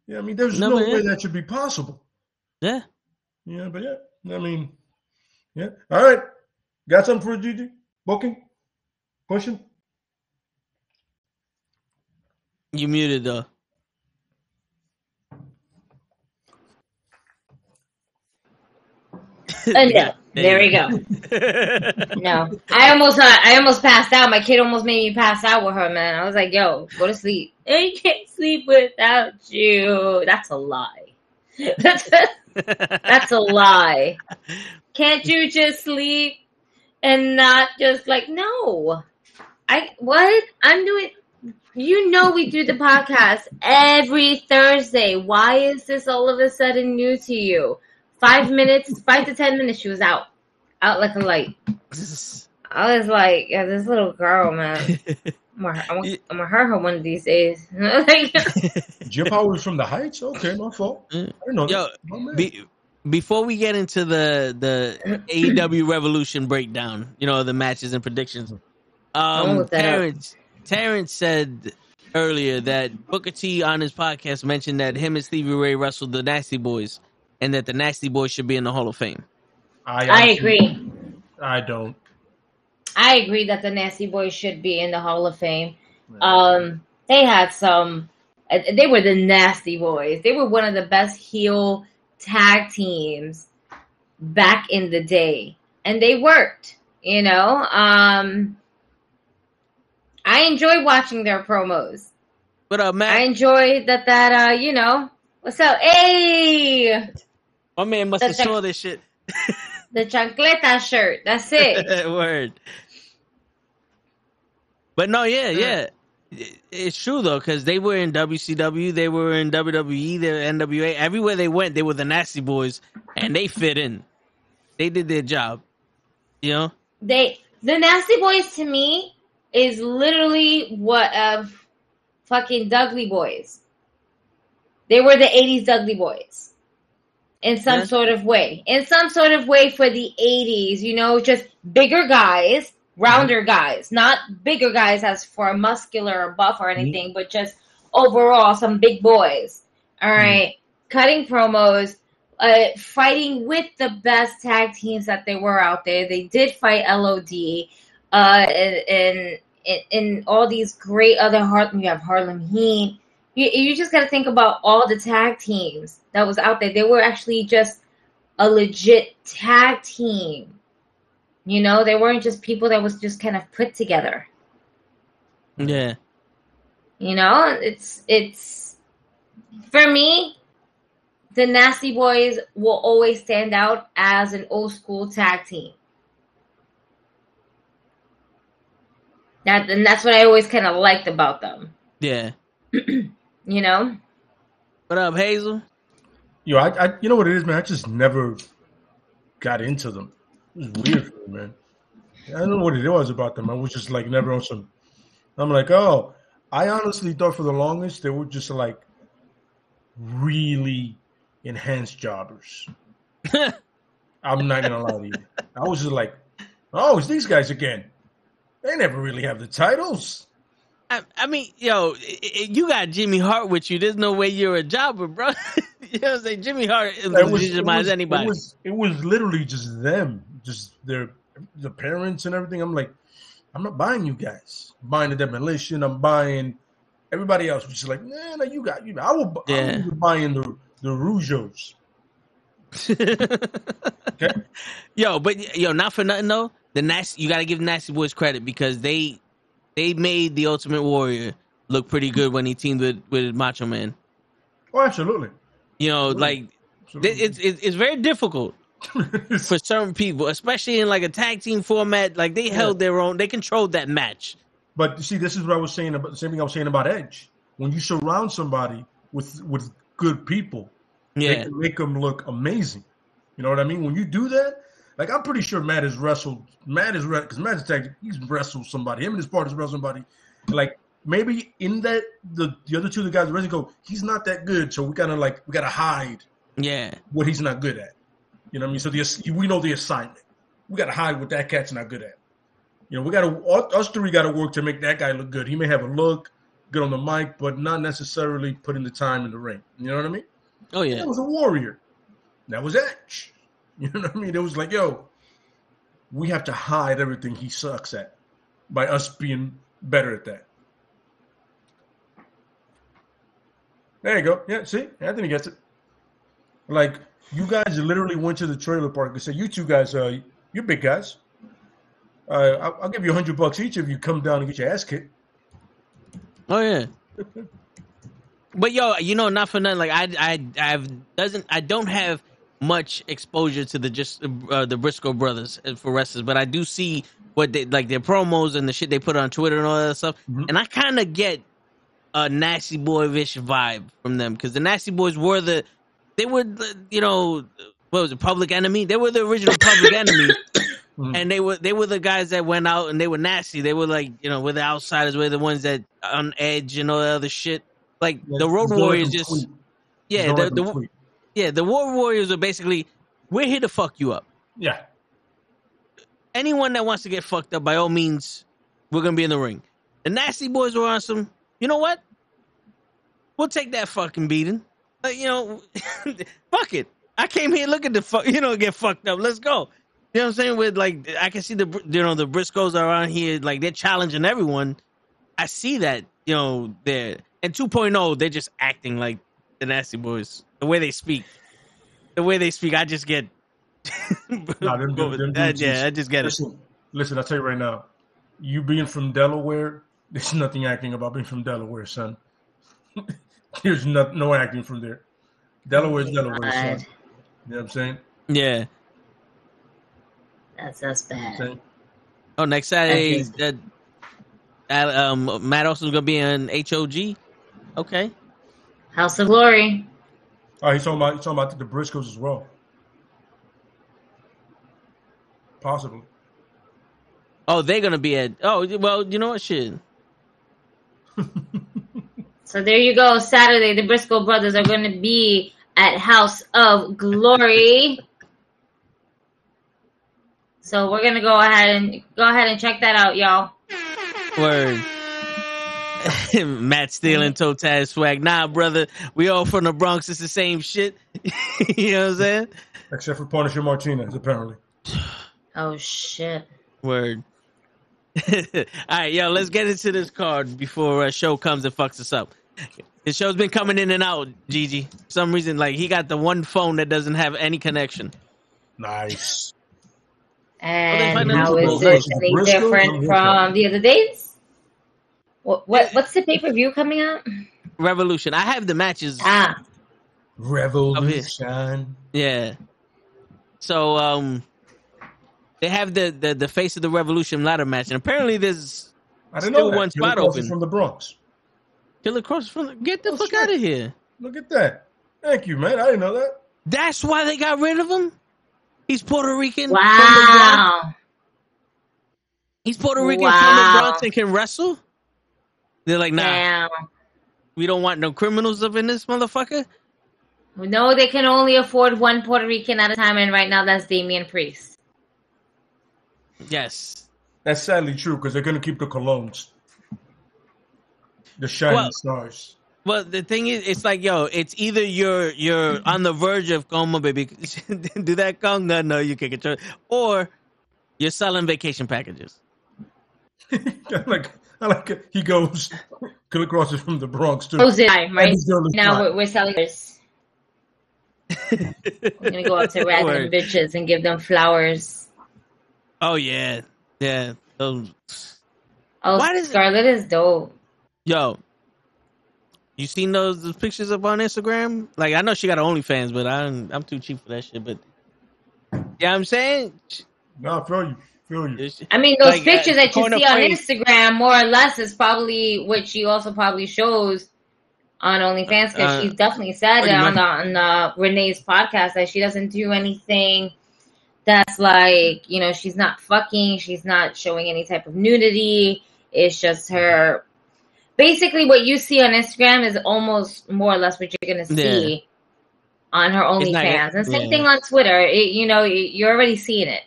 yeah, I mean, there's No, no, but yeah. way that should be possible. yeah. Yeah, but yeah, I mean, Yeah. All right. Got something for Gigi? Booking? Pushing? You muted though. Uh, no. There we go. No, I almost uh, I almost passed out. My kid almost made me pass out with her, man. I was like, "Yo, go to sleep." I can't sleep without you. That's a lie. That's a, that's a lie. Can't you just sleep and not just like no? I what I'm doing. You know we do the podcast every Thursday. Why is this all of a sudden new to you? Five minutes, five to ten minutes, she was out, out like a light. I was like, yeah, this little girl, man. I'm gonna, I'm, gonna, I'm gonna hurt her one of these days. Like, Jim Howard was from the Heights? Okay, my fault. I didn't know Yo, that. Be, before we get into the the AEW Revolution breakdown, you know the matches and predictions. I'ma Um, look that up. Terrence Terrence said earlier that Booker T on his podcast mentioned that him and Stevie Ray wrestled the Nasty Boys, and that the Nasty Boys should be in the Hall of Fame. I, I agree. I don't. I agree that the Nasty Boys should be in the Hall of Fame. Um, they had some. uh, They were the Nasty Boys. They were one of the best heel tag teams back in the day, and they worked. You know, um, I enjoy watching their promos. What up, I enjoy that. That uh, you know, what's up? Hey, My man must have That's- saw this shit. the chancleta shirt. That's it. Word. But no, yeah, Mm. yeah. It's true though, because they were in WCW, they were in WWE, they were NWA. Everywhere they went, they were the Nasty Boys, and they fit in. They did their job. You know? they the nasty boys to me is literally what of fucking Dudley boys. They were the 80s Dudley boys. In some Yeah. sort of way. In some sort of way for the 80s, you know, just bigger guys, rounder guys, not bigger guys as for a muscular or buff or anything, but just overall some big boys. All right. Cutting promos, uh, fighting with the best tag teams that they were out there. They did fight LOD, uh, and and, and all these great other Harlem. You have Harlem Heat. You, you just got to think about all the tag teams that was out there. They were actually just a legit tag team. You know, they weren't just people that was just kind of put together. Yeah. You know, it's it's for me. The Nasty Boys will always stand out as an old school tag team. That and that's what I always kind of liked about them. Yeah. You know, What up, Hazel? Yo, I, I, you know what it is, man. I just never got into them. It was weird for me, man. I don't know what it was about them. I was just like never on some. I'm like, oh, I honestly thought for the longest they were just like really enhanced jobbers. I'm not gonna lie to you. I was just like, oh, it's these guys again. They never really have the titles. I, I mean, yo, i- i- you got Jimmy Hart with you. There's no way you're a jobber, bro. you know what I'm saying? Jimmy Hart is It was, legitimize anybody. it was it was literally just them, just their the parents and everything. I'm like, I'm not buying you guys. I'm buying the demolition. I'm buying everybody else. Which is like, nah, no, you got you. I will. Yeah. I'm even buying the the Rougeaus. Okay, Yo, but yo, not for nothing though. The nasty, you got to give Nasty Boys credit because they they made the Ultimate Warrior look pretty good when he teamed with with Macho Man. oh, absolutely. You know, Absolutely. like it's it's it's very difficult for certain people, especially in like a tag team format. Like they held their own, they controlled that match. But see, this is what I was saying about the same thing I was saying about Edge. When you surround somebody with with good people, they Yeah, can make them look amazing. You know what I mean? When you do that, like I'm pretty sure Matt has wrestled. Matt is because Matt's tag. He's wrestled somebody. Him and his partners wrestled somebody. Like maybe in that the the other two of the guys ready go. He's not that good, so we gotta like we gotta hide yeah, what he's not good at. You know what I mean? So the we know the assignment. We gotta hide what that cat's not good at. You know, we gotta us three gotta work to make that guy look good. He may have a look good on the mic, but not necessarily putting the time in the ring. You know what I mean? oh yeah, That was a warrior. That was Edge. You know what I mean? It was like, yo, we have to hide everything he sucks at by us being better at that. There you go. Yeah, see, Anthony gets it. Like you guys literally went to the trailer park and said, "You two guys, uh, you're big guys. Uh, I'll, I'll give you a hundred bucks each if you come down and get your ass kicked." Oh yeah. But yo, you know, not for nothing. Like I, I, I've doesn't, I don't have much exposure to the just uh, the Briscoe brothers for wrestlers, but I do see what they like their promos and the shit they put on Twitter and all that stuff, Mhm. and I kind of get a nasty boyish vibe from them because the nasty boys were the, they were, the, you know, what was it, Public Enemy? They were the original Public Enemy. Mhm. And they were they were the guys that went out and they were nasty. They were like you know, we're the outsiders. We're the ones that on edge and all that other shit. Like Yeah, the Road Warriors just yeah, the, the. Yeah, the War Warriors are basically we're here to fuck you up. yeah. Anyone that wants to get fucked up, by all means, we're gonna be in the ring. The Nasty Boys were on some. You know what? We'll take that fucking beating. Like, you know, fuck it. I came here looking to fuck, you know, get fucked up. Let's go. You know what I'm saying? With like, I can see the you know the Briscoes are on here, like they're challenging everyone. I see that, you know, there and 2.0, they're just acting like the Nasty Boys. The way they speak, the way they speak, I just get. Nah, them dudes- them Uh, yeah, I just get it. Listen, listen. I'll tell you right now. You being from Delaware, there's nothing acting about being from Delaware, son. there's no, no acting from there. Delaware's Delaware, son. You know what I'm saying? Yeah. that's that's bad. saying? Oh, next Saturday, Yes. that uh, um, Matt Olson's gonna be in HOG. Okay. House of Glory. Oh, he's talking about he's talking about the Briscoes as well. Possibly. Oh, they're gonna be at. Oh, well, you know what? Shit. So there you go. Saturday, the Briscoe brothers are going to be at House of Glory. So we're gonna go ahead and go ahead and check that out, y'all. Word. Matt stealing toe tag swag. Nah, brother, we all from the Bronx. It's the same shit. you know what I'm saying? Except for Punisher Martinez, apparently. Oh shit! Word. all right, yo, let's get into this card before a show comes and fucks us up. The show's been coming in and out, Gigi. For some reason, like he got the one phone that doesn't have any connection. Nice. And oh, find how out it any different from the other days? What, what what's the pay per view coming out? Revolution. I have the matches. Ah, Revolution. Yeah. So um they have the, the the face of the revolution ladder match and apparently there's I didn't Still know that. one Killer spot Cross is open. from the Bronx. Killer Kross from the, get the Oh, fuck shit. out of here. Look at that. Thank you, man. I didn't know that. That's why they got rid of him? He's Puerto Rican from the Bronx. wow! He's Puerto Rican from the Bronx and can wrestle? They're like, nah, Damn. we don't want no criminals up in this motherfucker. No, they can only afford one Puerto Rican at a time, and right now that's Damian Priest. Yes. That's sadly true because they're going to keep the Colóns. The shining Well- stars. Well, the thing is, it's like, yo, it's either you're you're on the verge of coma, baby, do that conga, no, you can't control, or you're selling vacation packages. Like, I like it. He goes, Killer Kross is from the Bronx, too. Close it time, right? And he's gonna Now we're, we're selling yours. I'm gonna go up to random Word. bitches and give them flowers. Oh yeah, yeah. Those- Oh, Why does it- Scarlett is dope. Yo, you seen those, those pictures up on Instagram? Like I know she got her OnlyFans, but I'm I'm too cheap for that shit. But yeah, I'm saying, No, I feel you. Feel you. I mean, those Like, pictures that you see on frame. Instagram, more or less, is probably what she also probably shows on OnlyFans because Uh, she's definitely said pretty on the, on the Renee's podcast that she doesn't do anything that's like you know she's not fucking, she's not showing any type of nudity. It's just her. Basically, what you see on Instagram is almost more or less what you're gonna see on her OnlyFans, and same yeah. thing on Twitter. It, you know, you're already seeing it.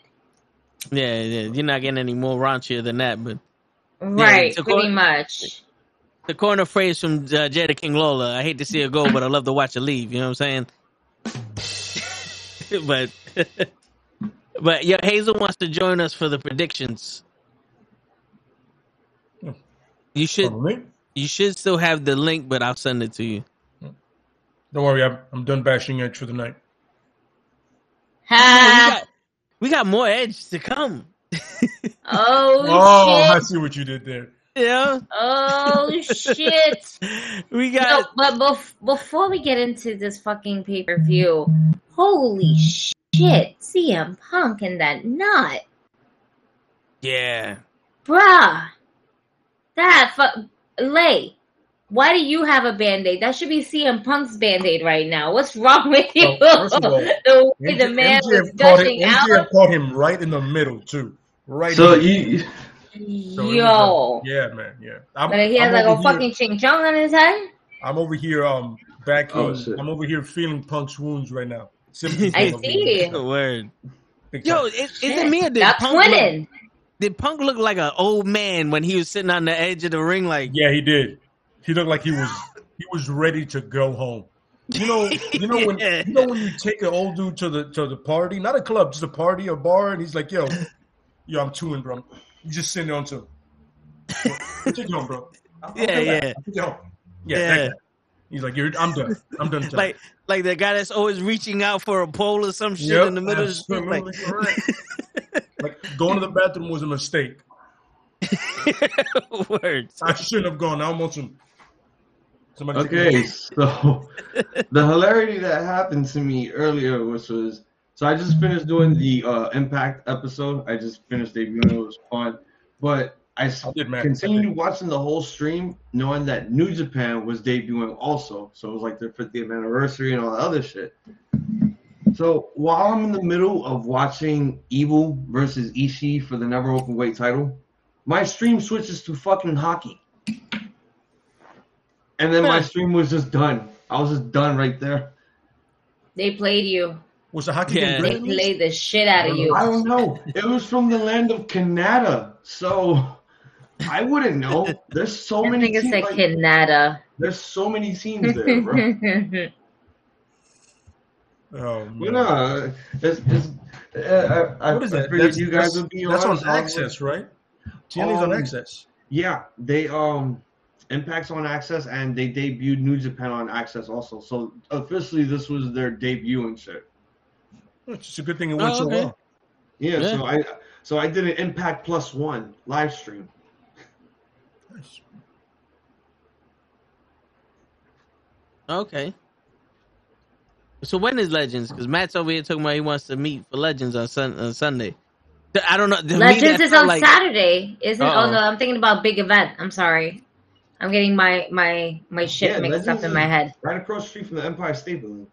Yeah, yeah, you're not getting any more raunchier than that. But Right, it's a pretty cor- much. the corner phrase from uh, Jada King Lola, I hate to see her go, but I love to watch her leave. You know what I'm saying? but But yeah, Hazel wants to join us for the predictions. You should you should still have the link, but I'll send it to you. Don't worry, I'm, I'm done bashing Edge for the night. we Ha! Got we got more edge to come. Oh, Oh, I see what you did there. yeah. Oh shit! We got. No, got but bef- before we get into this fucking pay per view, holy shit! CM Punk and that nut, yeah. bruh. That fu- Lay. Why do you have a band aid? That should be CM Punk's band aid right now. What's wrong with you? Well, first of all, the way the man was MJF caught, him, out. MJF caught him right in the middle too. Right. So in you, So Yo. uh, yeah, man, yeah. I'm, But he has I'm like a here- fucking ching chong on his head. I'm over here, um, back Oh, in. shit. I'm over here feeling Punk's wounds right now. Sympathy I over see. here. Word. Yo, is, is it me or did That's Punk, look, winning. did Punk look like an old man when he was sitting on the edge of the ring? Like, yeah, he did. He looked like he was he was ready to go home. You know, you know when you know when you take an old dude to the to the party, not a club, just a party, a bar, and he's like, "Yo, yo, I'm touring, bro. You just sitting on. I'll take home, bro. I'll, I'll Yeah, yeah. I'll take you home. Yeah, Yeah. He's like, You're, I'm done. I'm done. tonight." like, like the guy that's always reaching out for a pole or some shit Yep, in the middle of the street. Like, like going to the bathroom was a mistake. words. I shouldn't have gone. I almost somebody. okay, so the hilarity that happened to me earlier, which was so I just finished doing the uh, Impact episode. I just finished debuting; it was fun, but I continued watching the whole stream, knowing that New Japan was debuting also. So it was like their 50th anniversary and all that other shit. So while I'm in the middle of watching Evil versus Ishii for the NEVER Openweight title, my stream switches to fucking hockey. And then my stream was just done. I was just done right there. They played you. Was the hockey Yeah. game They great? played the shit out of you. I don't know. It was from the land of Canada. So I wouldn't know. There's so I many think it's like like- Canada. there's so many teams there, bro. Oh, But man. no, it's, it's, uh, I, I, What is I that? figured That's, you guys that's, would be that's on. on so I would- Access, right? TNA's on Um, Access. Yeah, they um Impact's on Access and they debuted New Japan on Access also. So officially, this was their debut and shit. It's just a good thing it went Oh, so okay. well. Yeah, Yeah. so I so I did an Impact Plus One live stream. Nice. Okay. So when is Legends? Because Matt's over here talking about he wants to meet for Legends on, sun, on Sunday. I don't know. To me, Legends that is felt on like- Saturday, isn't? Oh, Uh-oh. Oh no, I'm thinking about big event. I'm sorry. I'm getting my my my shit Yeah, mixed Legends up in my head. Right across the street from the Empire State Building.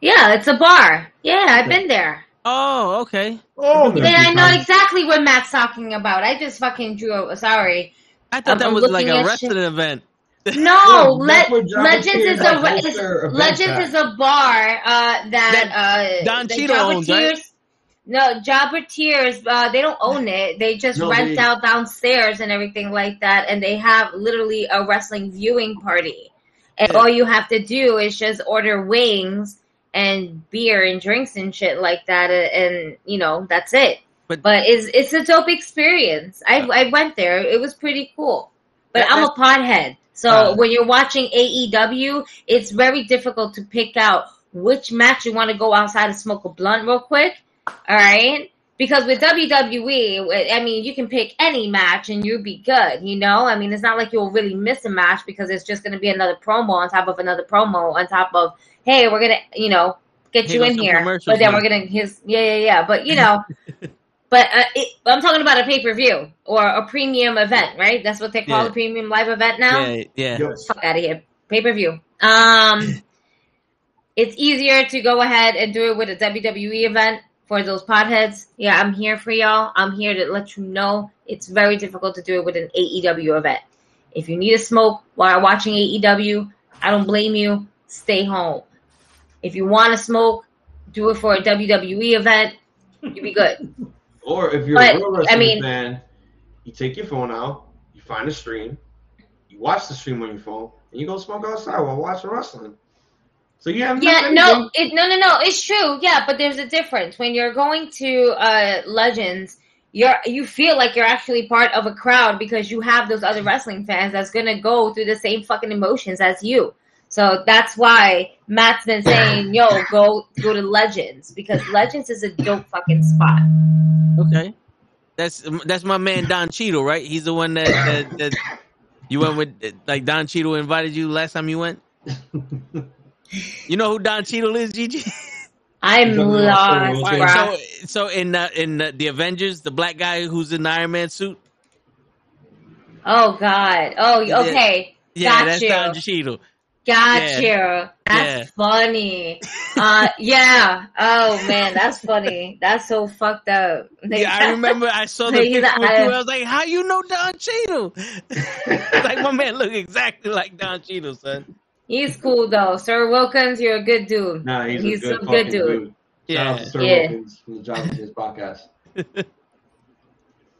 Yeah, it's a bar. Yeah, I've been there. Oh, okay. Oh, Yeah, Yeah, I know exactly what Matt's talking about. I just fucking drew. A, sorry. I thought I'm- that I'm was like a at wrestling event. No, Yeah, Le- that's what John Legends is a has re- host is- their Legends at. is a bar uh, that, uh, Don the Cheadle owns, right? No, Jobberteers, uh, they don't own it. They just No, rent they- out downstairs and everything like that, and they have literally a wrestling viewing party. And Yeah. all you have to do is just order wings and beer and drinks and shit like that, and, you know that's it. But- But it's it's a dope experience. I I went there. It was pretty cool. But I'm a pothead. So Uh. when you're watching AEW, it's very difficult to pick out which match you want to go outside and smoke a blunt real quick. All right? Because with WWE, I mean, you can pick any match and you'll be good, you know? I mean, it's not like you'll really miss a match because it's just going to be another promo on top of another promo on top of, hey, we're going to, you know, get Here you in here. But then man. we're going to, his, yeah, yeah, yeah. But, you know, but uh, it, I'm talking about a pay per view or a premium event, right? That's what they call Yeah. a premium live event now Yeah, yeah. Yep. fuck out of here. Pay per view. Um, it's easier to go ahead and do it with a WWE event for those potheads. Yeah, I'm here for y'all. I'm here to let you know it's very difficult to do it with an AEW event. If you need a smoke while watching AEW, I don't blame you. Stay home. If you want to smoke, do it for a WWE event. You'll be good. Or if you're But, a real I wrestling mean- fan, you take your phone out, you find a stream, you watch the stream on your phone, and you go smoke outside while watching wrestling. So you have Yeah, no, it, no, no, no. It's true. Yeah, but there's a difference when you're going to uh, Legends. You're you feel like you're actually part of a crowd because you have those other wrestling fans that's gonna go through the same fucking emotions as you. So that's why Matt's been saying, "Yo, go go to Legends because Legends is a dope fucking spot." Okay. That's that's my man Don Cheadle, right? He's the one that, that, that you went with. Like Don Cheadle invited you last time you went. You know who Don Cheadle is, Gigi? I'm He's on the lost, Russell All Wilson. right, so so in uh, in uh, the Avengers, the black guy who's in the Iron Man suit. Oh God. Oh, okay. Yeah, Got that's you. Don Cheadle. Got Yeah. you. That's Yeah. funny. Uh, yeah. Oh man, that's funny. That's so fucked up. Yeah, I remember I saw the picture a- with you. I was like, "How you know Don Cheadle?" like my man look exactly like Don Cheadle, son. He's cool though. Sir Wilkins, you're a good dude. Nah, he's, He's a good, a good fucking dude. dude. Shout out Yeah, to Sir Yeah. Wilkins from the Jonathan James podcast.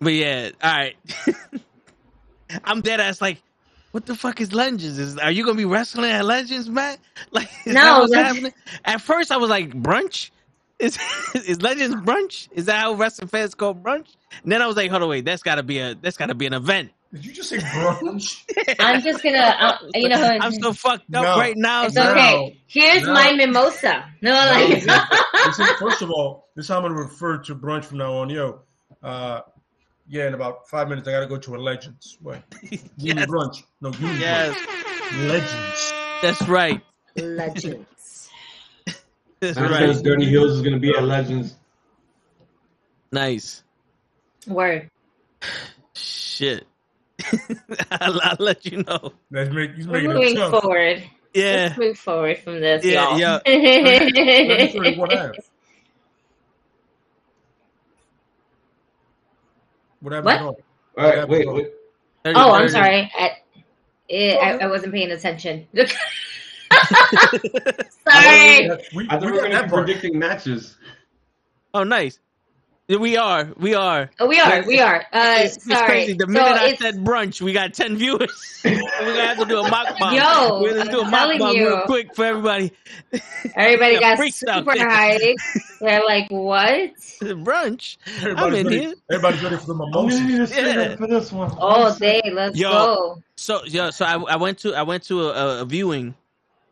but yeah, all right. I'm dead ass like, what the fuck is Legends? Is are you gonna be wrestling at Legends, man? Like, is No, that what's happening? At first, I was like, brunch. Is is Legends brunch? Is that how wrestling fans call brunch? And then I was like, hold on, wait, that's gotta be a that's gotta be an event. Did you just say brunch? I'm just gonna, uh, you know, I'm so fucked up No. right now. it's son. okay. Here's No. my mimosa. No, like, Listen, first of all, this is how I'm gonna refer to brunch from now on. Yo, uh, yeah, in about five minutes I gotta go to a Legends. Wait, Uni Yes. brunch? No, Uni Yes, brunch. Legends. that's right. legends. That's Matt right. says Dirty Hills is gonna be at Legends. Nice. Word. Shit. I'll, I'll let you know. Let's make. He's We're making it moving forward. Yeah. Let's move forward from this, Yeah, y'all. yeah. Let me what I. What happened? What? to all? All right, wait, wait. Oh, I'm Thirty- sorry. I, eh, I, I wasn't paying attention. sorry. We, I thought we we were got gonna that be predicting matches. Oh, nice. Yeah, We are. We are. Oh, we are. We are. Uh, it's, it's sorry. crazy. The So minute I said brunch, we got 10 viewers. We're going to have to do a mock bomb. Yo, We're going to do a I'm mock telling bomb you. real quick for everybody. Everybody got freaks out super there. hyped. They're like, "What? brunch? I'm Everybody's in ready. here. Everybody's ready for the I'm gonna mimosas. need Yeah. for this one. All day, let's Yo. go." So, yeah, so I, I went to I went to a, a viewing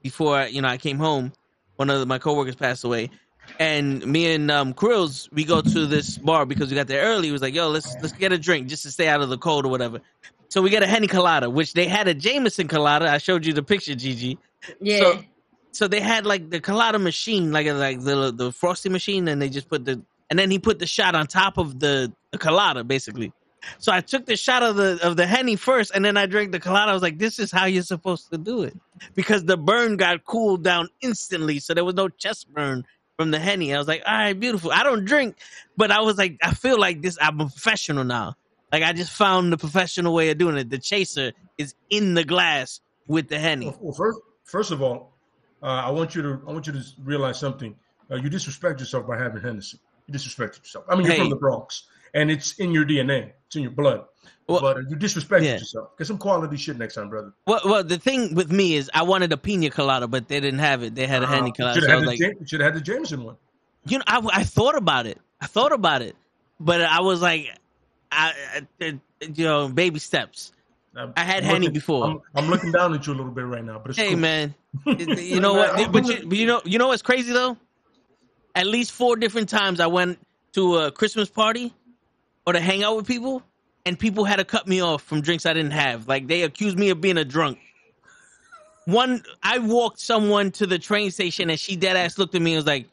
before you know I came home. One of my coworkers passed away, and me and um, Krills we go to this bar because we got there early. He was like, "Yo, let's let's get a drink just to stay out of the cold or whatever." So we get a Henny Colada, which they had a Jameson Colada. I showed you the picture, Gigi. Yeah. So, so they had like the colada machine, like like the the frosty machine, and they just put the and then he put the shot on top of the, the colada, basically. So I took the shot of the of the henny first, and then I drank the colada. I was like, "This is how you're supposed to do it," because the burn got cooled down instantly, so there was no chest burn from the henny. I was like, "All right, beautiful." I don't drink, but I was like, I feel like this. I'm a professional now. Like I just found the professional way of doing it. The chaser is in the glass with the henny. Well, first, first of all, uh, I want you to I want you to realize something. Uh, you disrespect yourself by having Hennessy. You disrespect yourself. I mean, you're Hey. from the Bronx, and it's in your DNA. It's in your blood. Well, but uh, you disrespected yeah. yourself. Get some quality shit next time, brother. Well, well, the thing with me is I wanted a pina colada, but they didn't have it. They had a henny colada. Should So I have was had, the like, Ja- should have had the Jameson one. you know, I, I thought about it. I thought about it, but I was like, I, I you know, baby steps. I'm- I had Henny before. I'm, I'm looking down at you a little bit right now, but it's Hey, cool. man, you know what? But you, but you know, you know what's crazy though? At least four different times I went to a Christmas party or to hang out with people, and people had to cut me off from drinks I didn't have. Like they accused me of being a drunk. One, I walked someone to the train station, and she dead ass looked at me and was like,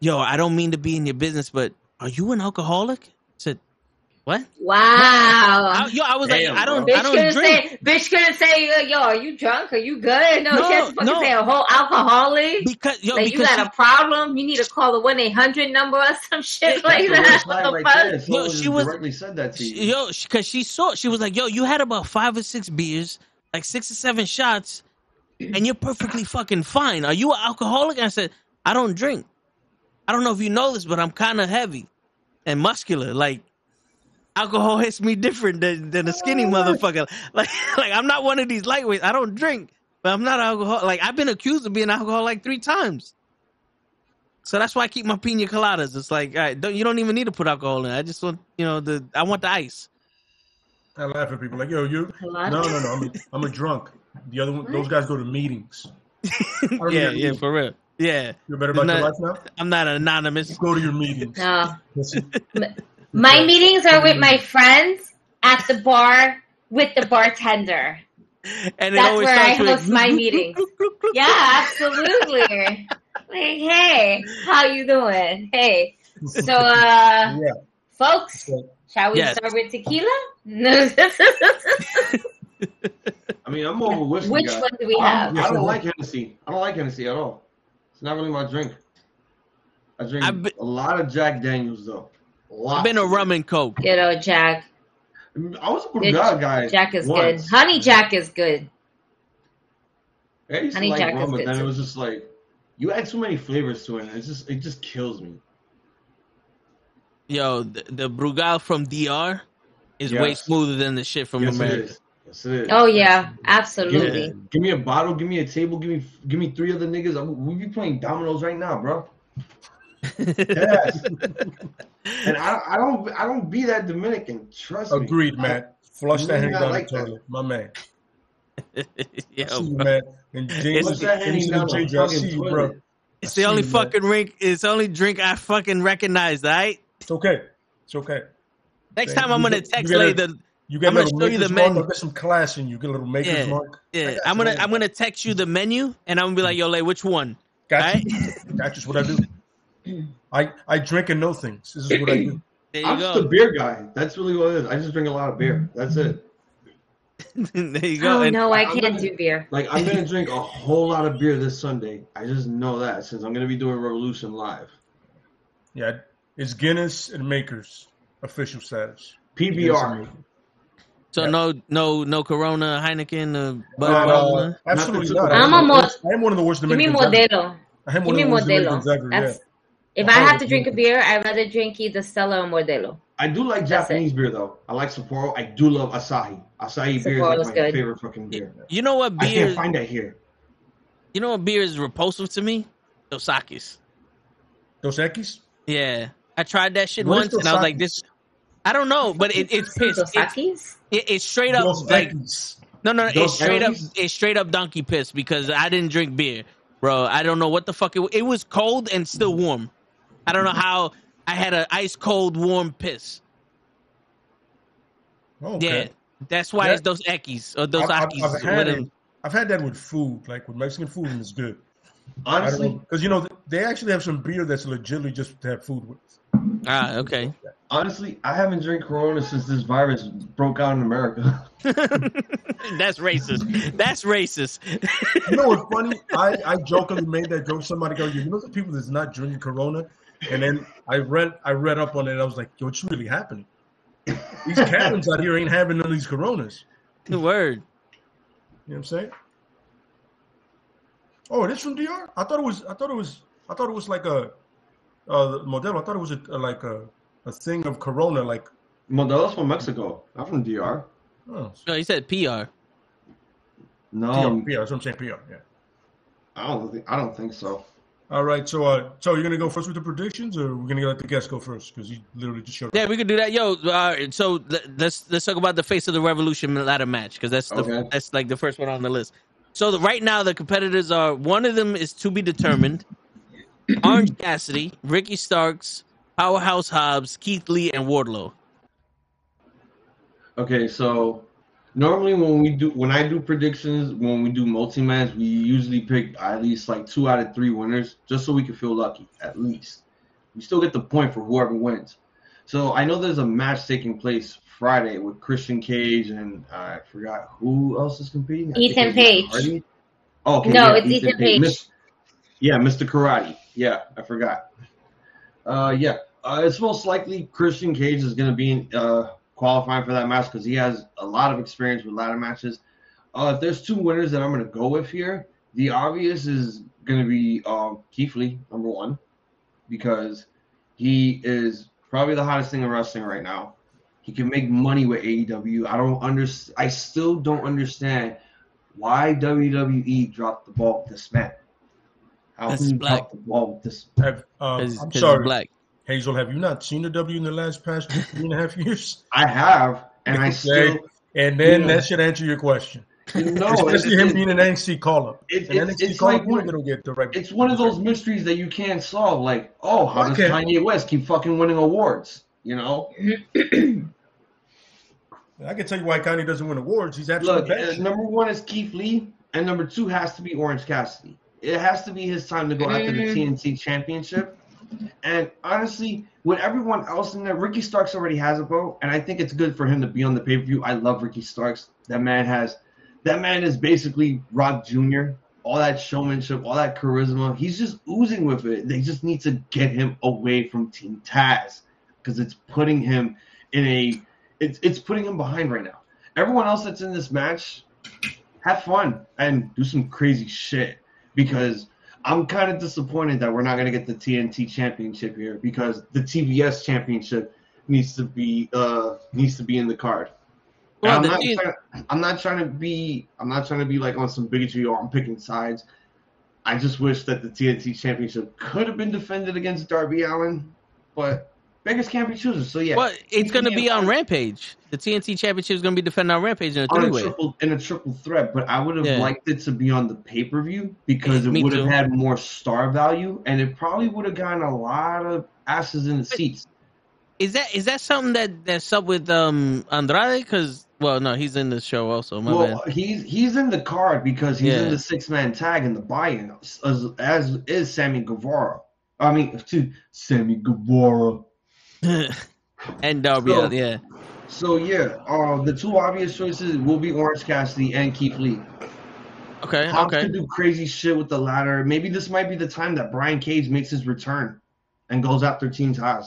"Yo, I don't mean to be in your business, but are you an alcoholic?" I said, "What?" Wow. I, yo, I was Damn, like, "I don't, bitch I don't couldn't drink." say, bitch couldn't say, uh, yo, are you drunk? Are you good? No, No, she has to fucking no. say a whole alcoholic. Because yo, like you because got she- a problem, you need to call the one eight hundred number or some shit like That's a red that. flag What the fuck? there. Yo, she was- directly said that to you. yo, because she saw, she was like, "Yo, you had about five or six beers, like six or seven shots, and you're perfectly fucking fine. Are you an alcoholic?" And I said, "I don't drink. I don't know if you know this, but I'm kind of heavy and muscular. Like alcohol hits me different than, than a skinny motherfucker. Like, like I'm not one of these lightweights. I don't drink. but I'm not alcohol. Like I've been accused of being alcohol like three times. So that's why I keep my pina coladas. It's like, all right, don't, you don't even need to put alcohol in. I just want, you know, the I want the ice. I laugh at people like, yo, you. No, no, no. I'm a, I'm a drunk. The other one, those guys go to meetings. don't yeah, yeah, for real. Yeah, You're better about Isn't your that- life now. I'm not anonymous. Go to your meetings. No. Listen, My meetings are with my friends at the bar with the bartender. And it That's always where I starts with host my meetings. Yeah, absolutely. Like, hey, how you doing? Hey. So uh yeah. folks, shall we Yes. start with tequila? No. I mean, I'm more of a whiskey Which guy. one do we I have? don't- I don't like Hennessy. I don't like Hennessy at all. It's not really my drink. I drink I've a lot of Jack Daniels though. A lot. I've been a rum and coke. Good old Jack. I was a Good- Brugal guy. Jack is once. good. Honey Jack is good. I used to like Jack rum, but then too. it was just like you add too many flavors to it. and It's just it just kills me. Yo, the, the Brugal from DR is way smoother than the shit from yes, it America. is. Yes, it is. Oh yeah, Give me, absolutely. give me a bottle, give me a table, give me give me three other niggas. I'm, we be playing dominoes right now, bro. Yes. and I, I don't I don't be that Dominican. Trust me. Agreed, man. Flush that Yeah, hand down like the that. toilet, my man. I Yo, see you, man. And James, Flush that James hand down the fucking toilet. bro. It's the only see you, man. fucking drink. It's the only drink I fucking recognize. All right. It's okay. It's okay. Next Man, time I'm gonna get- text you get a- later. You get I'm a gonna little show you the mark. menu. I'll get some class in you. Get a little maker's Yeah. mark. Yeah, I'm gonna man. I'm gonna text you the menu, and I'm gonna be like, yo, like which one? Got Alright? you. Got you. That's what I do. I I drink and know things. This is what I do. There I'm just a beer guy. That's really what it is. I just drink a lot of beer. That's it. there you go. Oh And no, I can't not- do beer. Like I'm gonna drink a whole lot of beer this Sunday. I just know that since I'm gonna be doing Revolution live. Yeah, it's Guinness and Makers official status. Guinness PBR. So Yeah. no no no Corona, Heineken, uh, Bud Uh, Bud- absolutely Nothing not. to- I am I'm a one of mo- the worst- I am one of the worst Give me Dominicans ever. Modelo. I am Give one me of the worst Modelo. Dominicans ever. Yeah. That's if I have to drink a beer, I'd rather drink either Stella or Modelo. I do like That's Japanese beer though. I like Sapporo. I do love Asahi. Asahi beer is like my good. favorite fucking beer. You know what I beer? can't find that here. You know what beer is repulsive to me? Dos Equis. Dos Equis? Yeah, I tried that shit What is once, and I was like, Equis? this. I don't know, but it, it's piss. Dos It's, Equis? it, it's straight up Dos like Equis. no, no, no. It's Dos straight up. It's straight up donkey piss because I didn't drink beer, bro. I don't know what the fuck it. wa- It was cold and still warm. I don't know how I had an ice cold warm piss. Okay. Yeah, that's why Yeah. it's those Equis or those I've, I've, I've had whatever. it. I've had that with food, like with Mexican food, and it's good. Honestly, because you know they actually have some beer that's legitimately just to have food with. Ah, okay. honestly, I haven't drank Corona since this virus broke out in America. that's racist. That's racist. You know what's funny? I, I jokingly made that joke. Somebody go, you know the people that's not drinking Corona, and then I read I read up on it. and I was like, yo, what's really happening? These Karens out here ain't having none of these Coronas. Word. You know what I'm saying? Oh, it is from DR. I thought it was. I thought it was. I thought it was like a, uh, Modelo. I thought it was a, like a, a thing of Corona. Like, Modelo's from Mexico, not from DR. oh, No, he said PR. No, PR, PR. That's what I'm saying. PR. Yeah. I don't think I don't think so. All right. So, uh, so you're gonna go first with the predictions, or we're gonna let the guest go first because he literally just showed up. Yeah, we could do that. Yo, uh, so th- let's let's talk about the face of the revolution ladder match because that's the, Okay. that's like the first one on the list. So the, right now the competitors are one of them is to be determined. Orange Cassidy, Ricky Starks, Powerhouse Hobbs, Keith Lee, and Wardlow. Okay, so normally when we do when I do predictions, when we do multi mans we usually pick at least like two out of three winners, just so we can feel lucky. At least we still get the point for whoever wins. So I know there's a match taking place Friday with Christian Cage and uh, I forgot who else is competing. I Ethan Page. Oh, okay, No, yeah, it's Ethan Page. Miss- yeah, Mr. Karate. Yeah, I forgot. Uh, yeah, uh, it's most likely Christian Cage is going to be in, uh, qualifying for that match because he has a lot of experience with ladder matches. Uh, if there's two winners that I'm going to go with here, the obvious is going to be um, Keith Lee, number one, because he is probably the hottest thing in wrestling right now. He can make money with AEW. I don't under, I still don't understand why WWE dropped the ball with this man. How That's can you black. drop the ball with this? Have, um, I'm sorry, black. Hazel. Have you not seen the W in the last past three and a half years? I have, and I still And then Yeah. that should answer your question. no. Especially it- him it- being an NXT call up. It- An it's- NXT it's call like up, one- it'll get the. It's one of those mysteries that you can't solve. Like, oh, how does Okay. Kanye West keep fucking winning awards? You know, I can tell you why Kanye doesn't win awards. He's look, absolutely uh, number one is Keith Lee, and number two has to be Orange Cassidy. It has to be his time to go after the Mm. TNT Championship. And honestly, with everyone else in there, Ricky Starks already has a vote, and I think it's good for him to be on the pay per view. I love Ricky Starks. That man has, that man is basically Rock Jr. All that showmanship, all that charisma, he's just oozing with it. They just need to get him away from Team Taz because it's putting him in a, it's it's putting him behind right now. Everyone else that's in this match, have fun and do some crazy shit because I'm kind of disappointed that we're not going to get the TNT championship here because the TBS championship needs to be uh needs to be in the card. Well, I'm the not T- trying, I'm not trying to be I'm not trying to be like on some bigotry or I'm picking sides. I just wish that the TNT championship could have been defended against Darby Allin, but beggars can't be choosers. So yeah, Well, it's going to be on Rampage. The TNT Championship is going to be defended on Rampage in a three way. triple in a triple threat, but I would have Yeah. liked it to be on the pay per view because it Me would have had more star value, and it probably would have gotten a lot of asses in the seats. Is that is that something that that's up with um Andrade? Because well, no, he's in the show also. My well, bad. he's he's in the card because he's Yeah. in the six man tag in the buy-in, as, as is Sammy Guevara. I mean, to Sammy Guevara. And Darby, So- yeah. So yeah, uh, the two obvious choices will be Orange Cassidy and Keith Lee. Okay, Tom okay. could do crazy shit with the ladder. Maybe this might be the time that Brian Cage makes his return and goes after Team Taz.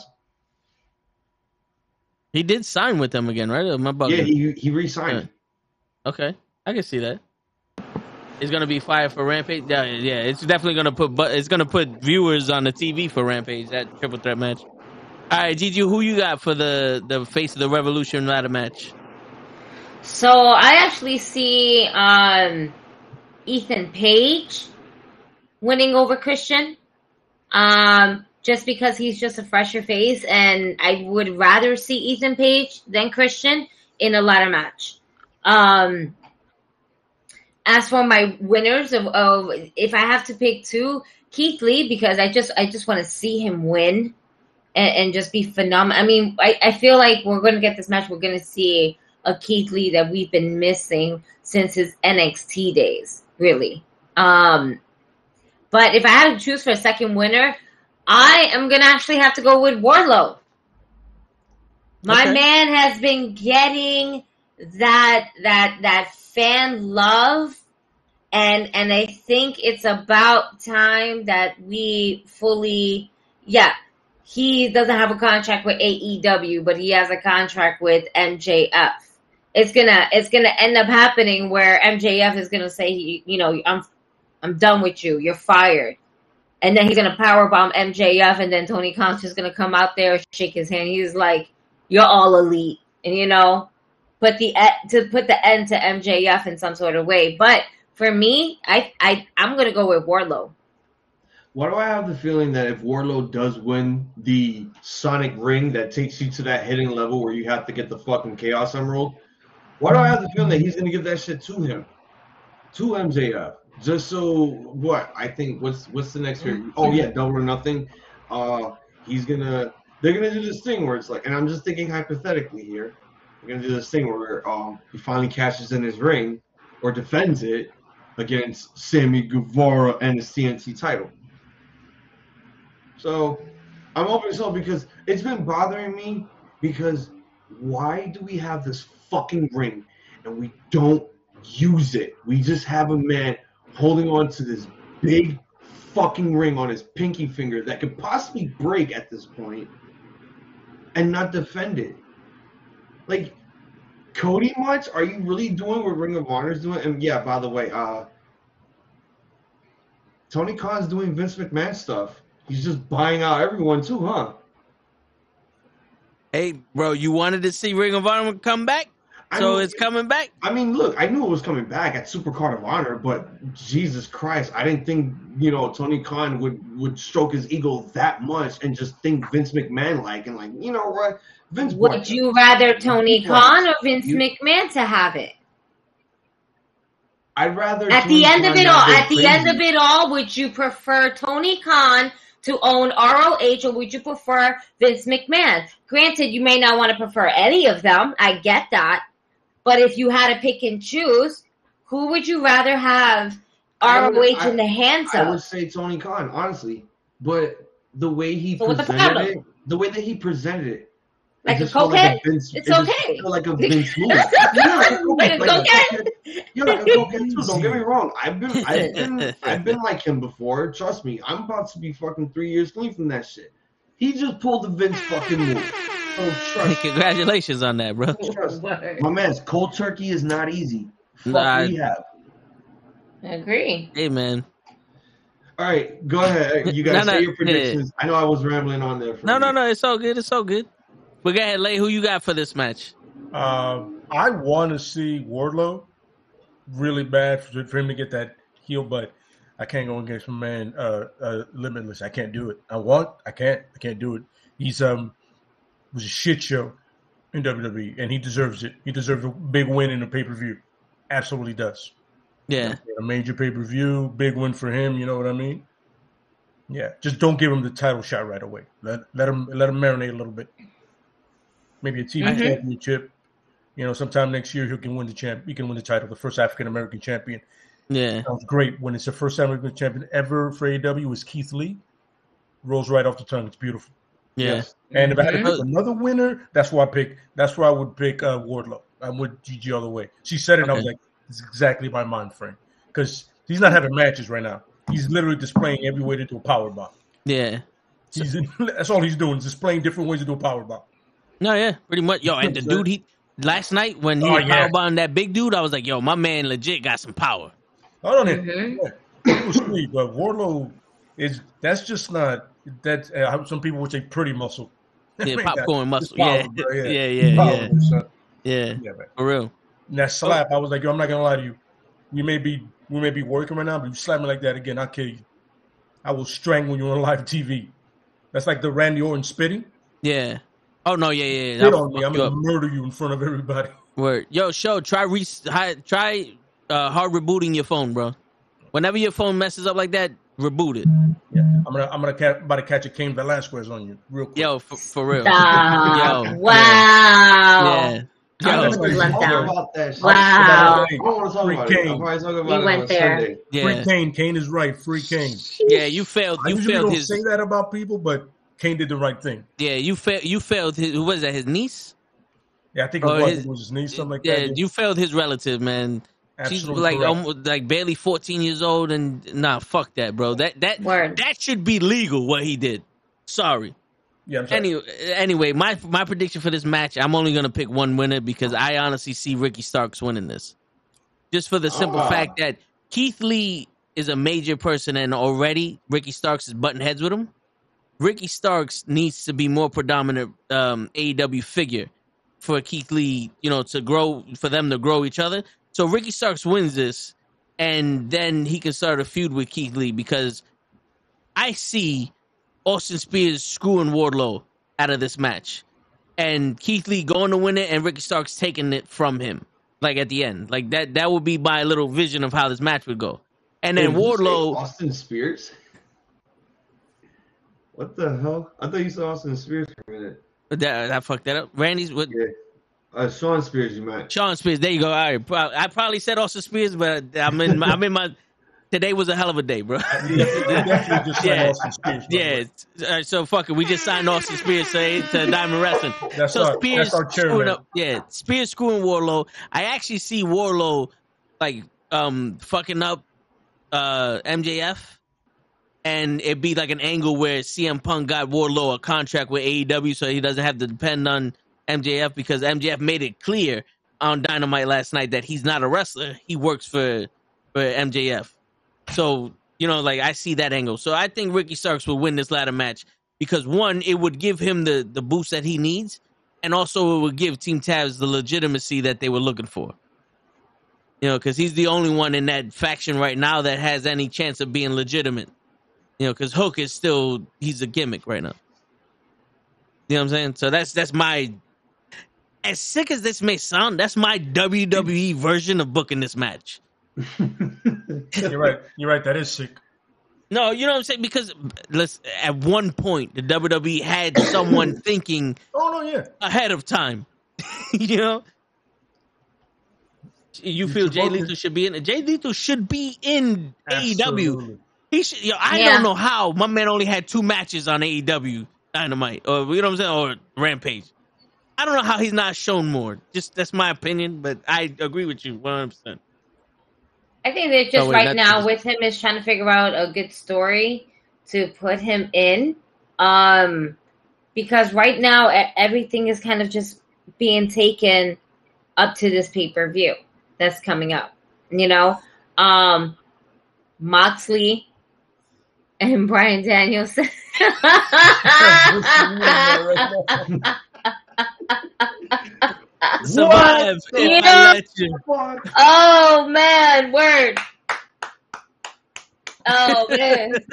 He did sign with them again, right? My bugging? Yeah, he he re-signed. Okay, I can see that. It's gonna be fire for Rampage. Yeah, yeah. It's definitely gonna put, but it's gonna put viewers on the TV for Rampage. That triple threat match. All right, Gigi, who you got for the the face of the Revolution ladder match? So I actually see um, Ethan Page winning over Christian, um, just because he's just a fresher face, and I would rather see Ethan Page than Christian in a ladder match. Um, as for my winners of, of if I have to pick two, Keith Lee because I just I just want to see him win and, and just be phenomenal. I mean, I, I feel like we're going to get this match. We're going to see a Keith Lee that we've been missing since his NXT days, really. Um, but if I had to choose for a second winner, I am going to actually have to go with Wardlow. My Okay. man has been getting that that that fan love and and I think it's about time that we fully yeah he doesn't have a contract with AEW but he has a contract with MJF it's gonna it's gonna end up happening where MJF is gonna say you, you know I'm I'm done with you. You're fired. And then he's gonna powerbomb MJF and then Tony Khan's just gonna come out there shake his hand. He's like you're all elite. And you know put the to put the end to MJF in some sort of way. But for me I I I'm gonna go with Wardlow Why do I have the feeling that if Wardlow does win the Sonic Ring that takes you to that hitting level where you have to get the fucking Chaos Emerald, why do I have the feeling that he's gonna give that shit to him, to MJF, just so what? I think what's what's the next year? Oh yeah, double or nothing. Uh, he's gonna they're gonna do this thing where it's like, and I'm just thinking hypothetically here, they're gonna do this thing where um he finally cashes in his ring or defends it against Sammy Guevara and his TNT title. So I'm hoping so because it's been bothering me because why do we have this fucking ring and we don't use it? We just have a man holding on to this big fucking ring on his pinky finger that could possibly break at this point and not defend it. Like Cody much? Are you really doing what Ring of Honor is doing? And yeah, by the way, uh Tony Khan's doing Vince McMahon stuff. He's just buying out everyone too, huh? Hey, bro, you wanted to see Ring of Honor come back? I So mean, it's coming back. I mean, look, I knew it was coming back at Super Card of Honor, but Jesus Christ, I didn't think you know Tony Khan would would stroke his ego that much and just think Vince McMahon like and like you know what Vince. Would brought- you rather Tony Khan or Vince you- McMahon to have it? I'd rather At Tony the end of it all, go at the end of it all, would you prefer Tony Khan to own ROH or would you prefer Vince McMahon? Granted, you may not want to prefer any of them. I get that. But if you had to pick and choose, who would you rather have would- ROH I- in the hands of? I would say Tony Khan, honestly, but the way he So the presented it, the way that he presented it Like a just felt cokehead? Vince, It's it just okay. felt like a Vince move. yeah, like a Like a cokehead? You're like a cokehead too. Don't get me wrong. I've been, I've been, I've been like him before. Trust me. I'm about to be fucking three years clean from that shit. He just pulled the Vince fucking move. So trust, Congratulations on that, bro. trust. Oh, My man's cold turkey is not easy. Fuck Nah. rehab. Agree. Hey, man. All right, go ahead. You guys No, no, say your yeah. predictions. I know I was rambling on there. For No, a no, no. It's all good. It's all good. But go ahead, Lay. Who you got for this match? Um, I want to see Wardlow really bad for, for him to get that heel, but I can't go against my man uh, uh, Limitless. I can't do it. I want, I can't, I can't do it. He's um was a shit show in WWE, and he deserves it. He deserves a big win in a pay per view. Absolutely does. Yeah. A major pay per view, big win for him. You know what I mean? Yeah, just don't give him the title shot right away. Let let him let him marinate a little bit. Maybe a TV Mhm. championship. You know, sometime next year he can win the champ. He can win the title, the first African American champion. Yeah. Sounds great. When it's the first African American champion ever for AEW was Keith Lee. Rolls right off the tongue. It's beautiful. Yeah. Yes. And if I had to Mhm. pick another winner, that's why I pick. That's where I would pick uh, Wardlow. I'm with Gigi all the way. She said it, and I was like, "It's exactly my mind frame." Because he's not having matches right now. He's literally displaying every way to do a power bomb. Yeah. He's that's all he's doing, is displaying different ways to do a power bomb. No, yeah. Pretty much. Yo, and the dude, he last night when he Oh, was yeah. powerbombing that big dude, I was like, yo, my man legit got some power. I don't know. Mhm. It was sweet, but Wardlow is that's just not that's uh, some people would say pretty muscle. Yeah, Man, popcorn it's muscle. power, Yeah. bro, Yeah, yeah, yeah. power, son. Yeah. Yeah. For real. And that slap, I was like, yo, I'm not gonna lie to you. We may be we may be working right now, but you slap me like that again, I'll kill you. I will strangle you on live TV. That's like the Randy Orton spitting. Yeah. Oh no, yeah, yeah. yeah. Spit I'll on me, fuck I'm gonna up. murder you in front of everybody. Word. Yo, show. Try re- hi- try uh, hard rebooting your phone, bro. Whenever your phone messes up like that, reboot it. Yeah, I'm gonna I'm gonna ca- about to catch a Cain Velasquez on you real quick. Yo, for, for real. Stop. Yo, wow. Yeah. I Yo, was Talk let down. that. Wow. I want to talk Free about it. Cain. I'll talk about We went there. Sunday. Free Cain. Cain is right. Free Cain. yeah. You failed. You usually failed don't his. say that about people, but Cain did the right thing. Yeah, you failed. You failed his. Who was that? His niece. Yeah, I think it Oh, was, his- it was his niece, something like yeah, that. you failed his relative, man. She's Absolutely like correct. almost like barely fourteen years old, and nah, fuck that, bro. That that Word. that should be legal. What he did. Sorry. yeah, I'm. Anyway, anyway, my my prediction for this match, I'm only gonna pick one winner because I honestly see Ricky Starks winning this, just for the simple Ah. fact that Keith Lee is a major person, and already Ricky Starks is butting heads with him. Ricky Starks needs to be more predominant um, AEW figure for Keith Lee, you know, to grow for them to grow each other. So Ricky Starks wins this, and then he can start a feud with Keith Lee because I see Austin Spears screwing Wardlow out of this match, and Keith Lee going to win it, and Ricky Starks taking it from him, like at the end, like that. That would be my little vision of how this match would go. And then Wait, did you say Wardlow, Austin Spears. What the hell? I thought you said Austin Spears for a minute. that, I fucked that up. Randy's with Yeah. Uh, Shawn Spears, you meant. Shawn Spears. There you go. All right, I probably said Austin Spears, but I'm in. My, I'm in my. Today was a hell of a day, bro. We definitely, just signed Yeah. Austin Spears. Yeah, uh, so fuck it. We just signed Austin Spears to, to Diamond Wrestling. That's so our Spears that's screwing up. Yeah, Spears screwing Wardlow. I actually see Wardlow like um fucking up uh MJF, and it'd be like an angle where CM Punk got Wardlow a contract with AEW, so he doesn't have to depend on MJF because MJF made it clear on Dynamite last night that he's not a wrestler. He works for for MJF. So you know, like I see that angle. So I think Ricky Starks will win this ladder match because one, it would give him the the boost that he needs, and also it would give Team Taz the legitimacy that they were looking for. You know, because he's the only one in that faction right now that has any chance of being legitimate. You know, because Hook is still he's a gimmick right now. You know what I'm saying? So that's that's my as sick as this may sound, that's my WWE version of booking this match. You're right. You're right. That is sick. No, you know what I'm saying? Because let's at one point the WWE had someone thinking Oh no, yeah. ahead of time. you know? You feel Jay Lethal should be in it. Jay Lethal should be in AEW. Absolutely. He should yo, I Yeah. don't know how my man only had two matches on AEW Dynamite. Or you know what I'm saying? Or Rampage. I don't know how he's not shown more. Just that's my opinion, but I agree with you 100 percent I think that just Oh, wait, right now just- with him is trying to figure out a good story to put him in. Um, because right now everything is kind of just being taken up to this pay per view that's coming up. You know, um, Moxley and Bryan Danielson. Survive if I Yeah. let you. Fuck. oh man, word. Oh man.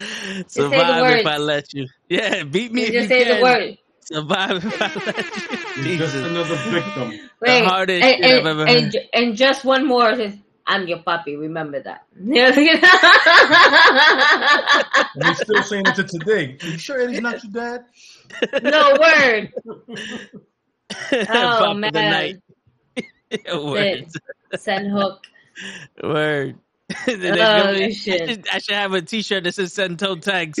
Survive if I let you. Yeah, beat me You if just you say can. the word. Survive if I let you. He's just Jesus. another victim. Wait, hardest and, I've and, ever and, and just one more. Says, I'm your puppy. Remember that. And he's still saying it to today. Are you sure Eddie's not your dad? no word. Oh of man. night. Word. Send hook. Word. Oh, gonna be- I, shit. should, I should have a T-shirt that says "Send toe tags."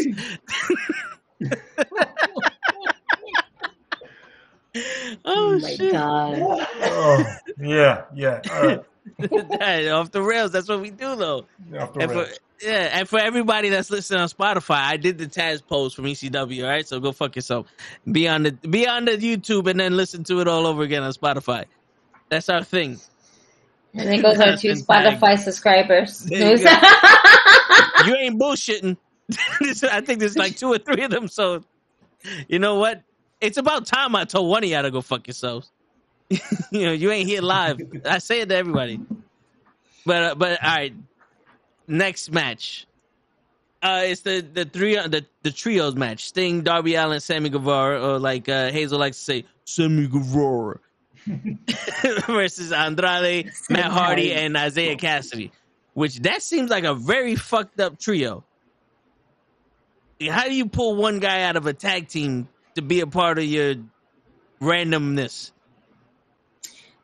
oh, Oh my shit! god. Oh, yeah, yeah. All right. That- off the rails. That's what we do, though. Yeah, off the And for, yeah, and for everybody that's listening on Spotify, I did the Taz post from ECW. All right, so go fuck yourself. Be on the be on the YouTube and then listen to it all over again on Spotify. That's our thing. And it goes out to Send tag. Spotify subscribers. You You ain't bullshitting. I think there's like two or three of them. So, you know what? It's about time I told one of y'all to go fuck yourselves. you know, you ain't here live. I say it to everybody. But uh, but all right, next match. Uh, it's the the three the the trios match: Sting, Darby Allin, Sammy Guevara, or like uh, Hazel likes to say, Sammy Guevara versus Andrade, Matt Hardy, and Isiah Kassidy. Which that seems like a very fucked up trio. How do you pull one guy out of a tag team to be a part of your randomness?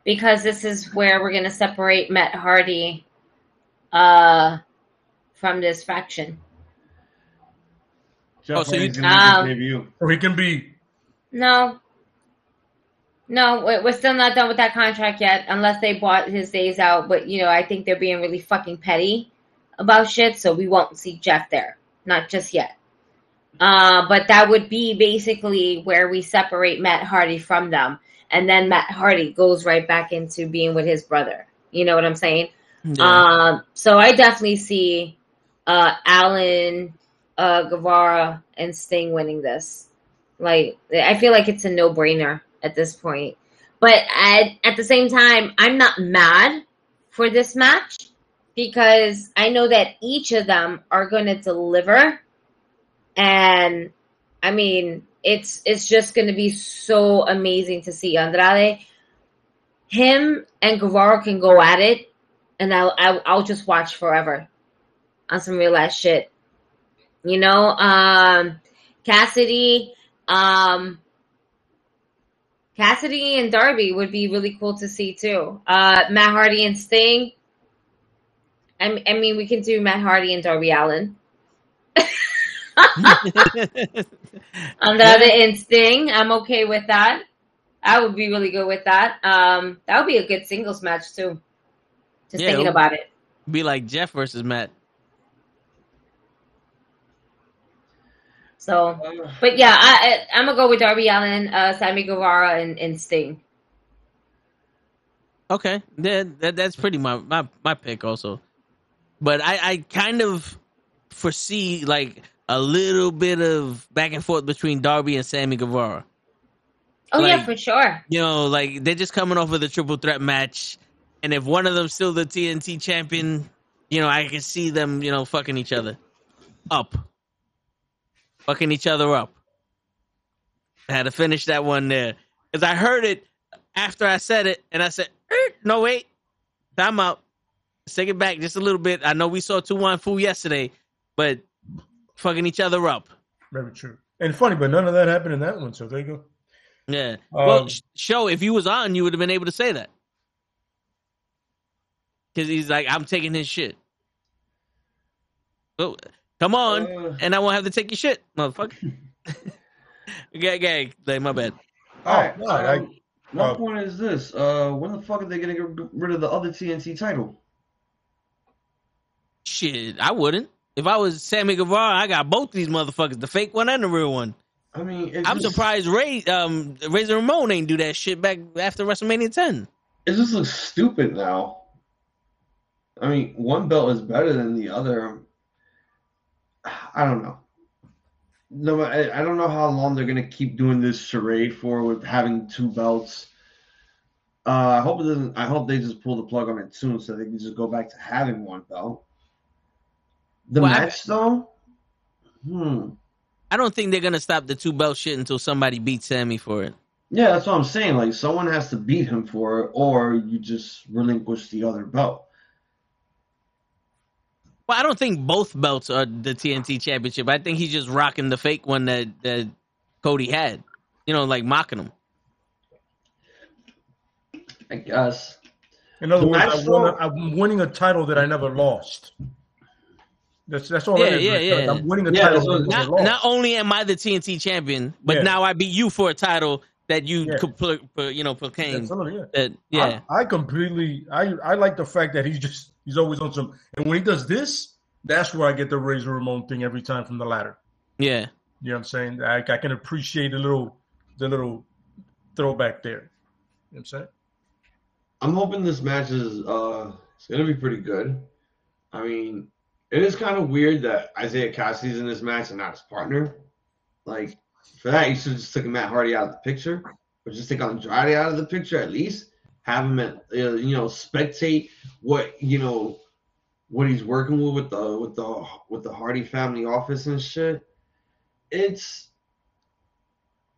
Because this is where we're gonna separate Matt Hardy uh from this faction. Jeff Oh, so you- Hardy's gonna make Um, debut. Or he can be. No. No, we- we're still not done with that contract yet, unless they bought his days out. But you know, I think they're being really fucking petty about shit, so we won't see Jeff there, not just yet. Uh, but that would be basically where we separate Matt Hardy from them, and then Matt Hardy goes right back into being with his brother. You know what I'm saying? Um, so I definitely see uh, Allin, uh, Guevara, and Sting winning this. Like, I feel like it's a no brainer at this point. But at, at the same time, I'm not mad for this match because I know that each of them are going to deliver. And I mean, it's it's just going to be so amazing to see Andrade. Him and Guevara can go at it and I'll, I'll I'll just watch forever on some real ass shit. You know, um, Kassidy, um, Kassidy and Darby would be really cool to see too. Uh, Matt Hardy and Sting. I, I mean, we can do Matt Hardy and Darby Allin. Andrade and Sting. I'm okay with that. I would be really good with that. Um, that would be a good singles match too. Just Yeah, thinking it- about it. be like Jeff versus Matt. So, but yeah, I, I I'm gonna go with Darby Allin, uh, Sammy Guevara, and, and Sting. Okay, that, that that's pretty my, my my pick also. But I I kind of foresee like a little bit of back and forth between Darby and Sammy Guevara. Oh yeah, for sure. You know, like they're just coming off of the triple threat match, and if one of them's still the TNT champion, you know, I can see them, you know, fucking each other up, fucking each other up. I had to finish that one there because I heard it after I said it, and I said, "Er, "No, wait, time out. Let's take it back just a little bit." I know we saw two one fool yesterday, but fucking each other up. Very true. And funny, but none of that happened in that one. So there you go. Yeah. well, Um, sh- show if you was on, you would have been able to say that because he's like, "I'm taking his shit." Oh, come on, Uh, and I won't have to take your shit, motherfucker. okay, okay, like my bad. all right. no, I- um, my uh, point is this: uh, when the fuck are they gonna get rid of the other TNT title? Shit, I wouldn't. If I was Sammy Guevara, I got both these motherfuckers, the fake one and the real one. I mean, I'm just, surprised Ray, um, Razor Ramon ain't do that shit back after WrestleMania 10. It just looks stupid now. I mean, one belt is better than the other. I don't know. No, I, I don't know how long they're gonna keep doing this charade for with having two belts. Uh, I hope it doesn't. I hope they just pull the plug on it soon, so they can just go back to having one belt. The Well, I- match, though, hmm. I don't think they're gonna stop the two belt shit until somebody beats Sammy for it. Yeah, that's what I'm saying. Like, someone has to beat him for it, or you just relinquish the other belt. Well, I don't think both belts are the TNT Championship. I think he's just rocking the fake one that that Cody had. You know, like mocking him. I guess. In other The words, I won I'm winning a title that I never lost. That's that's all Yeah, it is. yeah, Like, yeah. I'm winning a Yeah, title that's that I what- never Not not only am I the TNT champion, but Yeah. now I beat you for a title that you Yeah. could pl- pl- you know proclaim Absolutely, yeah. that yeah. I, I completely I I like the fact that he's just he's always on some and when he does this, that's where I get the Razor Ramon thing every time from the ladder. yeah. You know what I'm saying? I, I can appreciate the little the little throwback there. You know what I'm saying? I'm hoping this match is uh it's gonna be pretty good. I mean, it is kind of weird that Isiah Kassidy's in this match and not his partner. Like for that, you should just taken Matt Hardy out of the picture, or just take Andrade out of the picture at least. Have him at uh, you know spectate what you know what he's working with with the with the with the Hardy family office and shit. It's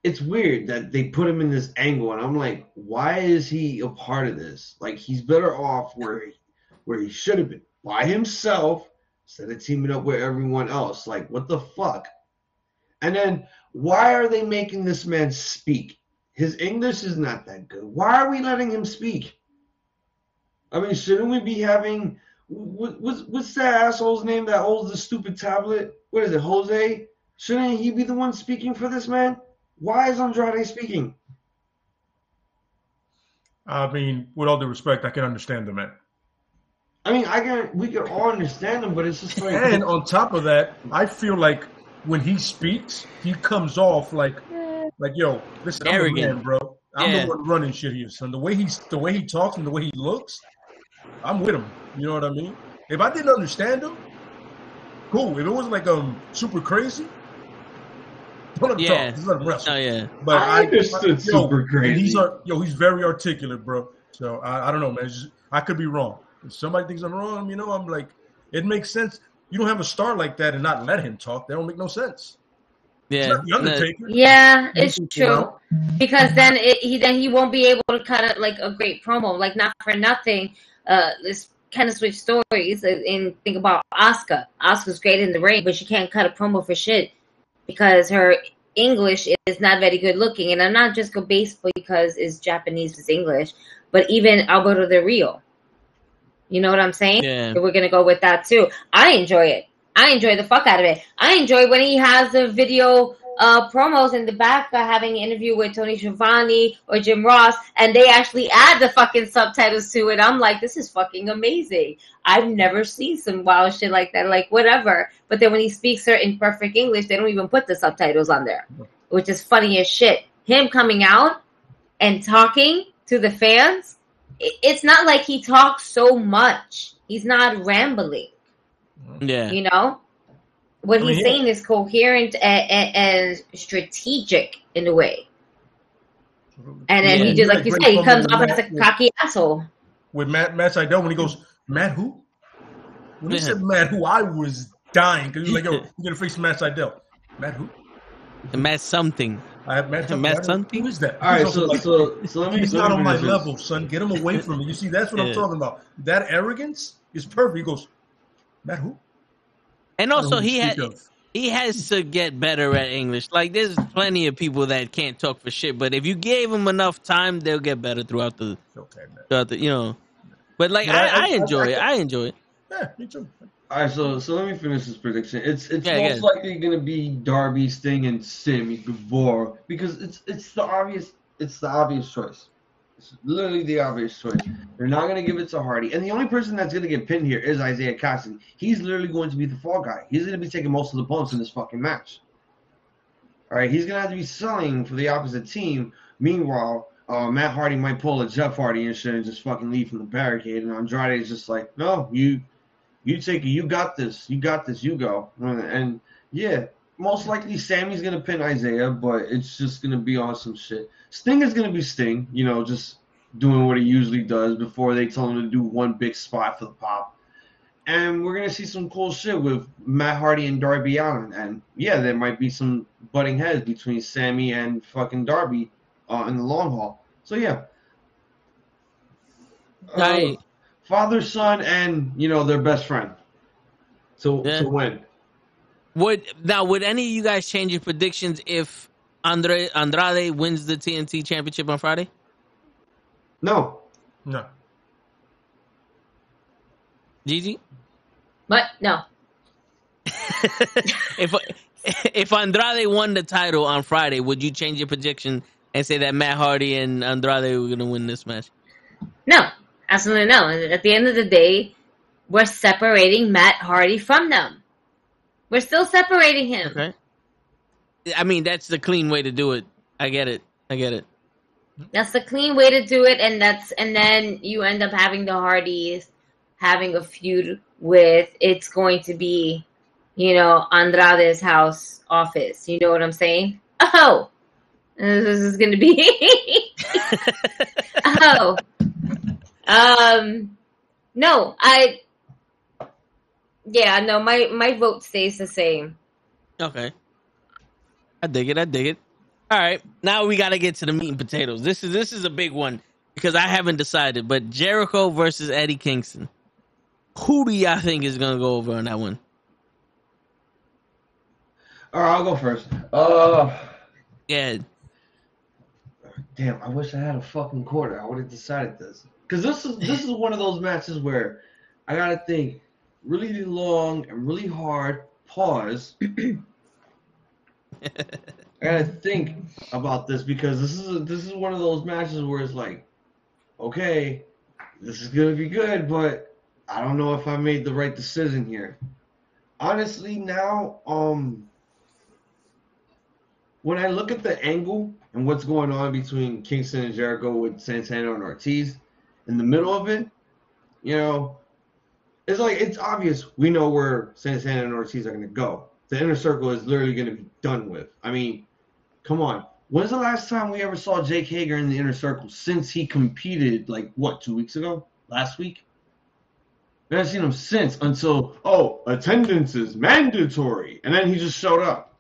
it's weird that they put him in this angle, and I'm like, why is he a part of this? Like, he's better off where he, where he should have been by himself instead of teaming up with everyone else. Like, what the fuck? And then, why are they making this man speak? His English is not that good. Why are we letting him speak? I mean, shouldn't we be having what, what's what's that asshole's name that holds the stupid tablet? What is it, Jose? Shouldn't he be the one speaking for this man? Why is Andrade speaking? I mean, with all due respect, I can understand the man. I mean, I can we can all understand him, but it's just like And on top of that, I feel like when he speaks, he comes off like like yo, listen, I'm the Arrogant. man, bro. I'm Yeah. the one running shit here, son. The way he's the way he talks and the way he looks, I'm with him. You know what I mean? If I didn't understand him, cool. If it wasn't like um super crazy, let him Yeah. talk. Just let him wrestle. Oh yeah. But I understood yo, super and crazy. He's ar- yo, he's very articulate, bro. So I, I don't know, man. Just- I could be wrong. If somebody thinks I'm wrong, you know, I'm like, it makes sense. You don't have a star like that and not let him talk. That don't make no sense. Yeah. not the Undertaker. Yeah, it's You true. know? because then it, he then he won't be able to cut it like a great promo. Like not for nothing, uh, let's kind of switch stories and think about Asuka. Asuka's great in the ring, but she can't cut a promo for shit because her English is not very good looking. And I'm not just go based because it's Japanese it's English, but even Alberto Del Rio. You know what I'm saying? Yeah. We're gonna go with that too. I enjoy it. I enjoy the fuck out of it. I enjoy when he has the video uh, promos in the back, uh, having an interview with Tony Schiavone or Jim Ross, and they actually add the fucking subtitles to it. I'm like, this is fucking amazing. I've never seen some wild shit like that. Like whatever. But then when he speaks her in perfect English, they don't even put the subtitles on there, which is funny as shit. Him coming out and talking to the fans, it's not like he talks so much. He's not rambling Yeah. you know what I mean, he's yeah. saying is coherent and, and, and strategic in a way. And then Yeah. he just, like you Great said, he comes off Matt- as a cocky asshole. with Matt Matt Sydal when he goes, Matt who? When he Yeah. said Matt who, I was dying because he was like, yo, you're gonna face Matt Sydal. Matt who? And Matt something. I have met, Matt I don't- something? Who is that? All right, He's so also like- so so let me. He's let not me on my finish this. level, son. Get him away from me. You see, that's what Yeah. I'm talking about. That arrogance is perfect. He goes, Matt who? And I don't also know who he you had speak of. he has to get better at English. Like there's plenty of people that can't talk for shit, but if you gave them enough time, they'll get better throughout the Okay, man. throughout the you know. But like But I, I- I, I- enjoy I- it. I enjoy it. Yeah, me too. All right, so so let me finish this prediction. It's it's Yeah, most yeah. likely going to be Darby, Sting, and Sammy Guevara because it's it's the obvious it's the obvious choice. It's literally the obvious choice. They're not going to give it to Hardy, and the only person that's going to get pinned here is Isiah Kassidy. He's literally going to be the fall guy. He's going to be taking most of the bumps in this fucking match. All right, he's going to have to be selling for the opposite team. Meanwhile, uh, Matt Hardy might pull a Jeff Hardy and shit and just fucking leave from the barricade, and Andrade is just like, no, you you take it. You got this. You got this. You go. And yeah, most likely Sammy's gonna pin Isiah, but it's just gonna be on some shit. Sting is gonna be Sting. You know, just doing what he usually does before they tell him to do one big spot for the pop. And we're gonna see some cool shit with Matt Hardy and Darby Allin. And yeah, there might be some butting heads between Sammy and fucking Darby uh, in the long haul. So yeah. I father, son, and you know their best friend. To Yeah. to win. would now would any of you guys change your predictions if Andre Andrade wins the TNT championship on Friday? No, No. Gigi? But no, if if Andrade won the title on Friday, would you change your prediction and say that Matt Hardy and Andrade were gonna win this match? no, absolutely no. At the end of the day, we're separating Matt Hardy from them. We're still separating him. Okay. I mean, that's the clean way to do it. I get it. I get it. That's the clean way to do it, and that's and then you end up having the Hardys having a feud with it's going to be, you know, Andrade's house office. You know what I'm saying? Oh, this is going to be. oh, um, no, I. Yeah, no, my my vote stays the same. Okay. I dig it. I dig it. All right. Now we got to get to the meat and potatoes. This is this is a big one because I haven't decided. But Jericho versus Eddie Kingston. Who do y'all think is gonna go over on that one? all right, I'll go first. Uh, Yeah. damn, I wish I had a fucking quarter. I would have decided this because this is this is one of those matches where I gotta think really long and really hard. Pause. I gotta think about this because this is this is one of those matches where it's like, okay, this is gonna be good, but I don't know if I made the right decision here. Honestly, now, um, when I look at the angle and what's going on between Kingston and Jericho with Santana and Ortiz, in the middle of it, you know, it's like it's obvious we know where Santana and Ortiz are gonna go. The inner circle is literally gonna be done with. I mean, come on. When's the last time we ever saw Jake Hager in the inner circle since he competed like what, two weeks ago? Last week? I haven't seen him since until oh, attendance is mandatory. And then he just showed up.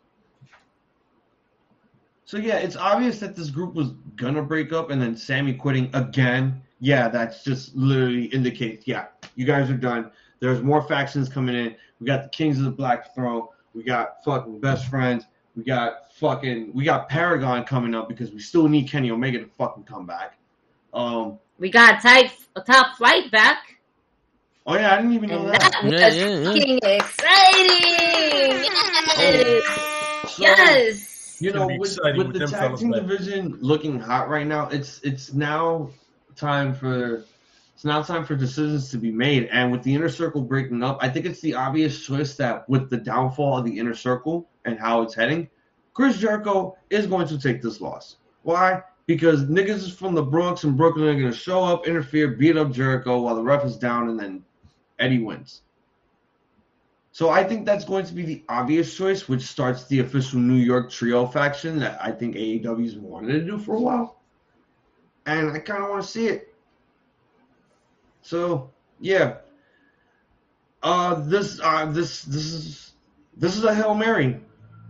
So yeah, it's obvious that this group was gonna break up and then Sammy quitting again. Yeah, that's just literally indicates, yeah, you guys are done. There's more factions coming in. We got the Kings of the Black Throne. We got fucking best friends. We got fucking we got Paragon coming up because we still need Kenny Omega to fucking come back. Um We got type a top flight back, oh yeah, I didn't even know and that. that was Yeah, yeah, yeah. fucking exciting. Yes, So, yes. You know, with, with with the them tag team back. division looking hot right now, it's it's now time for it's now time for decisions to be made. And with the inner circle breaking up, I think it's the obvious choice that with the downfall of the inner circle and how it's heading, Chris Jericho is going to take this loss. Why? Because niggas from the Bronx and Brooklyn are gonna show up, interfere, beat up Jericho while the ref is down, and then Eddie wins. So I think that's going to be the obvious choice, which starts the official New York Trio faction that I think AEW's wanted to do for a while. And I kind of want to see it. So yeah, uh, this uh, this this is this is a hail mary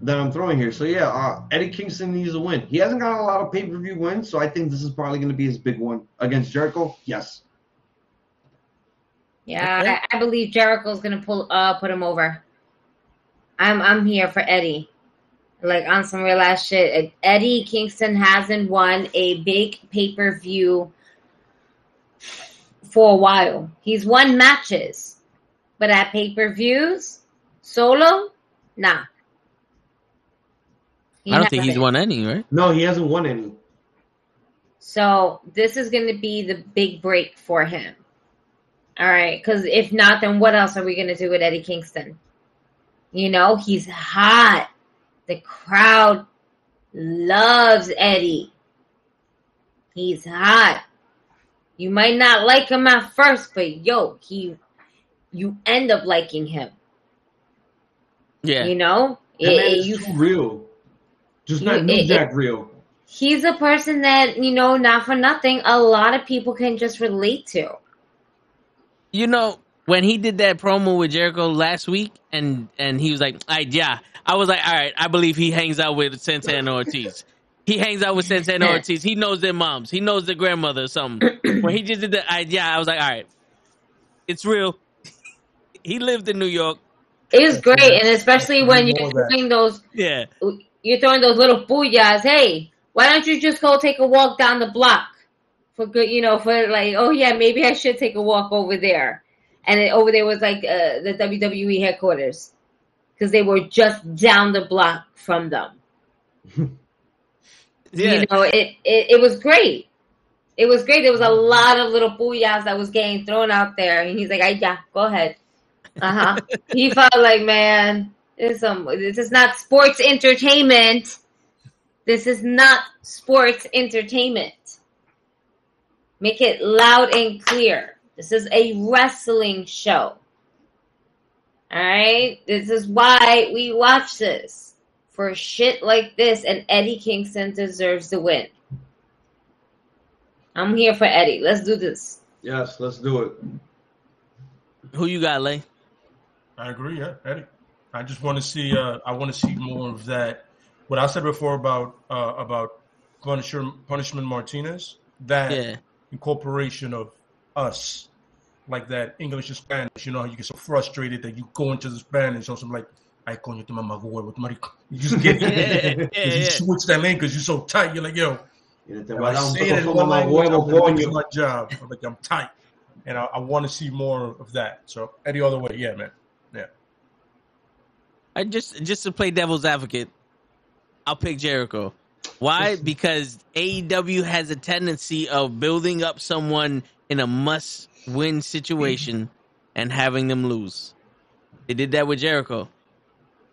that I'm throwing here. So yeah, uh, Eddie Kingston needs a win. He hasn't got a lot of pay per view wins, so I think this is probably going to be his big one against Jericho. Yes. Yeah, Okay. I, I believe Jericho's gonna pull uh put him over. I'm I'm here for Eddie. Like on some real ass shit. Eddie Kingston hasn't won a big pay per view for a while. He's won matches, but at pay per views, solo, nah. He I don't think he's hasn't. won any, right? No, he hasn't won any. So this is going to be the big break for him. All right, because if not, then what else are we going to do with Eddie Kingston? You know, he's hot. The crowd loves Eddie. He's hot. You might not like him at first, but yo, he, you end up liking him. Yeah. You know, That man It- is you too real. Just You- not New it- Jack real. he's a person that you know not for nothing a lot of people can just relate to You know, when he did that promo with Jericho last week, and and he was like, "I yeah," I was like, "All right, I believe he hangs out with Santana Ortiz. He hangs out with Santana Ortiz. He knows their moms. He knows their grandmother or something." when he just did the, I, yeah, I was like, "All right, it's real." he lived in New York. it was great and especially when you're of throwing those Yeah, you're throwing those little booyahs hey why don't you just go take a walk down the block for good you know for like oh yeah maybe i should take a walk over there and it, over there was like uh, the wwe headquarters. Because they were just down the block from them. Yeah. you know it, it it was great. It was great. There was a lot of little booyahs that was getting thrown out there. And he's like I, yeah go ahead. Uh-huh. He felt like man this some this is not sports entertainment. This is not sports entertainment. Make it loud and clear this is a wrestling show all right this is why we watch this for shit like this, and Eddie Kingston deserves the win. I'm here for Eddie. Let's do this. Yes, let's do it. Who you got, Lay? I agree, yeah, Eddie. I just want to see. Uh, I want to see more of that. What I said before about uh, about Punisher, Punishment Martinez, that Yeah, incorporation of us, like that English and Spanish. You know how you get so frustrated that you go into the Spanish or something like, "Ay coño, te mama with marico." You just get Yeah, it. yeah, 'Cause you switch that lane because you're so tight. You're like, yo, Y if voy a I dar un say it in one language, I'm gonna do coño. my job. I'm like, I'm tight, and I, I want to see more of that. So any other way, yeah, man. Yeah, I just just to play devil's advocate, I'll pick Jericho. Why? Because AEW has a tendency of building up someone in a must-win situation and having them lose. They did that with Jericho.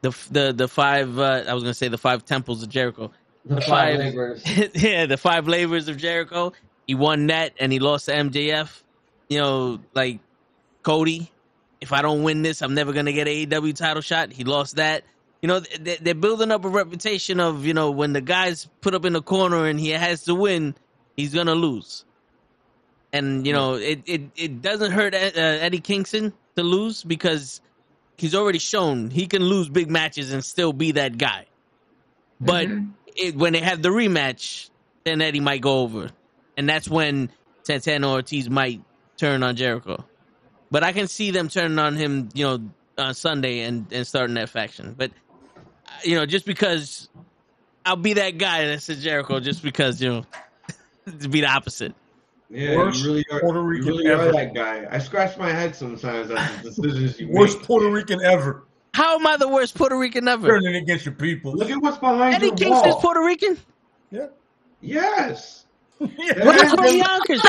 The the the five uh, I was gonna say the five temples of Jericho. The five- five laborers. yeah, the five labors of Jericho. He won that and he lost to MJF. You know, like Cody. If I don't win this, I'm never gonna get an AEW title shot. He lost that. You know, they're building up a reputation of you know when the guy's put up in the corner and he has to win, he's gonna lose. And you know, it it, it doesn't hurt uh, Eddie Kingston to lose because he's already shown he can lose big matches and still be that guy. But Mhm. it, when they have the rematch, then Eddie might go over, and that's when Santana Ortiz might turn on Jericho. But I can see them turning on him, you know, on Sunday and and starting that faction. But uh, you know, just because I'll be that guy that says Jericho, just because you know, to be the opposite. Yeah, Worst you really are, Puerto you Rican really are ever. that guy. I scratch my head sometimes at the decisions you worst make. Puerto Rican ever. How am I the worst Puerto Rican ever? Turning against your people. Look at what's behind Eddie your Kingston's wall. Puerto Rican. Yeah. Yes. yeah. What Yeah. is Yonkers?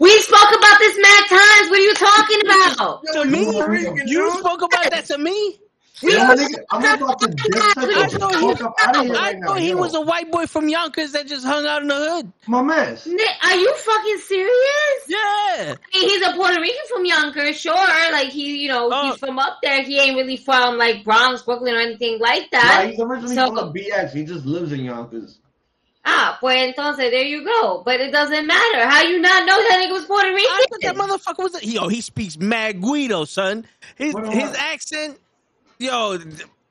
We spoke about this mad times. What are you talking about? to me, you spoke about that to me. Yeah, my nigga, I'm about to death the he, fuck up out of here I right now. thought he yo. was a white boy from Yonkers that just hung out in the hood. my mess. Nick, are you fucking serious? Yeah. Yeah. he's a Puerto Rican from Yonkers, sure. Like he, you know, Oh. he's from up there. He ain't really from like Bronx, Brooklyn, or anything like Nah, that. he's originally So- from the BX. He just lives in Yonkers. Ah, pues entonces there you go. But it doesn't matter. How you not know that nigga was Puerto I thought that Rican? motherfucker was. Yo, he speaks mad Guido, son. His What, what? his accent. Yo,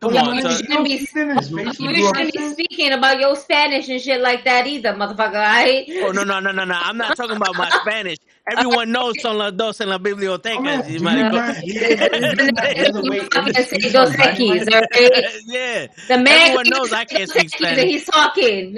come Yeah, on, you shouldn't be- Finish, You shouldn't be speaking about your Spanish and shit like that either, motherfucker. Right? Oh no no no no no! I'm not talking about my Spanish. Everyone knows son las dos en la biblioteca. Oh, man, you do might you go- not hear- do you not hear the way You fucking he say speaks dos on X's, Dynamite? alright? yeah, The man Everyone knows I can't speak Spanish. He's talking.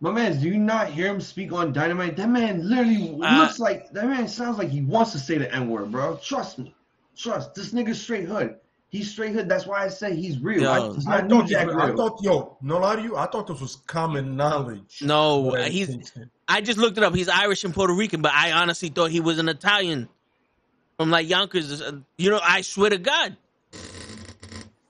My man, do you not hear him speak on Dynamite? That man literally Uh, looks like that man sounds like he wants to say the N word, bro. Trust me. Trust. This nigga's straight hood. He's straight hood. That's why I say he's real. Yo. I, he's I not New thought, Jack I thought, yo, no lie to you, I thought this was common knowledge. No, That he's. Kingston. I just looked it up. He's Irish and Puerto Rican, but I honestly thought he was an Italian from like Yonkers. Uh, you know, I swear to God.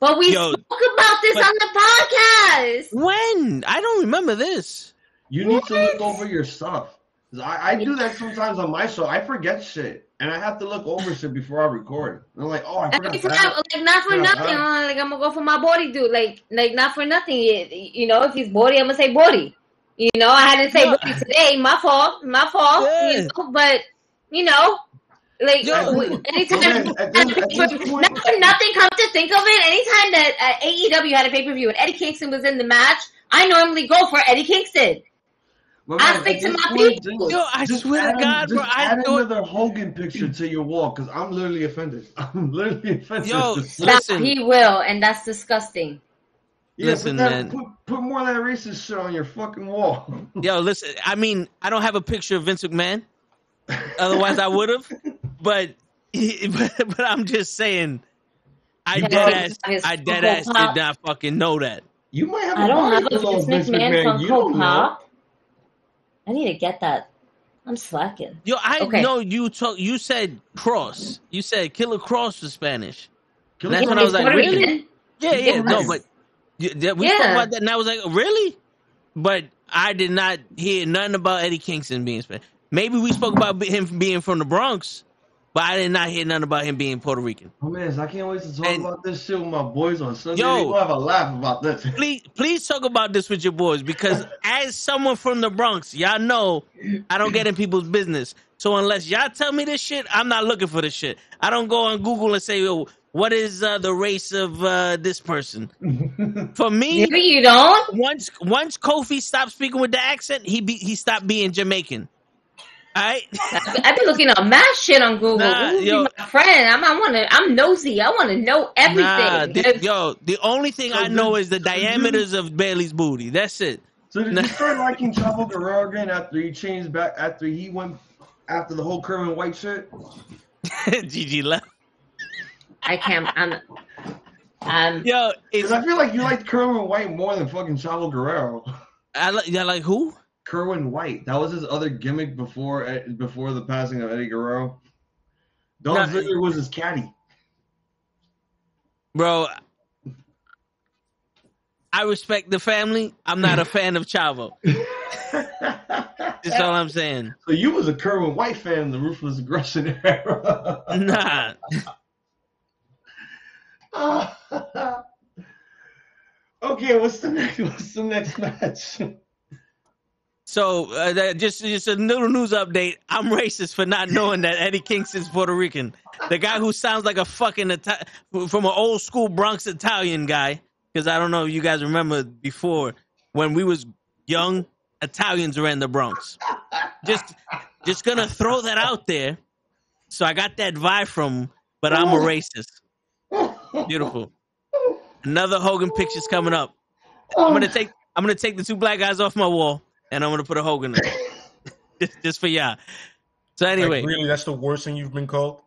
But we Yo, spoke about this but- on the podcast. When I don't remember this. You need to look over your stuff. 'Cause I, I do that sometimes on my show. I forget shit. And I have to look over shit before I record. And I'm like, oh, I Every forgot time, that. like not for Yeah, nothing. huh? I'm like I'm gonna go for my body, dude. Like, like not for nothing. You, you know, if he's body, I'm gonna say body. You know, I had to say Yeah. body today. My fault. My fault. Yeah. You know, but you know, like Yo, anytime. man, at this- at this point- not for nothing. Come to think of it, anytime that uh, AEW had a pay per view and Eddie Kingston was in the match, I normally go for Eddie Kingston. My I man, stick to this my point, people. just- Yo, I just swear to add- God, bro, just I add thought- another Hogan picture to your wall because I'm literally offended. I'm literally offended. Yo, Listen. he will, and that's disgusting. Yeah, Listen, that, man. Put, put more of that racist shit on your fucking wall. Yo, listen. I mean, I don't have a picture of Vince McMahon. Otherwise, I would have. But, but, but I'm just saying. I Yeah, dead ass. I dead Funko ass did not fucking know that. You might have. I don't body have a below Vince McMahon You Funko don't know. Pop. I need to get that. I'm slacking. Yo, I Okay. know you talk. You said Kross. You said Killer Kross was Spanish. Kill That's it. when I was like, really? Rican. Yeah, yeah. No, but yeah, yeah, we spoke Yeah. about that, and I was like, really? But I did not hear nothing about Eddie Kingston being Spanish. Maybe we spoke about him being from the Bronx, but I did not hear nothing about him being Puerto Rican. Oh man, I can't wait to talk And- about this shit with my boys on Sunday. Yo. we'll have a laugh about this. please please talk about this with your boys because as someone from the Bronx, y'all know I don't get in people's business. So unless y'all tell me this shit, I'm not looking for this shit. I don't go on Google and say, Yo, what is uh, the race of uh, this person? For me, No, you don't. once once Kofi stopped speaking with the accent, he be, he stopped being Jamaican. All right, I've been looking up mad shit on Google. Nah, Google be yo. my friend. I'm, I want to. I'm nosy. I want to know everything. nah, the- yo, the only thing So I know is the so then- diameters of Bayley's booty. That's it. So did Nah. you start liking Chavo Guerrero again after he changed back after he went after the whole Kerwin White shit? Gigi left. I can't. I'm. Um, Yo, it's Because I feel like you liked Kerwin White more than fucking Chavo Guerrero. I like yeah, like who? Kerwin White. That was his other gimmick before eh, before the passing of Eddie Guerrero. Dolph. Ziggler was his caddy. Bro, I respect the family. I'm not a fan of Chavo. That's all I'm saying. So you was a Kerwin White fan in the ruthless aggression era. Nah. okay, what's the next? What's the next match? So uh, that- just just a little news update. I'm racist for not knowing that Eddie Kingston's Puerto Rican. The guy who sounds like a fucking Ita- from an old school Bronx Italian guy. Because I don't know if you guys remember before when we was young, Italians ran the Bronx. Just just gonna throw that out there. So I got that vibe from, but I'm a racist. Beautiful. Another Hogan picture's coming up. I'm gonna take I'm gonna take the two black guys off my wall and I'm gonna put a Hogan there. just, just for y'all. So anyway, Like, really, that's the worst thing you've been called.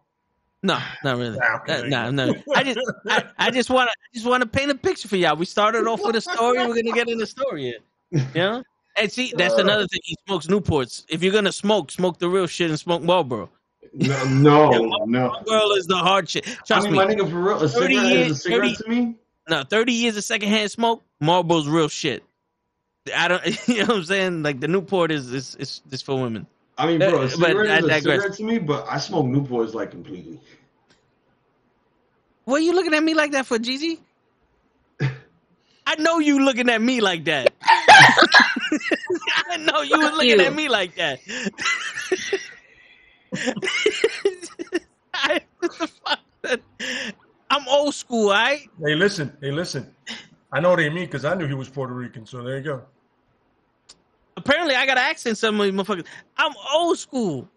no, not really. Nah, okay. Uh, No, no. I just I, I just wanna I just wanna paint a picture for y'all. We started off with a story, we're gonna get in the story here. You know? And see, that's another thing. He smokes Newports. If you're gonna smoke, smoke the real shit and smoke Marlboro. No, no, no. Marlboro is the hard shit. I Trust mean, me. my nigga, for real, a 30 cigarette years- is a cigarette 30 to me. No, 30 years of secondhand smoke, Marlboro's real shit. I don't, you know what I'm saying? Like the Newport is is is, is for women. I mean, bro, Uh, a but cigarette I is a cigarette to me, but I smoke Newports like completely. What are you looking at me like that for, Gigi? I know you looking at me like that. I know you was looking you. at me like that. I, what the fuck? I'm old school, right? Hey, listen. Hey, listen. I know what they mean because I knew he was Puerto Rican. So there you go. Apparently, I got an accent. Some of these motherfuckers. I'm old school.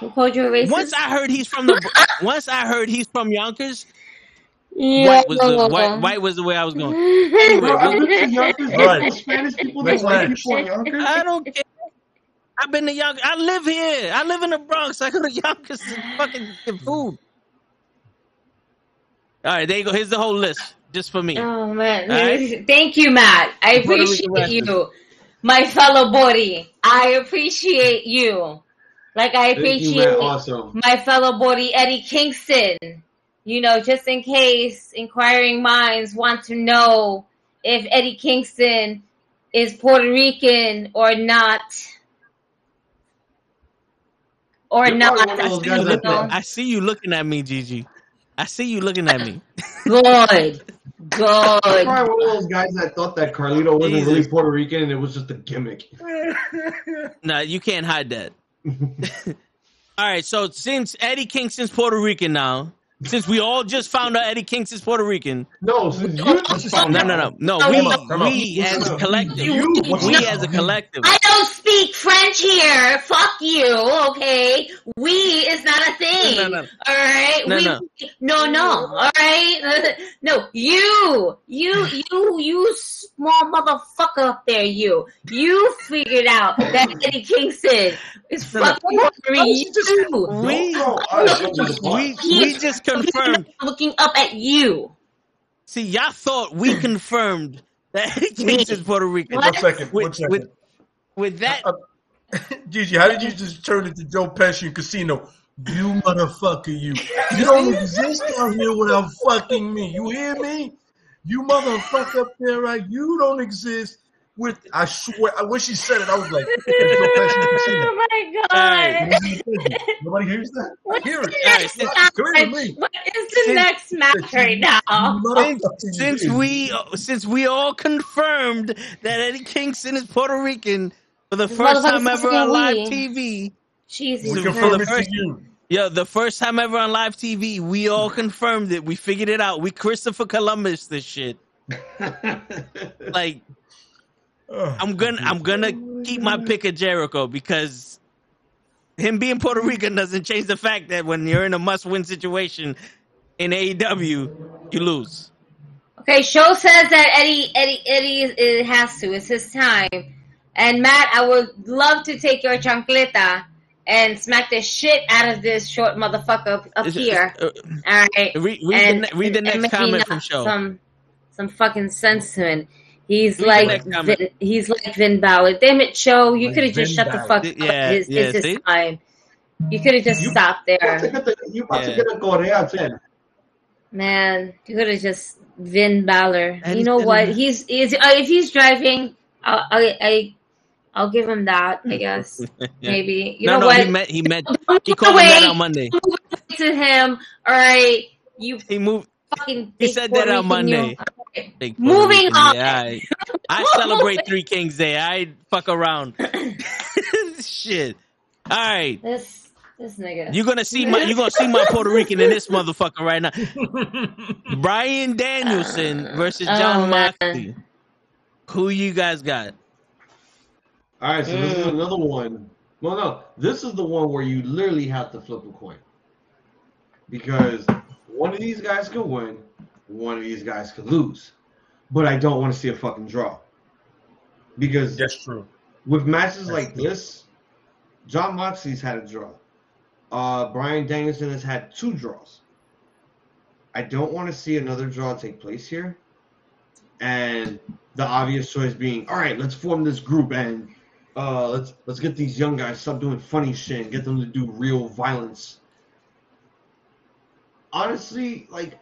Who called you a racist? Once I heard he's from the. once I heard he's from Yonkers. yeah, White was the white, white was the way I was going. Anyway, I've we'll- been to Yonkers. Right. Right. Spanish people, Next there's white people in Yonkers. I don't care. I've been to Yonkers. I live here. I live in the Bronx. I go to Yonkers to fucking get food. All right, there you go. Here's the whole list just for me. Oh man, All right. thank you, Matt. I appreciate wrestlers. you, my fellow body. I appreciate you, like I appreciate you, appreciate. Awesome. my fellow body Eddie Kingston. You know, just in case inquiring minds want to know if Eddie Kingston is Puerto Rican or not. Or You're not. probably one of I see, you looking, I see you looking at me, Gigi. I see you looking at me. Good. I'm probably one of those guys that thought that Carlito wasn't really Puerto Rican and it was just a gimmick. no, you can't hide that. All right, so since Eddie Kingston's Puerto Rican now, since we all just found out Eddie Kingston's Puerto Rican, no, since you just found no, out. no, no, no, Time we, out, we as a collective, You, we up? as a collective. I don't speak French here. Fuck you, okay? We is not a thing. No, no, no. All right? No, we, no. no, no. All right? No, you, you, you, you small motherfucker up there, you. You figured out that Eddie Kingston is No, no. fucking Puerto she just- you. We- Don't throw us under the bus. We we just confirmed. Looking up at you. See, y'all thought we confirmed that Eddie Kingston's Puerto Rican. What? One second. With- one second. with- With that, Uh, Gigi, how did you just turn into Joe Pesci in Casino? You motherfucker, you. You don't exist out here without fucking me. You hear me? You motherfucker up there, right? You don't exist with. I swear. I wish he said it. I was like, Joe Pesci in Casino. Oh my Hey. god. Nobody hears that? I What's hear the it. next Hey, match? clear. What is the Since- next match right now? since, since we since we all confirmed that Eddie Kingston is Puerto Rican for the This first time ever on live. TV. Jesus we for confirm the it first- to you. Yo, the first time ever on live TV, we all confirmed it. We figured it out. We Christopher Columbus this shit. Like Ugh. I'm gonna I'm gonna keep my pick of Jericho because him being Puerto Rican doesn't change the fact that when you're in a must win situation in AEW, you lose. Okay, show says that Eddie Eddie Eddie it has to. It's his time. And Matt, I would love to take your chancleta and smack the shit out of this short motherfucker up, up here. uh, All right. read read, and, the, read the next comment from show. Some some fucking sense to him. He's Read like. Vin, he's like Finn Balor. Damn it, show you Like could have just Vin shut the Balor. fuck Yeah, up. It's, yeah, it's his see? time. You could have just You- stopped You about to there, you about to get a Corea too. man. You could have just Finn Balor. And you know what? He's is uh, if he's driving, I'll, I I I'll give him that. I guess maybe. You no, know no, what? he meant he meant he move called him that away on Monday. to him. All right, you He moved. fucking. He said that on Monday. you. Monday. Okay. Moving on. I, I celebrate Three Kings Day. I fuck around. Shit. All right, This this nigga. you're gonna see my you're gonna see my Puerto Rican in this motherfucker right now. Bryan Danielson versus Oh, Jon man. Moxley. Who you guys got? All right, so this is Mm. another one. Well, no, this is the one where you literally have to flip a coin because one of these guys could win, one of these guys could lose, but I don't want to see a fucking draw because That's true. with matches That's like true. this, Jon Moxley's had a draw. Uh, Bryan Danielson has had two draws. I don't want to see another draw take place here. And the obvious choice being, all right, let's form this group and uh, let's let's get these young guys stop doing funny shit and get them to do real violence. Honestly, like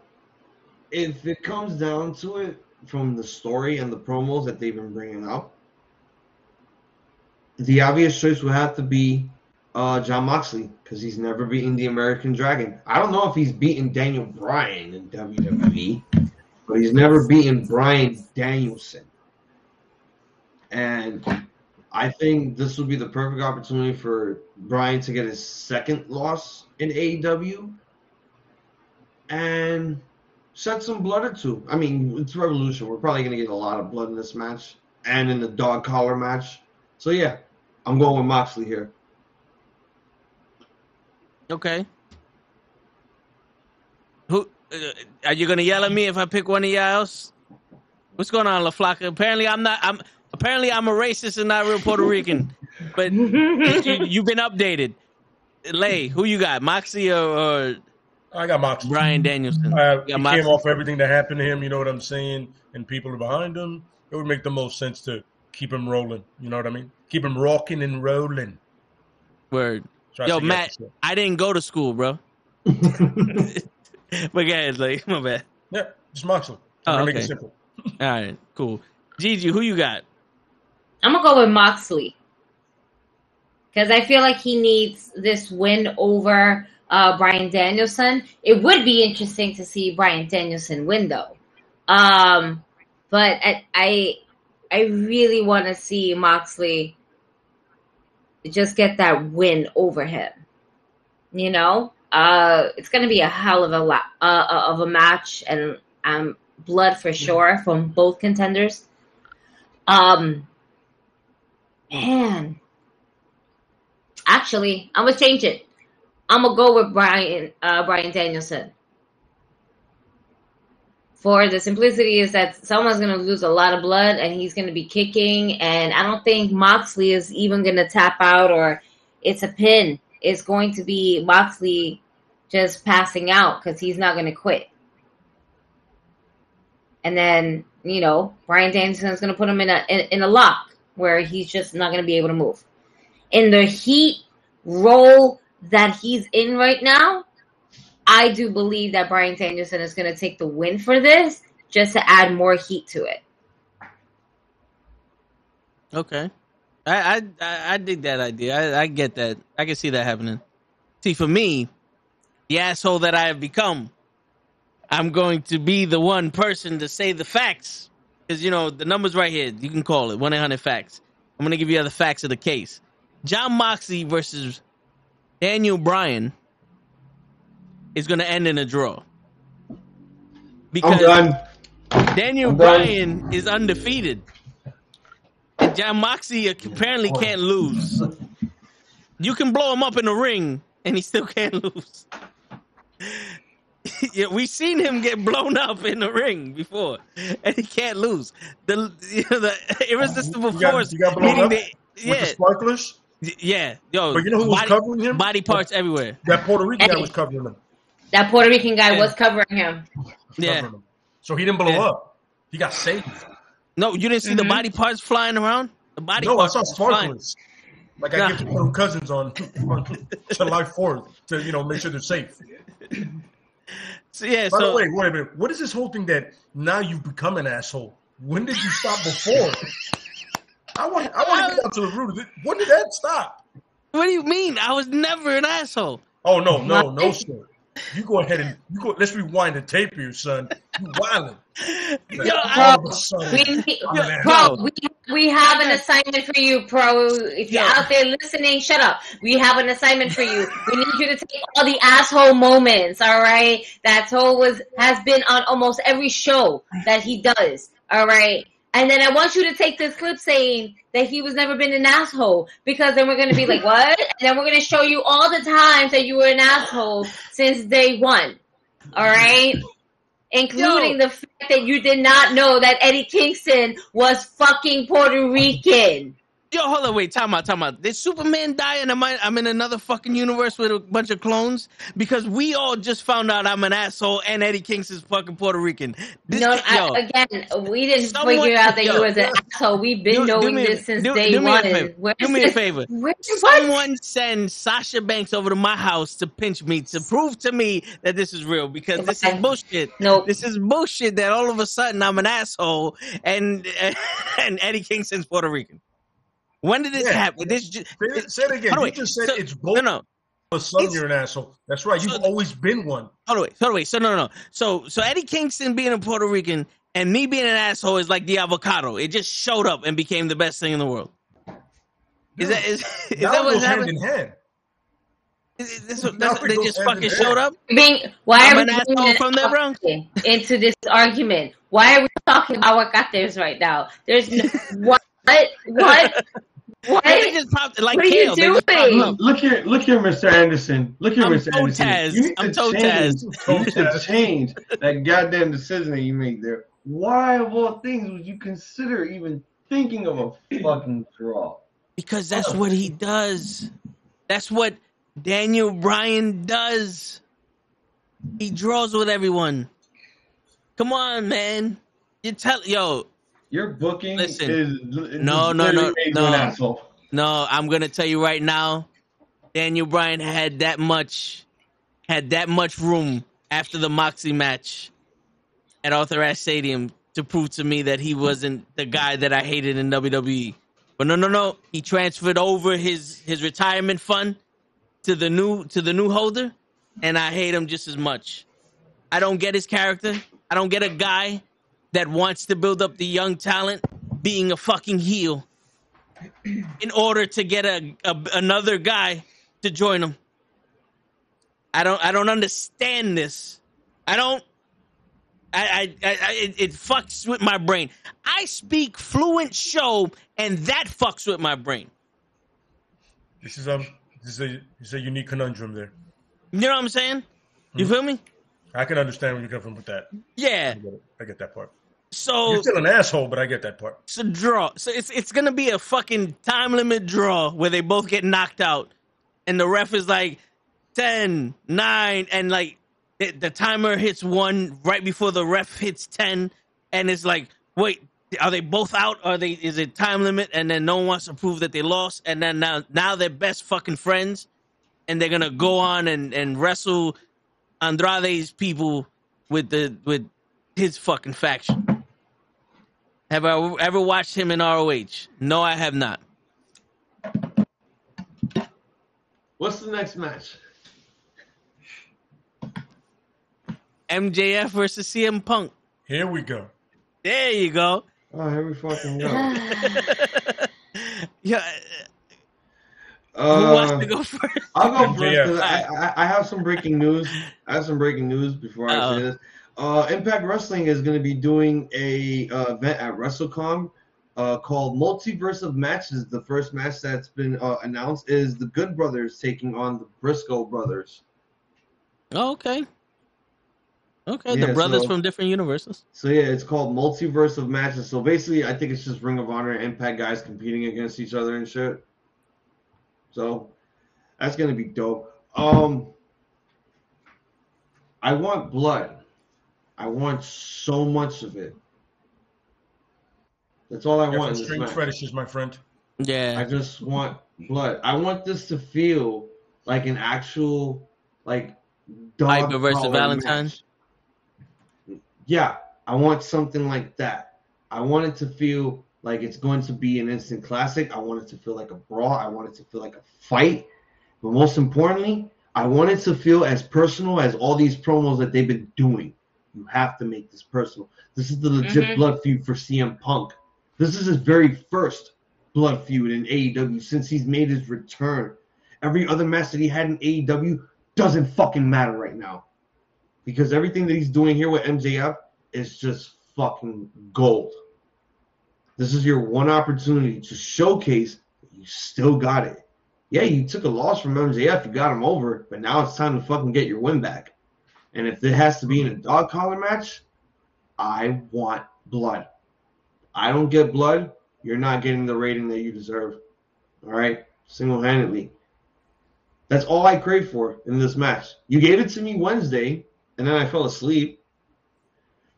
if it comes down to it, from the story and the promos that they've been bringing up, the obvious choice would have to be uh, Jon Moxley because he's never beaten the American Dragon. I don't know if he's beaten Daniel Bryan in WWE, but he's never beaten Bryan Danielson. And I think this will be the perfect opportunity for Bryan to get his second loss in AEW and shed some blood or two. I mean, it's Revolution. We're probably going to get a lot of blood in this match and in the dog collar match. So, yeah, I'm going with Moxley here. Okay. Who uh, are you gonna yell at me if I pick one of y'all else? What's going on, LaFlaca? Apparently, I'm not. I'm apparently I'm a racist and not real Puerto Rican. But you, you've been updated. Lay, who you got, Moxie or, or I got Moxley. Bryan Danielson? Uh, You got he Moxley? came off everything that happened to him. You know what I'm saying? And people are behind him. It would make the most sense to keep him rolling. You know what I mean? Keep him rocking and rolling. Word. So I Yo, say yes, Matt, for sure. I didn't go to school, bro. but guys, like, my bad. Yeah, just Moxley. Oh, I'm gonna make it simple. All right, cool. Gigi, who you got? I'm gonna go with Moxley because I feel like he needs this win over uh, Bryan Danielson. It would be interesting to see Bryan Danielson win, though. Um, but I, I, I really want to see Moxley just get that win over him. You know, uh, it's gonna be a hell of a lot uh, of a match, and um, blood for sure from both contenders. Um, man, actually, I'm gonna change it. I'm gonna go with Bryan uh, Bryan Danielson. For the simplicity is that someone's gonna lose a lot of blood and he's gonna be kicking, and I don't think Moxley is even gonna tap out or it's a pin. It's going to be Moxley just passing out because he's not gonna quit. And then you know Bryan Danielson is gonna put him in a in, in a lock where he's just not gonna be able to move. In the heat role that he's in right now, I do believe that Bryan Danielson is going to take the win for this just to add more heat to it. Okay. I I I dig that idea. I, I get that. I can see that happening. See, for me, the asshole that I have become, I'm going to be the one person to say the facts. Because you know the numbers right here. You can call it one eight hundred facts. I'm gonna give you the facts of the case. Jon Moxley versus Daniel Bryan is gonna end in a draw. Because done. Daniel I'm done. Bryan is undefeated. And Jon Moxley apparently can't lose. You can blow him up in the ring, and he still can't lose. yeah, we've seen him get blown up in the ring before, and he can't lose. The you know, the irresistible You got- force you got blown up the, With the yeah, sparklers, yeah, yo, but you know who was body, covering him? body parts everywhere. That Puerto Rican guy was covering him. That Puerto Rican guy Yeah. was covering him. Yeah, Covering him. So he didn't blow Yeah. up. He got saved. no, you didn't see the Mhm. body parts flying around. The body No, I saw was flying. sparklers. Like I Nah. give to my cousins on, on July 4th to you know make sure they're safe. So yeah, By so the way, wait a minute. What is this whole thing that now you've become an asshole? When did you stop before? I want I want to get down to the root of it. When did that stop? what do you mean? I was never an asshole. Oh no, no, no, sir. You go ahead and you go. Let's rewind the tape here, son. You wildin'. Yo, I- all of a sudden, We, I'm pro, we, we have an assignment for you, pro. If you're Yeah. out there listening, shut up. We have an assignment for you. We need you to take all the asshole moments, all right? that's Toe was has been on almost every show that he does, all right? And then I want you to take this clip saying that he was never been an asshole because then we're going to be like, what? And then we're going to show you all the times that you were an asshole since day one. All right? Including the fact that you did not know that Eddie Kingston was fucking Puerto Rican. Yo, hold on, wait, time out, time out. Did Superman die and am I, I'm in another fucking universe with a bunch of clones? Because we all just found out I'm an asshole and Eddie Kingston's fucking Puerto Rican. This no, I, again, we didn't Someone- figure out that yo, you was an asshole. We've been do- do knowing me this since do- day do me a one. favor. Do me a favor. Where, what? Someone send Sasha Banks over to my house to pinch me to prove to me that this is real because this is bullshit. No, This is bullshit that all of a sudden I'm an asshole and and Eddie Kingston's Puerto Rican. When did this Yeah. happen? This ju- Say it, say it again. Hold on, You wait. just said So- it's no, both. no, All of a sudden, It's- you're an asshole. That's right. You've So- always been one. hold on, wait, hold on, wait. So no, no, no. So, so Eddie Kingston being a Puerto Rican and me being an asshole is like the avocado. It just showed up and became the best thing in the world. Is that is, is that it what's goes hand happening? in hand. Is- is this what- Now that's- they just fucking hand. showed up. Being, why I'm are an we asshole from the Bronx. into this argument? Why are we talking about aguacates right now? There's no, what, what, what? They just popped like What are you kale. They just popped doing? up. Look, look here, look here, Mr. Anderson. Look here, I'm Mr. toe Anderson. Taz. You need I'm to toe change- You need to change that goddamn decision that you made there. Why, of all things, would you consider even thinking of a fucking draw? Because that's what he does. That's what Daniel Bryan does. He draws with everyone. Come on, man. You tell yo, Your booking Listen. is No, no, no, no. no, I'm gonna tell you right now, Daniel Bryan had that much had that much room after the Moxie match at Arthur Ashe Stadium to prove to me that he wasn't the guy that I hated in WWE. But no, no, no. He transferred over his his retirement fund to the new to the new holder, and I hate him just as much. I don't get his character. I don't get a guy that wants to build up the young talent being a fucking heel in order to get a, a another guy to join him. I don't I don't understand this. I don't. I, I, I, it, it fucks with my brain. I speak fluent show, and that fucks with my brain. This is um, this is a this is a unique conundrum there. You know what I'm saying? You feel me? I can understand where you come from with that. Yeah. I get. I get that part. So You're still an asshole, but I get that part. it's a draw. So it's it's gonna be a fucking time limit draw where they both get knocked out, and the ref is like 10, 9, and like the, the timer hits one right before the ref hits ten, and it's like, wait, are they both out? Are they? Is it time limit? And then no one wants to prove that they lost, and then now now they're best fucking friends, and they're gonna go on and and wrestle Andrade's people with the with his fucking faction. Have I ever watched him in ROH? No, I have not. What's the next match? MJF versus CM Punk. Here we go. There you go. Oh, here we fucking go. yeah, who Uh, wants to go first? I'll go first. MJF. 'cause I, I, I have some breaking news. I have some breaking news before I Uh-oh. say this. Uh, Impact Wrestling is going to be doing a uh, event at WrestleCon uh, called Multiverse of Matches. The first match that's been uh, announced is the Good Brothers taking on the Briscoe Brothers. Oh, okay. Okay, Yeah, the brothers so- from different universes. So yeah, it's called Multiverse of Matches. So basically, I think it's just Ring of Honor and Impact guys competing against each other and shit. So that's gonna be dope. Um, I want blood. I want so much of it. That's all I Got want. some in this strange match. fetishes, my friend. Yeah. I just want blood. I want this to feel like an actual like dog Piper versus collar Valentine? match. Yeah, I want something like that. I want it to feel like it's going to be an instant classic. I want it to feel like a brawl. I want it to feel like a fight. But most importantly, I want it to feel as personal as all these promos that they've been doing. You have to make this personal. This is the legit Mhm. blood feud for CM Punk. This is his very first blood feud in AEW since he's made his return. Every other match that he had in AEW doesn't fucking matter right now. Because everything that he's doing here with MJF is just fucking gold. This is your one opportunity to showcase that you still got it. Yeah, you took a loss from MJF, you got him over, but now it's time to fucking get your win back. And if it has to be in a dog collar match, I want blood. I don't get blood, you're not getting the rating that you deserve. All right, single handedly. That's all I crave for in this match. You gave it to me Wednesday, and then I fell asleep.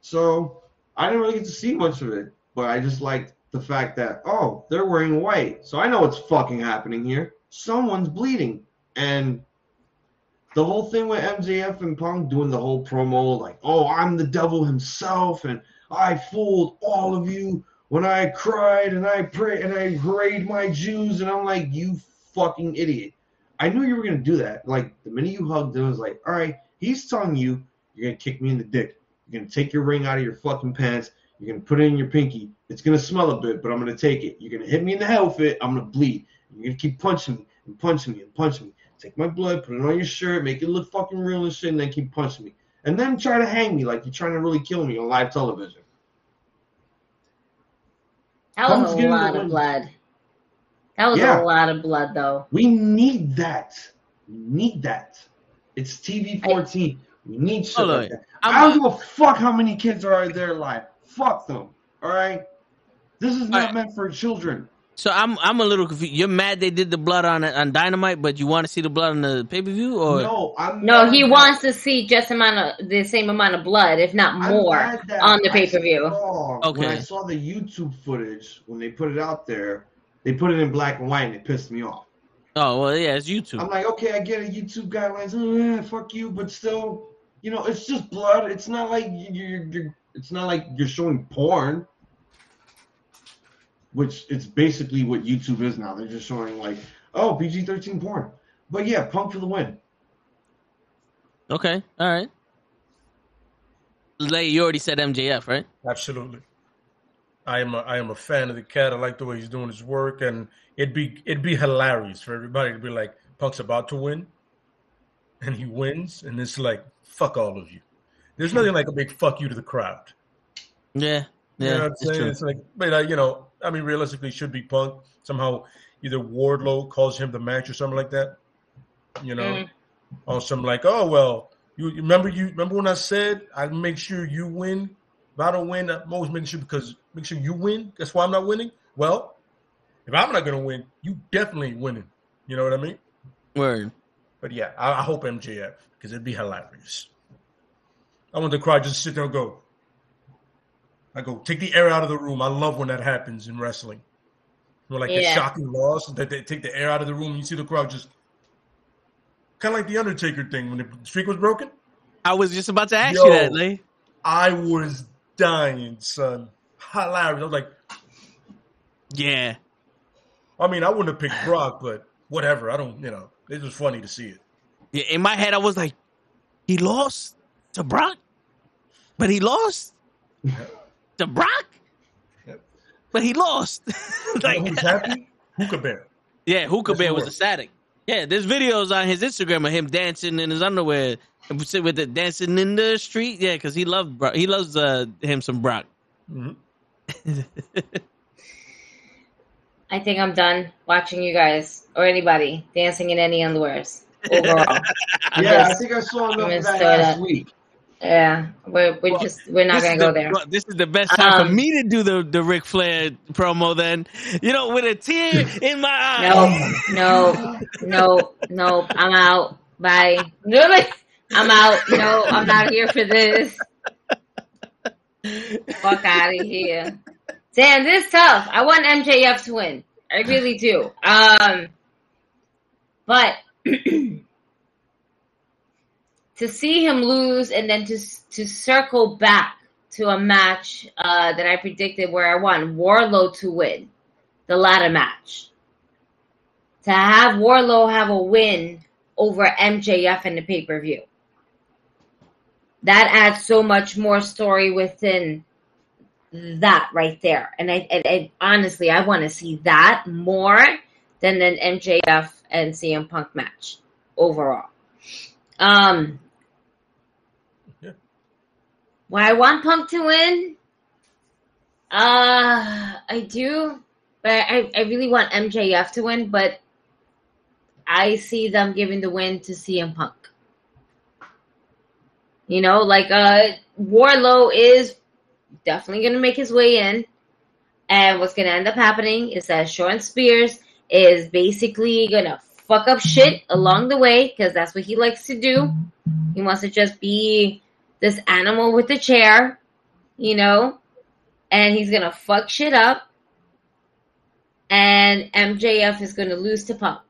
So I didn't really get to see much of it, but I just liked the fact that, oh, they're wearing white. So I know what's fucking happening here. Someone's bleeding. And the whole thing with MJF and Punk doing the whole promo, like, oh, I'm the devil himself, and I fooled all of you when I cried and I prayed and I prayed my Jews, and I'm like, you fucking idiot. I knew you were gonna do that. Like the minute you hugged him, I was like, all right, he's telling you you're gonna kick me in the dick. You're gonna take your ring out of your fucking pants. You're gonna put it in your pinky. It's gonna smell a bit, but I'm gonna take it. You're gonna hit me in the head with it. I'm gonna bleed. You're gonna keep punching me and punching me and punching me. Take my blood, put it on your shirt, make it look fucking real and shit, and then keep punching me. And then try to hang me like you're trying to really kill me on live television. That was Punk's a lot the of blood. That was Yeah. a lot of blood, though. We need that. We need that. It's TV 14. We need shit Hold like on. that. I'm- I don't give a fuck how many kids are out there alive. Fuck them. All right. This is not Alright. meant for children. So I'm I'm a little confused. You're mad they did the blood on on Dynamite, but you want to see the blood on the pay per view, or no, I'm No, he that- wants to see just amount of the same amount of blood, if not more, on the pay per view. Okay. When I saw the YouTube footage, when they put it out there, they put it in black and white, and it pissed me off. oh well, yeah, it's YouTube. I'm like, okay, I get it, YouTube guidelines. Oh, yeah, fuck you, but still, you know, it's just blood. It's not like you're, you're it's not like you're showing porn, which it's basically what YouTube is now. They're just showing like, oh, PG-13 porn. But yeah, Punk for the win. Okay, all right. Lay, you already said MJF, right? Absolutely. I am a, I am a fan of the cat. I like the way he's doing his work, and it'd be it'd be hilarious for everybody to be like, Punk's about to win, and he wins, and it's like, fuck all of you. There's nothing like a big fuck you to the crowd. Yeah, You yeah, know what I'm it's saying? true. It's like, but uh, you know, I mean, realistically, should be Punk. Somehow, either Wardlow calls him the match or something like that. You know, Mm. or something like, oh well, you you remember you remember when I said I'd make sure you win. If I don't win, I'm always making sure because make sure you win. That's why I'm not winning. Well, if I'm not gonna win, you definitely winning. You know what I mean? Word. But yeah, I, I hope MJF because it'd be hilarious. I want the crowd just to sit there and go. I go take the air out of the room. I love when that happens in wrestling. You know, like the Yeah. shocking loss that they take the air out of the room. And you see the crowd just kind of like the Undertaker thing when the streak was broken. I was just about to ask Yo. you that, Lay. I was dying, son. Hilarious. I was like, Yeah, I mean, I wouldn't have picked Brock, but whatever. I don't, you know, it was funny to see it. yeah. In my head, I was like, he lost to Brock, but he lost to Brock, Yep. but he lost. You know like, who's happy? Hookah Bear. yeah, Hookah That's Bear was word. ecstatic. Yeah, there's videos on his Instagram of him dancing in his underwear and with the dancing in the street. Yeah, because he loved Brock. He loves uh, him some Brock. Mhm. I think I'm done watching you guys or anybody dancing in any underwears. Overall, yeah, I think I saw enough I'm of that last week. Yeah, we're we're Well, just we're not gonna go the- there. well, This is the best time for Um, me to do the the Ric Flair promo. Then you know, with a tear in my eye. No, no, no, no. I'm out. Bye. No, I'm out. No, I'm not here for this. Fuck out of here. Damn, this is tough. I want MJF to win. I really do. Um, but to see him lose and then to to circle back to a match uh, that I predicted where I want Wardlow to win the ladder match. To have Wardlow have a win over MJF in the pay per view. That adds so much more story within that right there. And I honestly, I want to see that more than an MJF and CM Punk match overall. Um. Why I want Punk to win? Uh, I do, but I, I really want MJF to win. But I see them giving the win to CM Punk. You know, like uh, Wardlow is definitely to make his way in. And what's to end up happening is that Shawn Spears is basically to fuck up shit along the way because that's what he likes to do. He wants to just be this animal with the chair, you know, and he's to fuck shit up. And MJF is to lose to Punk.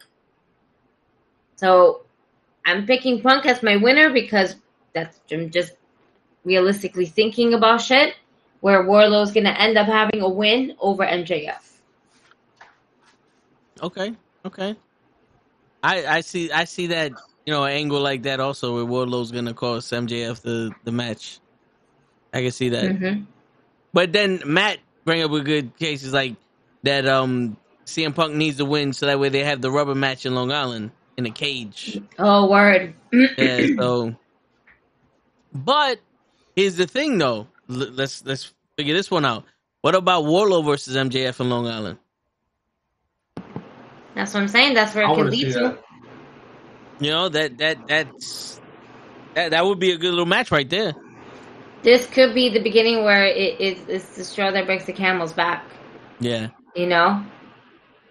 So I'm picking Punk as my winner because that's I'm just realistically thinking about shit. where Wardlow's gonna end up having a win over MJF. Okay, okay. I I see I see that you know angle like that also where Wardlow's gonna cost MJF the the match. I can see that. Mm-hmm. But then Matt bring up a good case is like that um CM Punk needs to win so that way they have the rubber match in Long Island in a cage. Oh, word. Yeah, so but here's the thing though. L- let's let's figure this one out. What about Wardlow versus MJF in Long Island? That's what I'm saying. That's where it I could want to see lead to. that. You know, that that that's that, that would be a good little match right there. This could be the beginning where it is it's the straw that breaks the camel's back. Yeah. You know,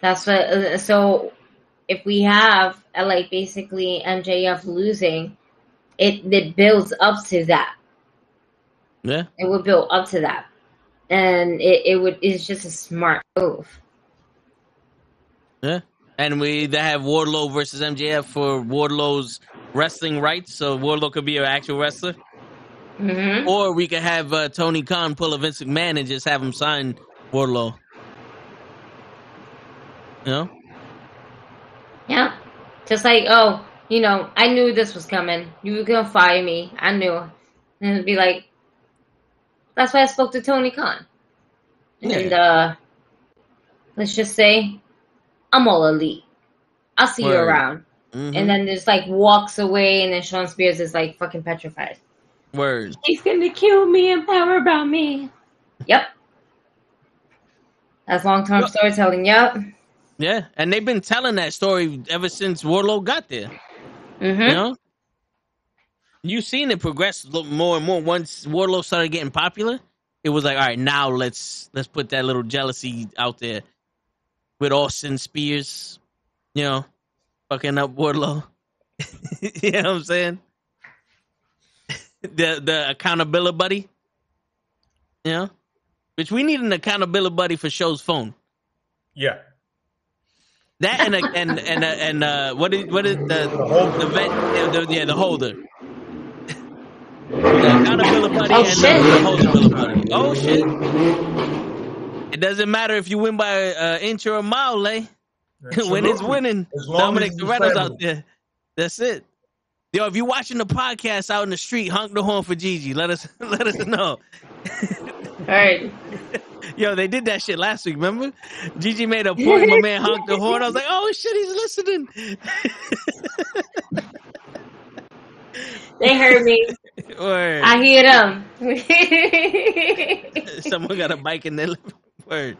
that's what. uh, So, if we have like basically MJF losing, it it builds up to that. Yeah. It would build up to that, and it, it would. It's just a smart move. Yeah. And we either have Wardlow versus MJF for Wardlow's wrestling rights, so Wardlow could be an actual wrestler. hmm Or we could have uh, Tony Khan pull a Vince McMahon and just have him sign Wardlow. You know? Yeah, just like oh, you know, I knew this was coming. You were gonna fire me. I knew, and it'd be like, that's why I spoke to Tony Khan. And uh, let's just say, I'm all elite. I'll see you Word. around. Mhm. And then just like walks away, and then Shawn Spears is like fucking petrified. Word. He's gonna kill me and power about me. Yep. That's long term Yep. storytelling. Yep. Yeah. And they've been telling that story ever since Wardlow got there. hmm You know? You've seen it progress a more and more. Once Wardlow started getting popular, it was like, all right, now let's let's put that little jealousy out there with Austin Spears, you know, fucking up Wardlow. you know what I'm saying? the the accountability buddy. You know? Which we need an accountability buddy for show's phone. Yeah. That and a, and and uh, and uh, what is what is the holder. the vet yeah, the, yeah the holder. The accountability buddy Oh, and shit. the, the holder buddy. Oh shit! It doesn't matter if you win by an inch or a mile, Lay. when it's winning, Dominic as it's Toretto's out there. That's it. Yo, if you're watching the podcast out in the street, honk the horn for Gigi. Let us let us know. All right. Yo, they did that shit last week. Remember? Gigi made a point. My man honked the horn. I was like, oh shit, he's listening. They heard me. Word. I hear them. Someone got a bike in their lip. Word.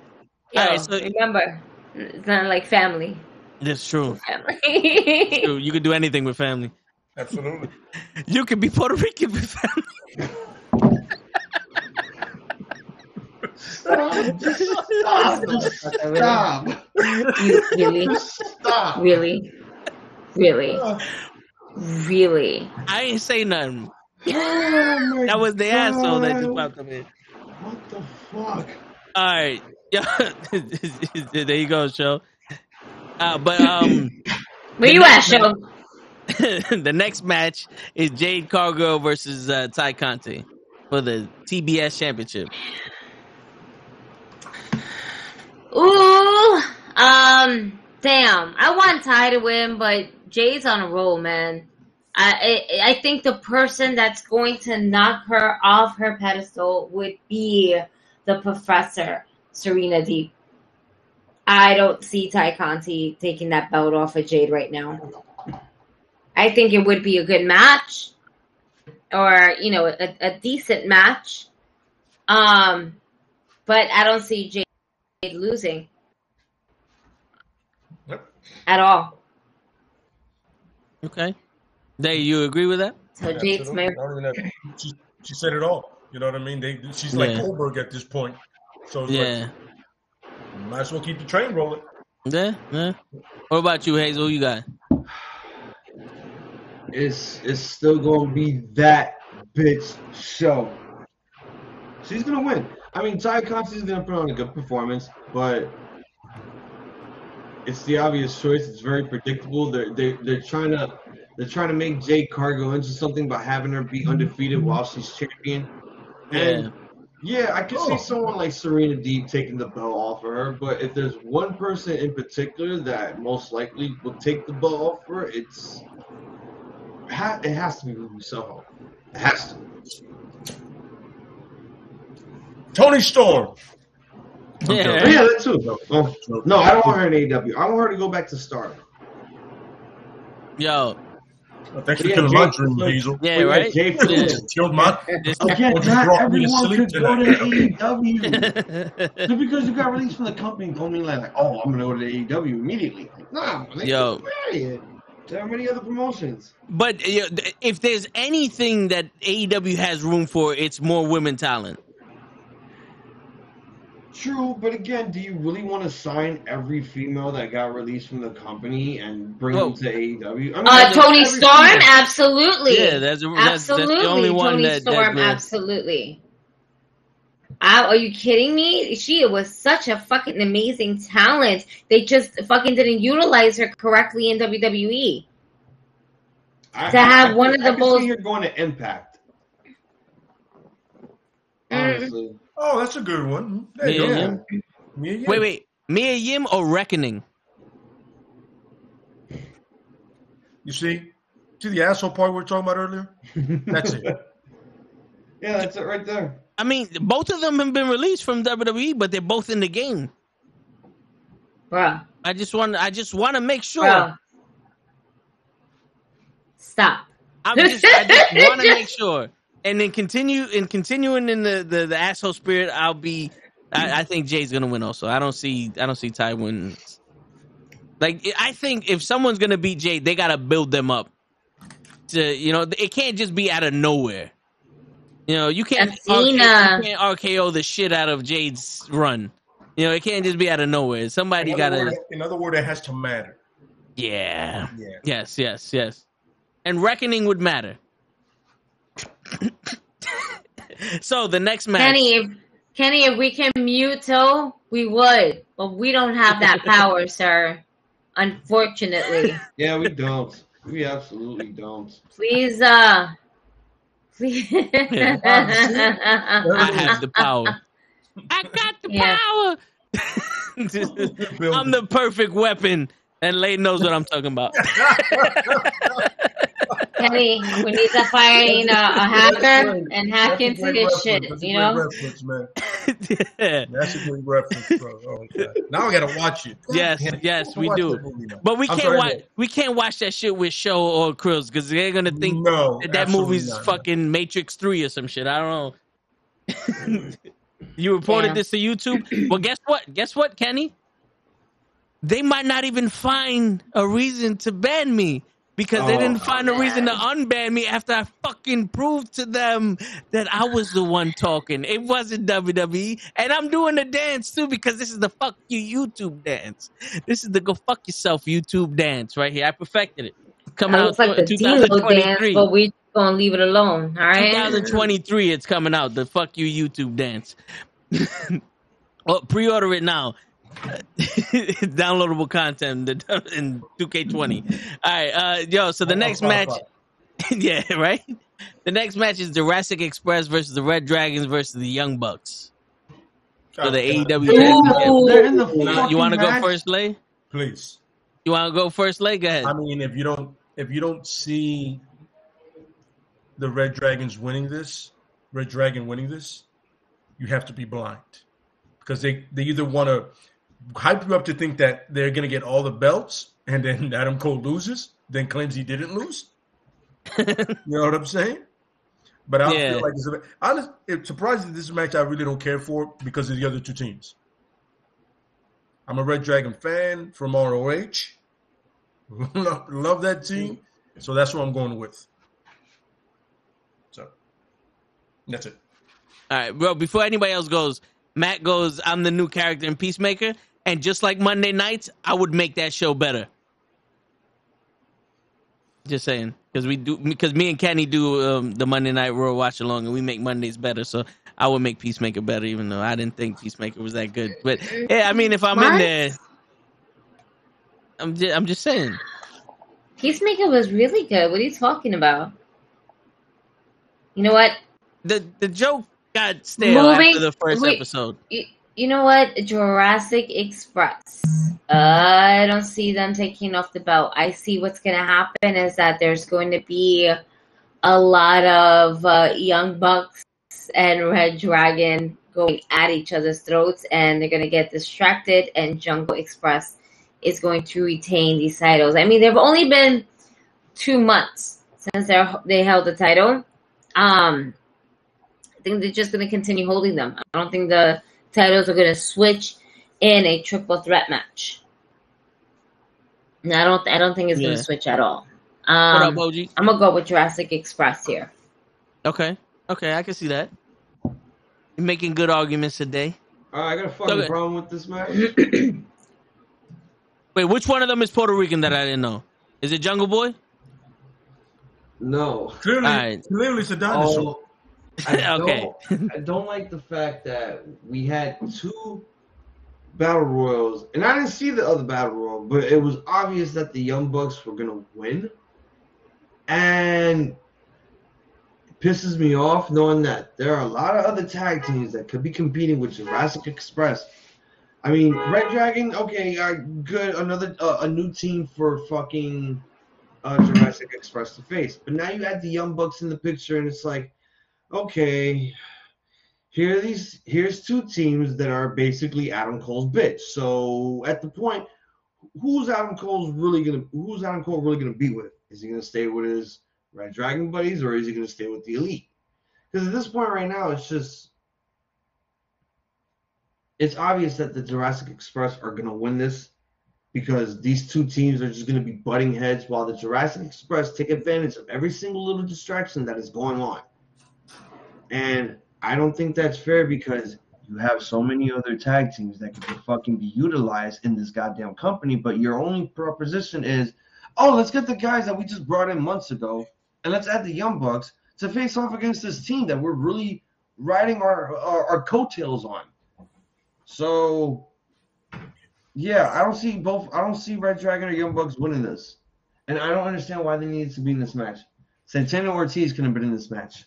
Yeah, All right, so- remember, it's not like family. That's true. Family. True. You could do anything with family. Absolutely. You could be Puerto Rican with family. Stop. Just stop. Stop. You really, Stop. really, really, really. I ain't say nothing. Oh That was the asshole that just God. popped up in. What the fuck? All right. Yeah. there you go, show. Uh, but um, Where you at, show? the next match is Jade Cargill versus uh, Tay Conti for the TBS Championship. Ooh, um, damn. I want Ty to win, but Jade's on a roll, man. I, I I think the person that's going to knock her off her pedestal would be the professor, Serena Deeb. I don't see Tay Conti taking that belt off of Jade right now. I think it would be a good match, or you know, a, a decent match. Um, but I don't see Jade losing Yep. at all. Okay. They, you agree with that? So Jade's my I don't even have- she, she said it all. You know what I mean? They, she's like Yeah. Goldberg at this point. So it's Yeah. like, might as well keep the train rolling. Yeah. Yeah. What about you, Hazel? You got? It's it's still gonna be that bitch show. She's gonna win. I mean, Ty is gonna put on a good performance, but it's the obvious choice. It's very predictable. They're they they're trying to they're trying to make Jade Cargill into something by having her be undefeated while she's champion. Yeah. And Yeah, I could Oh. see someone like Serena Deeb taking the belt off of her, but if there's one person in particular that most likely will take the belt off her, it's it has to be Ruby Soho. It has to. Toni Storm. Yeah. Yeah, that too. Oh, no, I don't want her in AEW. I want her to go back to Stardom. Yo, Thanks for Yeah, killing my dream, Hazel. yeah, But right. Jay Yeah. Killed my. This- Again, Or just not brought me to everyone sleep could go to. AEW. Just because you got released from the company don't mean like, oh, I'm gonna go to AEW immediately. Like, nah, man, Yo. get out of here. There are many other promotions. But you know, if there's anything that AEW has room for, it's more women talent. True, but again, do you really want to sign every female that got released from the company and bring Well- them to AEW? I mean, Uh, Toni every Storm, female. Yeah, absolutely. that's, that's, that's absolutely. the only one Toni that. Storm, that absolutely. I, are you kidding me? She was such a fucking amazing talent. They just fucking didn't utilize her correctly in. WWE. I- to have I one could- of the I could most- see her going to Impact. Mm. Honestly, Oh, that's a good one. There you Yeah, go. yeah. Mia Yim. wait, wait. Mia Yim or Reckoning? You see, see the asshole part we were talking about earlier. That's it. yeah, that's it right there. I mean, both of them have been released from WWE, but they're both in the game. Bruh. I just want, I just want to make sure. Bruh. Stop. I'm just, I just want to make sure, and then continue and continuing in the, the the asshole spirit. I'll be. I, I think Jay's gonna win. Also, I don't see. I don't see Ty win. Like I think if someone's gonna beat Jay, they gotta build them up. To you know, it can't just be out of nowhere. You know, you can't, RK, you can't RKO the shit out of Jade's run. You know, it can't just be out of nowhere. Somebody In gotta. word, in other word, it has to matter. Yeah. Yeah. Yes, yes, yes. And reckoning would matter. So the next match. Kenny, if, Kenny, if we can mute Toe, we would. But we don't have that power, sir. Unfortunately. Yeah, we don't. We absolutely don't. Please, uh. Please. I have the power. I got the Yeah. power. I'm the perfect weapon. And Lane knows what I'm talking about. Kenny, we need to find uh, a hacker and hack That's into great his shit, That's a you know? reference, man. Yeah. That's a great reference, bro. Oh, Now I gotta watch it. Yes, Damn, yes, we do. movie. But we I'm can't sorry, watch. We can't watch that shit with show or Krills because they're gonna think no, that, that movie's not. fucking Matrix Three or some shit. I don't know. you reported Damn. this to YouTube. Well, guess what? Guess what, Kenny? They might not even find a reason to ban me because they Oh, didn't find a reason to unban me after I fucking proved to them that I was the one talking. It wasn't WWE, and I'm doing the dance too because this is the fuck you YouTube dance. This is the go fuck yourself YouTube dance right here. I perfected it. Coming out like the tw- dance, 2023. but we gonna leave it alone, all right? 2023, it's coming out. The fuck you YouTube dance. oh, pre-order it now. Downloadable content in 2K20. All right, uh, yo. So the On next match, yeah, right. The next match is Jurassic Express versus the Red Dragons versus the Young Bucks for the God, AEW. Ooh. In the You, want to go first, Lay? Please. You want to go first, Lay? Go ahead. I mean, if you don't, if you don't see the Red Dragons winning this, Red Dragon winning this, you have to be blind because they they either want to hype you up to think that they're gonna get all the belts, and then Adam Cole loses, then claims he didn't lose. You know what I'm saying? But I Yeah. feel like it's a, honest. It's surprising this match I really don't care for because of the other two teams. I'm a Red Dragon fan from ROH. love, love that team, so that's what I'm going with. So that's it. All right, bro. Before anybody else goes, Matt goes. I'm the new character in Peacemaker, and just like Monday nights, I would make that show better. Just saying, because we do, because me and Kenny do um, the Monday Night Raw watch along, and we make Mondays better. So I would make Peacemaker better, even though I didn't think Peacemaker was that good. But yeah, I mean, if I'm in there, I'm just, I'm just saying. Peacemaker was really good. What are you talking about? You know what? the the joke got stale Moving- after the first wait. episode. You, know what? Jurassic Express. I don't see them taking off the belt. I see what's going to happen is that there's going to be a lot of uh, young bucks and Red Dragon going at each other's throats, and they're going to get distracted. And Jungle Express is going to retain these titles. I mean, they've only been two months since they they held the title. Um, I think they're just going to continue holding them. I don't think the titles are going to switch in a triple threat match. No, I don't. I don't think it's going to switch at all. what up, Um, OG? I'm gonna go with Jurassic Express here. Okay, okay, I can see that. You're making good arguments today. All right, I got a fucking Okay. problem with this match. Wait, which one of them is Puerto Rican that I didn't know? Is it Jungle Boy? No. Clearly, Alright. clearly it's a dinosaur. Oh, I don't, Okay. I don't like the fact that we had two battle royals, and I didn't see the other battle royal, but it was obvious that the Young Bucks were gonna win, and it pisses me off knowing that there are a lot of other tag teams that could be competing with Jurassic Express. I mean, Red Dragon, okay, uh, good, another uh, a new team for fucking uh, Jurassic Express to face, but now you add the Young Bucks in the picture, and it's like okay, here these here's two teams that are basically Adam Cole's bitch. So at the point, who's Adam Cole's really gonna who's Adam Cole really gonna be with? Is he gonna stay with his Red Dragon buddies or is he gonna stay with the Elite? Because at this point right now, it's just it's obvious that the Jurassic Express are gonna win this because these two teams are just gonna be butting heads while the Jurassic Express take advantage of every single little distraction that is going on. And I don't think that's fair because you have so many other tag teams that could be fucking be utilized in this goddamn company, but your only proposition is, oh, let's get the guys that we just brought in months ago and let's add the Young Bucks to face off against this team that we're really riding our our, our coattails on. So yeah, I don't see both I don't see Red Dragon or Young Bucks winning this. And I don't understand why they needed to be in this match. Santana Ortiz could have been in this match.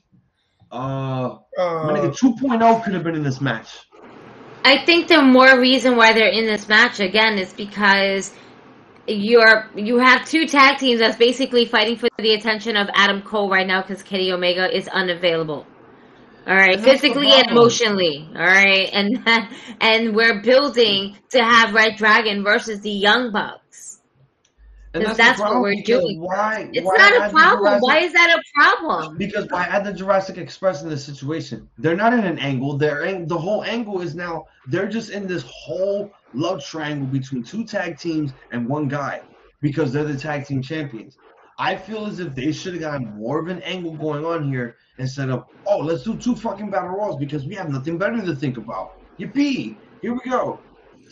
Uh, my nigga Uh, 2.0 could have been in this match. I think the more reason why they're in this match again is because you're you have two tag teams that's basically fighting for the attention of Adam Cole right now because Kenny Omega is unavailable. All right, And that's the physically and emotionally. All right, and and we're building to have Red Dragon versus the Young Bucks. And Because that's what we're doing. Why? It's why not a problem. Jurassic- Why is that a problem? Because why add the Jurassic Express in this situation? They're not in an angle. They're in, the whole angle is now they're just in this whole love triangle between two tag teams and one guy because they're the tag team champions. I feel as if they should have gotten more of an angle going on here instead of oh let's do two fucking battle royals because we have nothing better to think about. Yippee! Here we go.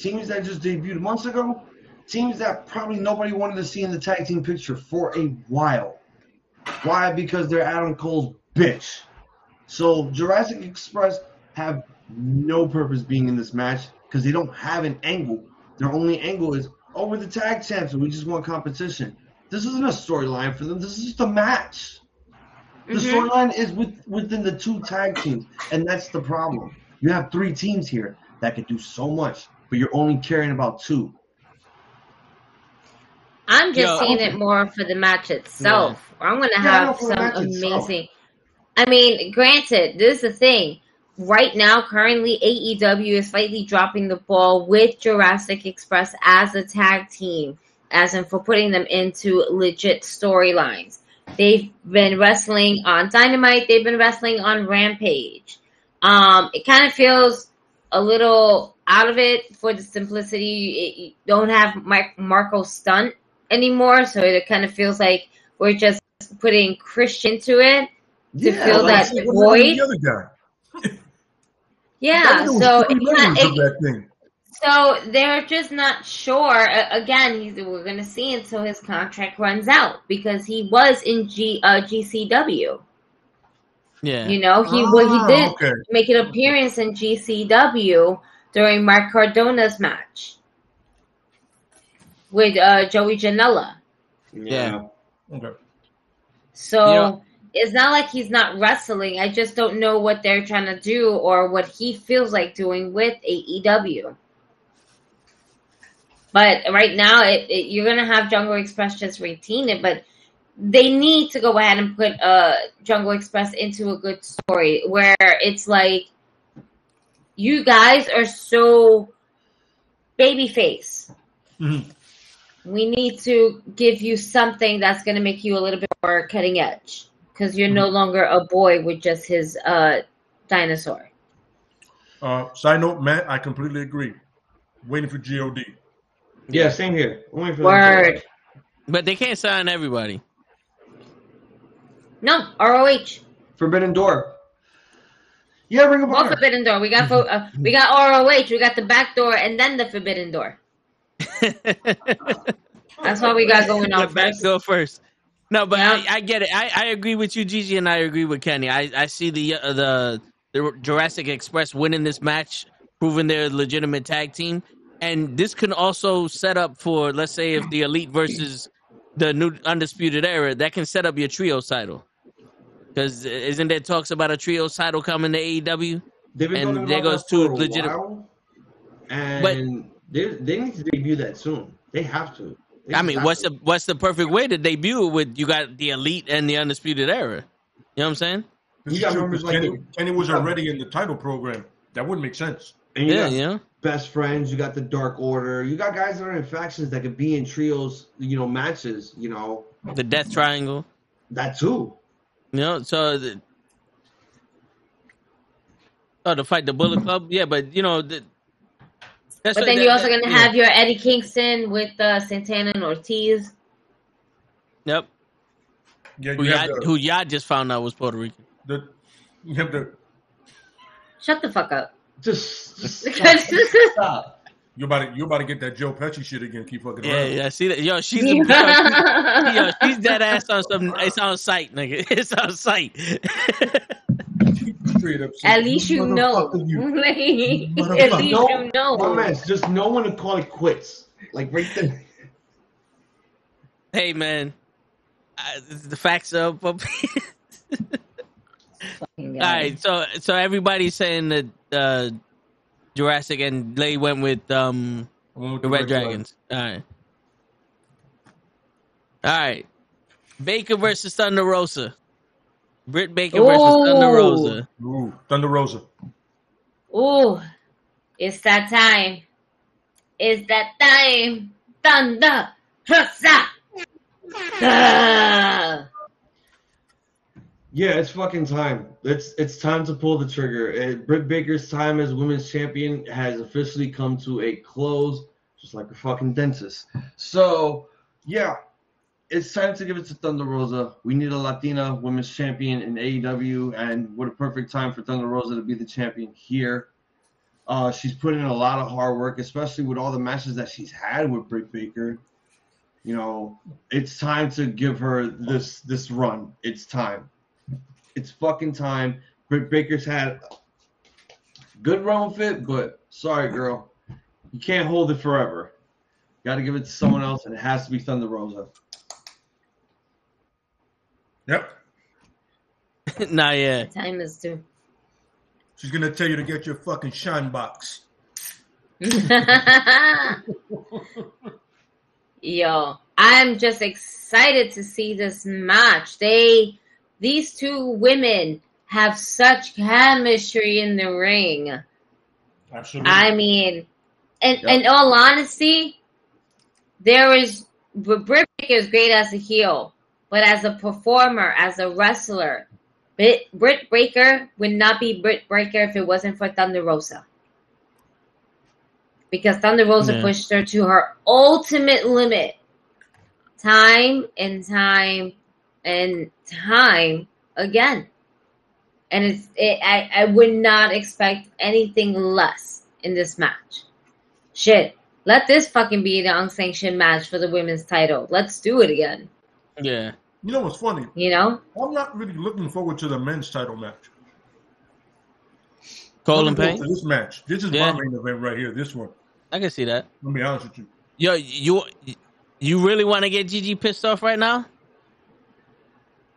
Teams that just debuted months ago, teams that probably nobody wanted to see in the tag team picture for a while. Why? Because they're Adam Cole's bitch. So Jurassic Express have no purpose being in this match because they don't have an angle. Their only angle is, oh, we're the tag champs and we just want competition. This isn't a storyline for them. This is just a match. The Mhm. storyline is with, within the two tag teams, and that's the problem. You have three teams here that can do so much, but you're only caring about two. I'm just Yo. seeing it more for the match itself. I'm going to Yeah, I know, have for some match itself. amazing. I mean, granted, this is the thing. Right now, currently, AEW is slightly dropping the ball with Jurassic Express as a tag team, as in for putting them into legit storylines. They've been wrestling on Dynamite. They've been wrestling on Rampage. Um, it kind of feels a little out of it for the simplicity. It- you don't have Mike, Marko Stunt anymore, so it kind of feels like we're just putting Christian to it. To fill like, that void? The other guy. Yeah, That was so three it's not, members of it, that thing. so they're just not sure. Again, he's, we're gonna see until his contract runs out because he was in G uh, GCW. Yeah. You know, he well, Ah, he did Okay. make an appearance in GCW during Matt Cardona's match with uh, Joey Janela. Yeah. Okay. So You know- it's not like he's not wrestling. I just don't know what they're trying to do or what he feels like doing with AEW. But right now, it, it, you're gonna have Jungle Express just retain it, but they need to go ahead and put uh Jungle Express into a good story where it's like you guys are so babyface. Mhm. We need to give you something that's going to make you a little bit more cutting edge because you're no longer a boy with just his uh, dinosaur. Uh, side note, Matt, I completely agree. Waiting for God. Yeah, same here. I'm waiting for them Word. But they can't sign everybody. No, ROH. Forbidden Door. Yeah, Ring of Well, Honor. Forbidden Door. We got fo- uh, we got ROH. We got the back door and then the Forbidden Door. That's what we got going on The back first. door first. No, but Yeah. I, I get it. I, I agree with you, Gigi, and I agree with Kenny. I, I see the uh, the the Jurassic Express winning this match, proving they're a legitimate tag team, and this can also set up for let's say if the Elite versus the new Undisputed Era, that can set up your trio title. Because isn't there talks about a trio title coming to AEW? And there goes two for a legit- while, and they they need to debut that soon. They have to. They I mean, what's to. the what's the perfect way to debut it with you got the Elite and the Undisputed Era? You know what I'm saying? You got members like Kenny, the- Kenny was already in the title program. That wouldn't make sense. And you Yeah, got you know. best friends. You got the Dark Order. You got guys that are in factions that could be in trios. You know, matches. You know The Death Triangle. that too. You know, so the, oh, to fight the Bullet Club, yeah, but you know, the, that's But what- then that- you're also going to yeah. have your Eddie Kingston with uh, Santana and Ortiz. Yep, Yeah, who you have y'all, the, who y'all just found out was Puerto Rican. the you have the Shut the fuck up. Just, just Because stop. you're about to you're about to get that Joe Pesci shit again. Keep fucking Yeah, around. yeah, see that? Yo, she's yo, she's, yo, she's dead ass on some. It's on site, nigga. It's on site. Straight up At least you know. "Motherfucker, you." At least No, you know. my man, just no one to call it quits. Like right there. hey, man, uh, the facts are up. up. Fucking All guy. right, so so everybody's saying that uh, Jurassic and Lay went with um I went with the Red Dragons. All right, all right. Baker versus Thunder Rosa. Britt Baker versus Thunder Rosa. Ooh, Thunder Rosa. Ooh, it's that time. It's that time. Thunder Rosa. Ah. Yeah, it's fucking time. It's it's time to pull the trigger. Uh, Britt Baker's time as women's champion has officially come to a close, just like a fucking dentist. So, yeah, it's time to give it to Thunder Rosa. We need a Latina women's champion in AEW, and what a perfect time for Thunder Rosa to be the champion here. Uh, she's put in a lot of hard work, especially with all the matches that she's had with Britt Baker. You know, it's time to give her this this run. It's time. It's fucking time. Britt Baker's had good run with it, but sorry, girl, you can't hold it forever. Got to give it to someone else, and it has to be Thunder Rosa. Yep. nah, yeah. Time is due. She's gonna tell you to get your fucking shine box. Yo, I'm just excited to see this match. They, these two women have such chemistry in the ring. Absolutely. I mean, and Yep. in all honesty, there is but Britt Baker is great as a heel, but as a performer, as a wrestler, Britt, Britt Baker would not be Britt Baker if it wasn't for Thunder Rosa. Because Thunder Rosa Yeah. pushed her to her ultimate limit, time and time and time again. And it's it, I, I would not expect anything less in this match. Shit. Let this fucking be the unsanctioned match for the women's title. Let's do it again. Yeah. you know what's funny? You know? I'm not really looking forward to the men's title match. Cole and Looking forward Payne? to This match. This is Yeah. my main event right here. This one. I can see that. Let me be honest with you. Yo, you you really want to get Gigi pissed off right now?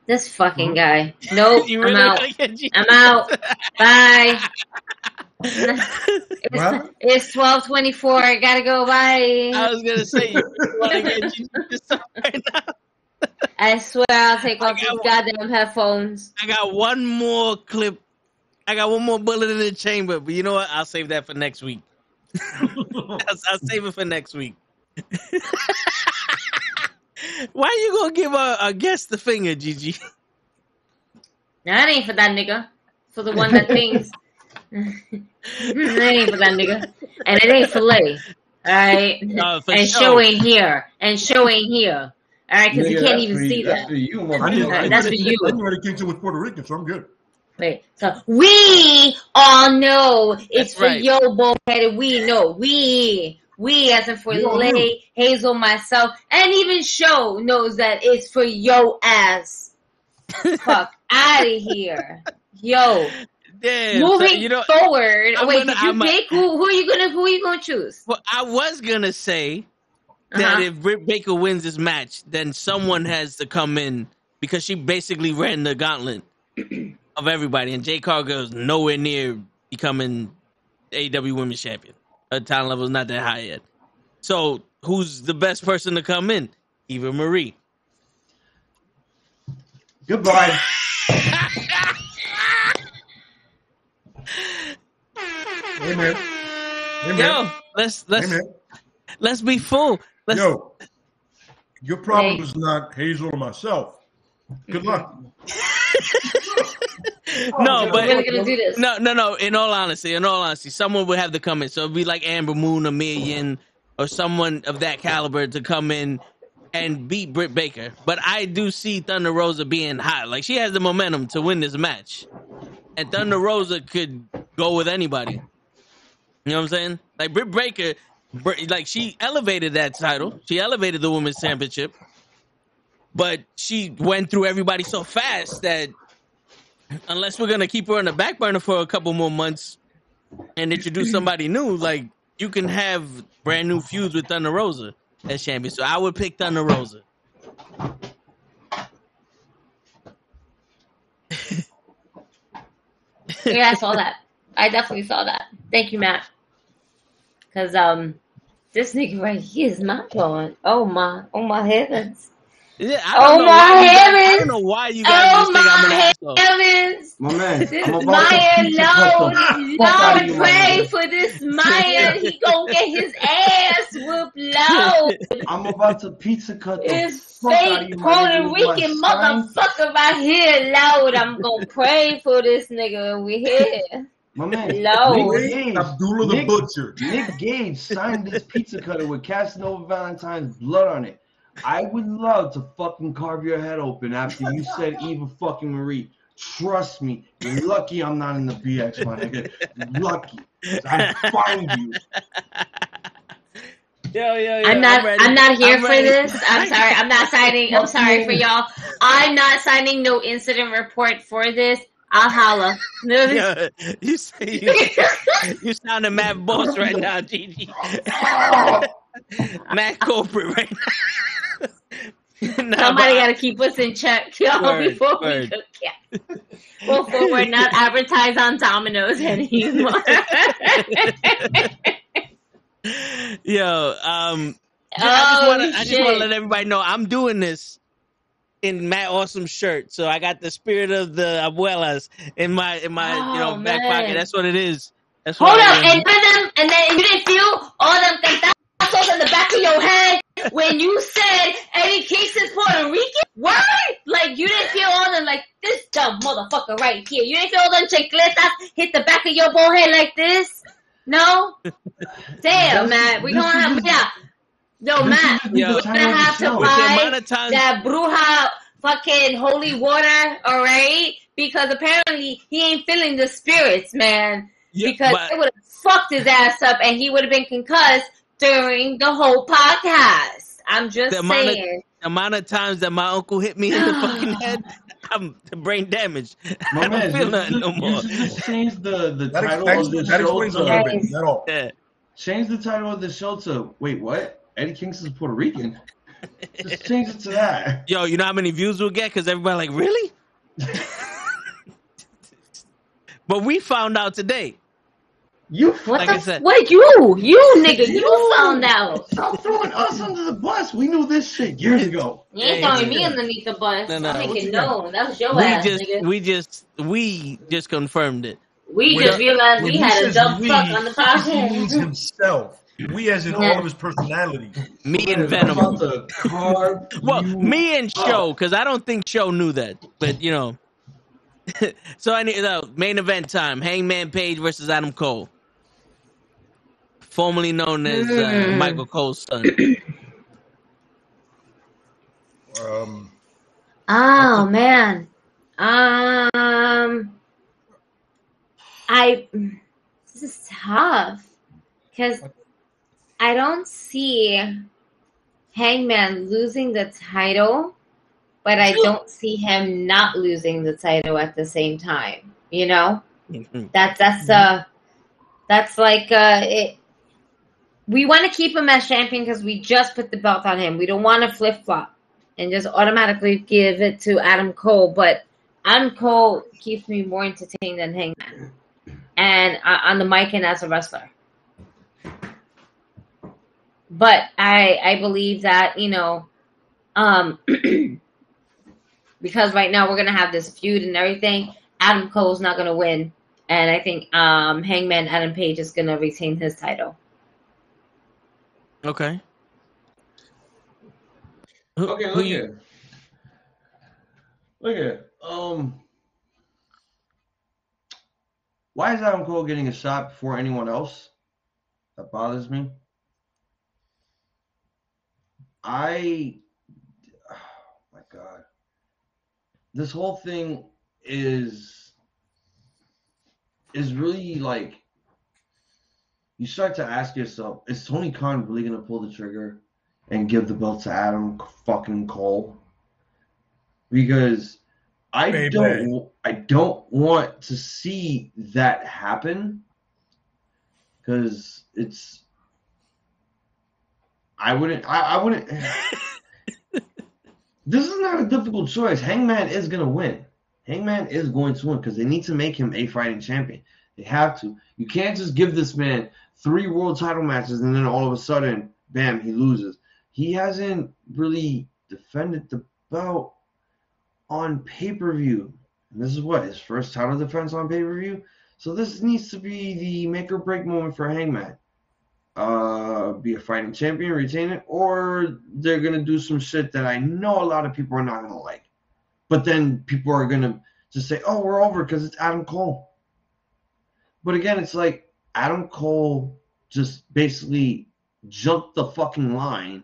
This fucking hmm? guy. Nope. You I'm out. wanna get Gigi? I'm out. Bye. It's, it's twelve twenty four. I gotta go. Bye. I was gonna say you want to get Gigi to start right now. I swear I'll take off these goddamn headphones. I got one more clip. I got one more bullet in the chamber, but you know what? I'll save that for next week. I'll, I'll save it for next week. Why are you gonna give our, our guest the finger, Gigi? That ain't for that nigga. For the one that thinks. that ain't for that nigga. And it ain't filet. Alright? No, for and sure. show ain't here. And show ain't here. Alright? Because you Nigga, can't even for see you. That's that. for you, I knew, motherfucker. I That's knew for you. I knew Eddie Kingston was Puerto Rican, so I'm good. Wait, so we all know it's That's for right. yo bullheaded. We know we we as in for We Lay, knew. Hazel, myself, and even Show knows that it's for yo ass. Fuck out of here, yo. Damn, so, Moving you know, forward. I'm wait, gonna- did you I'm a- pick who? Who are you gonna? Who are you gonna choose? well, I was gonna say that Uh-huh. if Britt Baker wins this match, then someone has to come in because she basically ran the gauntlet of everybody, and Jade Cargill is nowhere near becoming AEW Women's Champion. Her talent level is not that high yet. So, who's the best person to come in? Eva Marie. Goodbye. Hey man. Hey man. Yo, let's let's hey let's be full. Let's, Yo, your problem Hey. is not Hazel or myself. Good luck. no, oh, We're but gonna do this. No, no, no. In all honesty, in all honesty, someone would have to come in. So it'd be like Ember Moon a million, or someone of that caliber to come in and beat Britt Baker. But I do see Thunder Rosa being hot. Like she has the momentum to win this match, and Thunder Rosa could go with anybody. You know what I'm saying? Like Britt Baker, Br- like she elevated that title. She elevated the women's championship, but she went through everybody so fast that unless we're gonna keep her on the back burner for a couple more months and introduce somebody new, like you can have brand new feuds with Thunder Rosa as champion. So I would pick Thunder Rosa. yeah, I saw that. I definitely saw that. Thank you, Matt. Cause um, this nigga right here is not going. Oh my, oh my heavens. Yeah, I Oh don't know my why you guys, I don't know why you guys Oh just think I'm an my asshole. heavens. My man, This I'm Maya, to pizza cut Lord, the fuck out of Lord, pray for this Maya. He gonna get his ass whooped low. I'm about to pizza cut the This fuck out of fake you, Puerto man. You my Rican motherfucker right here, Lord. I'm gonna pray for this nigga over here. My man, Lord. Nick Gage, Abdullah the Nick- Butcher. Nick Gage signed this pizza cutter with Casanova Valentine's blood on it. I would love to fucking carve your head open after you said Eva fucking Marie. Trust me, you're lucky I'm not in the BX, my nigga. You're lucky. I find you. Yo, yo, yo, I'm not. ready. I'm, not here I'm for ready. this. I'm sorry. I'm not signing. I'm sorry for y'all. I'm not signing no incident report for this. I'll holla. Yo, you say you, you sound a mad boss right now, Gigi. mad corporate right now. Nah, Somebody got to keep us in check, y'all, Word, before we word. cook. Yeah. Before we're not advertised on Domino's anymore. Yo, um, I Oh. I just want to let everybody know I'm doing this in Matt Awesome shirt. So I got the spirit of the abuelas in my in my you know Oh, back pocket. That's what it is. That's what Hold am. and them, and then you didn't feel all them cantazos in the back of your head when you said Eddie Kingston's Puerto Rican? Word? Like you didn't feel all them like this dumb motherfucker right here. You didn't feel all them chancletas hit the back of your bald head like this? No? Damn, man. We gonna have yeah. Yo, Matt, This is we're Yo. the gonna have to show. With the buy amount of that bruja fucking holy water, alright? Because apparently he ain't feeling the spirits, man Yeah, because but- it would have fucked his ass up and he would have been concussed during the whole podcast. I'm just The amount of- saying. the amount of times that my uncle hit me in the fucking head, I'm brain damaged. My I don't man, feel you, nothing no more. should just change the, the That title explains, of the that show explains to little bit. Yes. That all. Yeah. change the title of the show to wait what? Eddie Kingston's Puerto Rican. Just change it to that. Yo, you know how many views we'll get? Because everybody like, really? but we found out today. You What Like the? I f- said- what you? You nigga? You found out? Stop throwing us under the bus. We knew this shit years ago. You ain't Hey, throwing me underneath the bus. No, no, I'm making you. That was your We ass, just, nigga. we just, we just confirmed it. We When- just realized we had a dumb fuck on the He podcast. himself. We, as in all of his personalities. Me and Venom. about to carve Well, me and. Show, because I don't think Show knew that, but you know. so I need the main event time: Hangman Page versus Adam Cole, formerly known as uh, Mm. Michael Cole's son. Um, Oh man. Um I this is tough cuz I don't see Hangman losing the title, but I don't see him not losing the title at the same time, you know? That's that's uh that's like uh it we want to keep him as champion because we just put the belt on him. We don't want to flip flop and just automatically give it to Adam Cole. But Adam Cole keeps me more entertained than Hangman, and uh, on the mic and as a wrestler. But I I believe that you know, um, because right now we're gonna have this feud and everything. Adam Cole's not gonna win, and I think um, Hangman Adam Page is gonna retain his title. okay. Who- Okay, who look you- here. Look here. Um, why is Adam Cole getting a shot before anyone else? That bothers me. I, oh my God, this whole thing is is really like you start to ask yourself: Is Tony Khan really gonna pull the trigger and give the belt to Adam fucking Cole? Because I Baby. don't, I don't want to see that happen. Because it's, I wouldn't, I, I wouldn't. this is not a difficult choice. Hangman is gonna win. Hangman is going to win because they need to make him a fighting champion. They have to. You can't just give this man three world title matches and then all of a sudden, bam, he loses. He hasn't really defended the belt on pay per view. This is what his first title defense on pay per view. So this needs to be the make or break moment for Hangman. Uh, be a fighting champion, retain it, or they're gonna do some shit that I know a lot of people are not gonna like. But then people are gonna just say, "Oh, we're over" because it's Adam Cole. But again, it's like Adam Cole just basically jumped the fucking line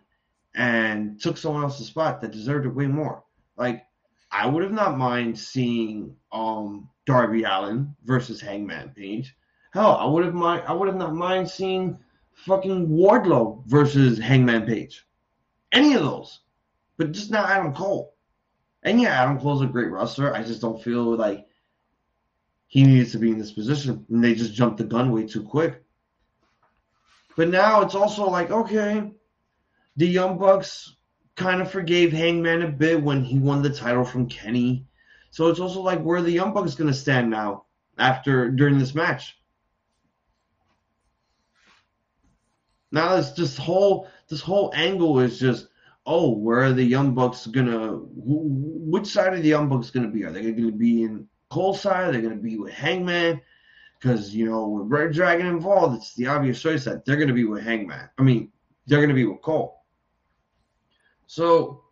and took someone else's spot that deserved it way more. Like I would have not mind seeing um Darby Allin versus Hangman Page. Hell, I would have mind I would have not mind seeing fucking Wardlow versus Hangman Page. Any of those. But just not Adam Cole. And yeah, Adam Cole's a great wrestler. I just don't feel like he needs to be in this position. And they just jumped the gun way too quick. But now it's also like, okay, the Young Bucks kind of forgave Hangman a bit when he won the title from Kenny. So it's also like where the Young Bucks going to stand now after during this match? Now this this whole this whole angle is just oh where are the Young Bucks gonna wh- which side of the Young Bucks gonna be? Are they gonna be in Cole's side? Are they gonna be with Hangman? Because you know with Red Dragon involved, it's the obvious choice that they're gonna be with Hangman. I mean they're gonna be with Cole. So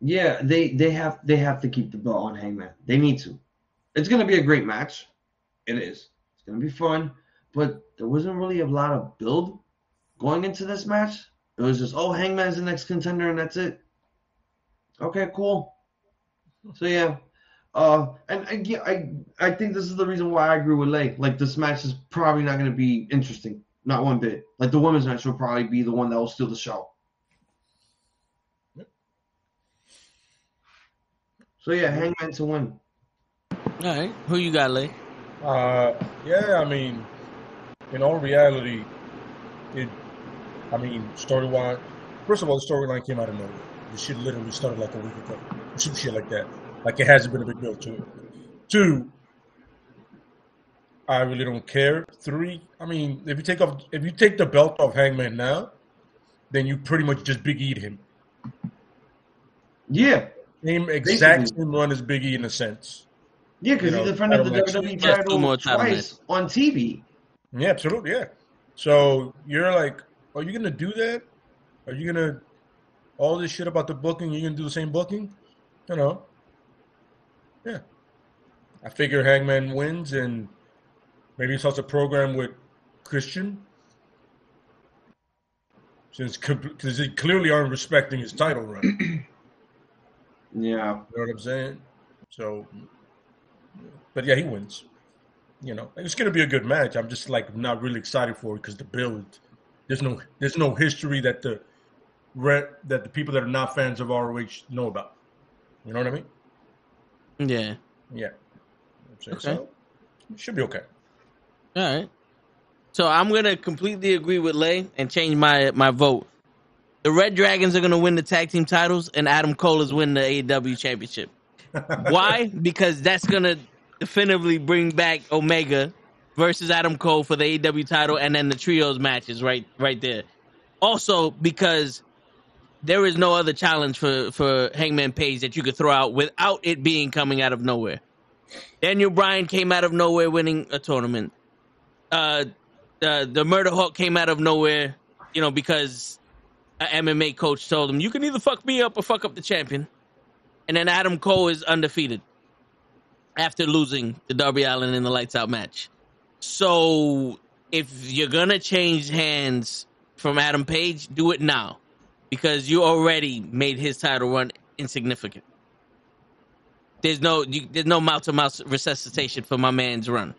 yeah, they they have they have to keep the belt on Hangman. They need to. It's gonna be a great match. It is. It's gonna be fun, but there wasn't really a lot of build going into this match. It was just oh Hangman's the next contender and that's it. Okay, cool. So yeah, uh, and I, I I think this is the reason why I agree with Lay. Like this match is probably not gonna be interesting, not one bit. Like the women's match will probably be the one that will steal the show. So yeah, Hangman to win. All right, who you got, Lay? Uh, yeah, I mean, in all reality, it. I mean, storyline, First of all, the storyline came out of nowhere. The shit literally started like a week ago. Some shit like that. Like it hasn't been a big build to it. Two, I really don't care. Three, I mean, if you take off, if you take the belt off Hangman now, then you pretty much just Big E'd him. Yeah, Same exact Basically. same run as Big E in a sense. yeah, because You know, he defended the title match. WWE Just two more title title twice on TV. Yeah, absolutely, yeah. So you're like, are you gonna do that? Are you gonna all this shit about the booking? You're gonna do the same booking? You know? Yeah. I figure Hangman wins, and maybe he starts a program with Christian, since because they clearly aren't respecting his title run. Yeah, You know what I'm saying? So, but yeah, he wins. You know, it's gonna be a good match. I'm just like not really excited for it because the build. There's no there's no history that the that the people that are not fans of ROH know about. You know what I mean? Yeah. Yeah. Okay. so should be okay. All right. So I'm gonna completely agree with Lay and change my my vote. The Red Dragons are gonna win the tag team titles, and Adam Cole is winning the AEW championship. Why? Because that's gonna definitively bring back Omega versus Adam Cole for the AEW title, and then the trios matches right right there. Also, because there is no other challenge for for Hangman Page that you could throw out without it being coming out of nowhere. Daniel Bryan came out of nowhere winning a tournament. Uh, the the Murder Hawk came out of nowhere, you know, because an MMA coach told him you can either fuck me up or fuck up the champion. And then Adam Cole is undefeated after losing the Darby Allin in the lights out match. So if you're gonna change hands from Adam Page, do it now. Because you already made his title run insignificant. There's no you, there's no mouth to mouth resuscitation for my man's run.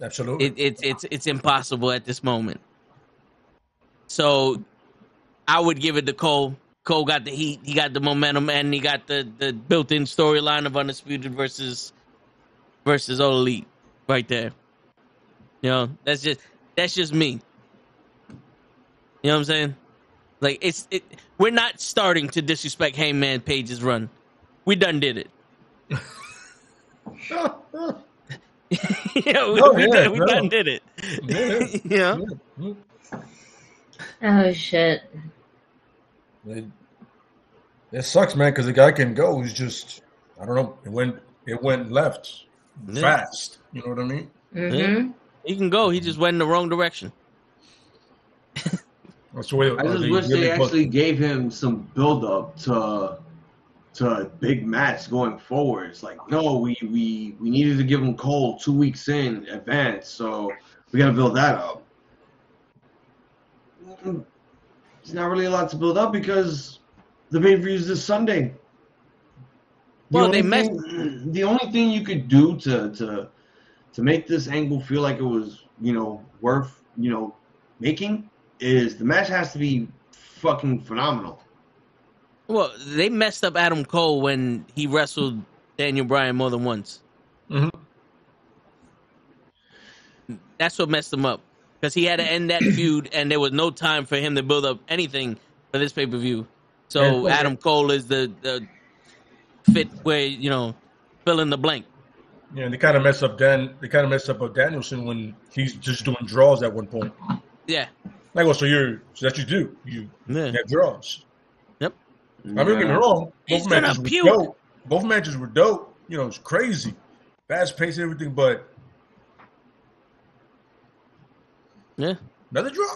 Absolutely. It, it's it's it's impossible at this moment. So I would give it to Cole. Cole got the heat, he got the momentum, and he got the, the built in storyline of undisputed versus versus all elite right there. You know, that's just that's just me. You know what I'm saying? Like it's it we're not starting to disrespect Hangman Page's run. We done did it. yeah, we, No, we, yeah, done, we done did it. Yeah. you know? Oh shit. It, it sucks, man, because the guy can go. He's just I don't know. It went it went left Yeah. fast. You know what I mean? Mm-hmm. He can go. He just went in the wrong direction. That's the way. I just wish they actually gave him some build up to to a big match going forward. It's like, no, we we we needed to give him Cole two weeks in advance, so we got to build that up. It's not really a lot to build up because the pay per view is this Sunday. The Well, they only messed- thing, the only thing you could do to to to make this angle feel like it was you know worth you know making is the match has to be fucking phenomenal. Well, they messed up Adam Cole when he wrestled Daniel Bryan more than once. Mhm. That's what messed him up because he had to end that feud, and there was no time for him to build up anything for this pay per view. So Yeah. Adam Cole is the the fit where you know fill in the blank. Yeah, and they kind of mess up Dan. They kind of mess up Danielson when he's just doing draws at one point. Yeah, Like, well, so you're so that's what you do. You yeah. have draws. Yep. I mean, don't get me wrong. Both gonna matches were puke. dope. Both matches were dope. You know, it's crazy, fast paced, everything. But Yeah. another draw.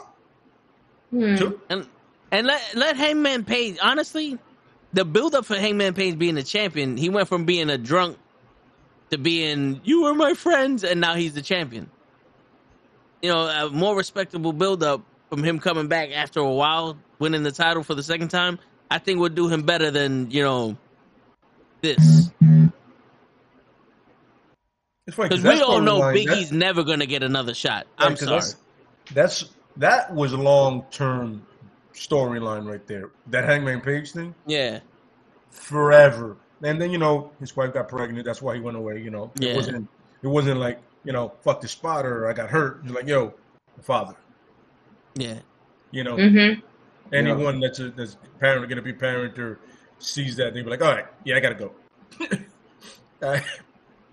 Hmm. Two. And and let let Hangman Page honestly, the build up for Hangman Page being a champion, he went from being a drunk to being you were my friends, and now he's the champion. You know, a more respectable build up from him coming back after a while, winning the title for the second time. I think would do him better than you know this because we all know storyline- Big that- never gonna get another shot. Yeah, I'm sorry. That's, that's that was long term storyline right there. That Hangman Page thing, Yeah, forever. And then you know his wife got pregnant. That's why he went away. You know, Yeah. it wasn't. It wasn't like you know, fuck the spot or I got hurt. He's like, yo, father. yeah. You know, Mm-hmm. Anyone that's a that's parent going to be parent or sees that, they be like, all right, yeah, I gotta go. I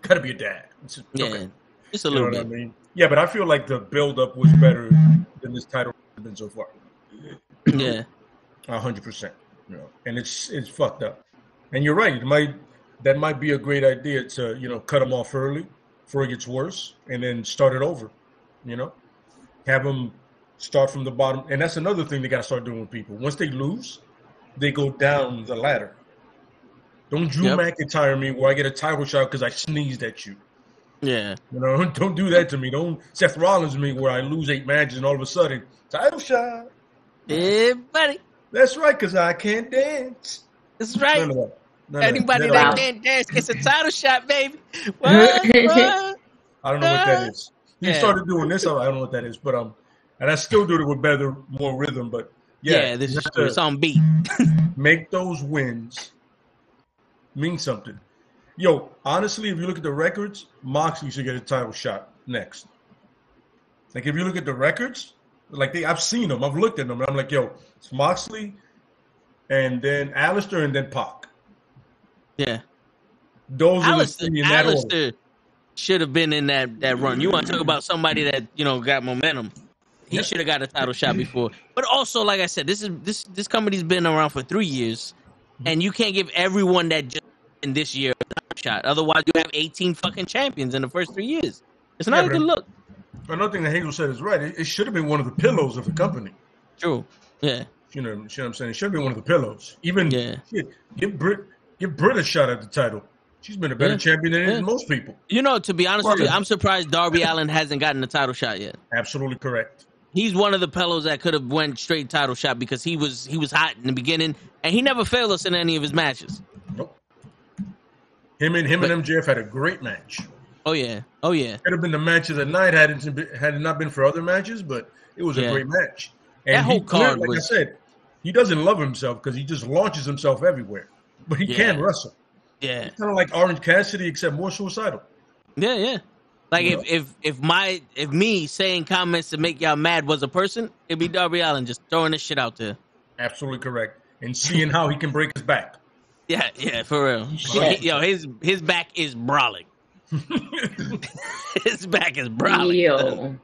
gotta be a dad. It's just- Yeah, okay. just a You know little what I bit. mean? Yeah, but I feel like the build up was better than this title has been so far. Yeah, A hundred percent. You know, and it's it's fucked up. And you're right. It might that might be a great idea to you know cut them off early before it gets worse, and then start it over. You know, have them start from the bottom. And that's another thing they got to start doing with people. Once they lose, they go down the ladder. Don't Drew Yep. McIntyre me where I get a title shot because I sneezed at you. yeah, You know, don't do that to me. Don't Seth Rollins me where I lose eight matches and all of a sudden title shot. Yeah, buddy. That's right, because I can't dance. That's right. None of that. None Anybody None of that Wow. can't dance gets a title shot, baby. What? what? I don't know what that is. He Yeah. started doing this. I don't know what that is, but um, and I still do it with better, more rhythm. But Yeah, yeah, this is have true. to It's on beat. make those wins mean something. Yo, honestly, if you look at the records, Moxley should get a title shot next. Like if you look at the records, like they, I've seen them, I've looked at them, and I'm like, yo, it's Moxley, and then Alistair, and then Pac. Yeah. Those are the Alistair, three in that order. Alistair should have been in that, that run. You want to talk about somebody that, you know, got momentum. He Yeah. should have got a title shot before. But also, like I said, this is this this company's been around for three years, mm-hmm. and you can't give everyone that just in this year a title shot. Otherwise, you have 18 fucking champions in the first three years. It's not Yeah, a good look. Another thing that Hagel said is right. It, it should have been one of the pillows of the company. True. Yeah. You know, you know what I'm saying? It should have been one of the pillows. Even Yeah. shit, give Brit give Brit a shot at the title. She's been a better Yeah. champion than Yeah. most people. You know, to be honest with you, I'm surprised Darby Allin hasn't gotten a title shot yet. Absolutely correct. He's one of the pillows that could have went straight title shot because he was he was hot in the beginning and he never failed us in any of his matches. Nope. Him and him and MJF had a great match. Oh yeah, oh yeah, Could have been the match of the night had it been, had it not been for other matches, but it was Yeah. a great match. And That whole card like was- I said, he doesn't love himself because he just launches himself everywhere. But he Yeah. can wrestle. yeah, Kind of like Orange Cassidy, except more suicidal. yeah, yeah. Like Yeah. if if if my if me saying comments to make y'all mad was a person, it'd be Darby Allin just throwing this shit out there. Absolutely correct. And seeing how he can break his back. Yeah, yeah, for real. Yo, his his back is brawling. his back is brawling. Yo.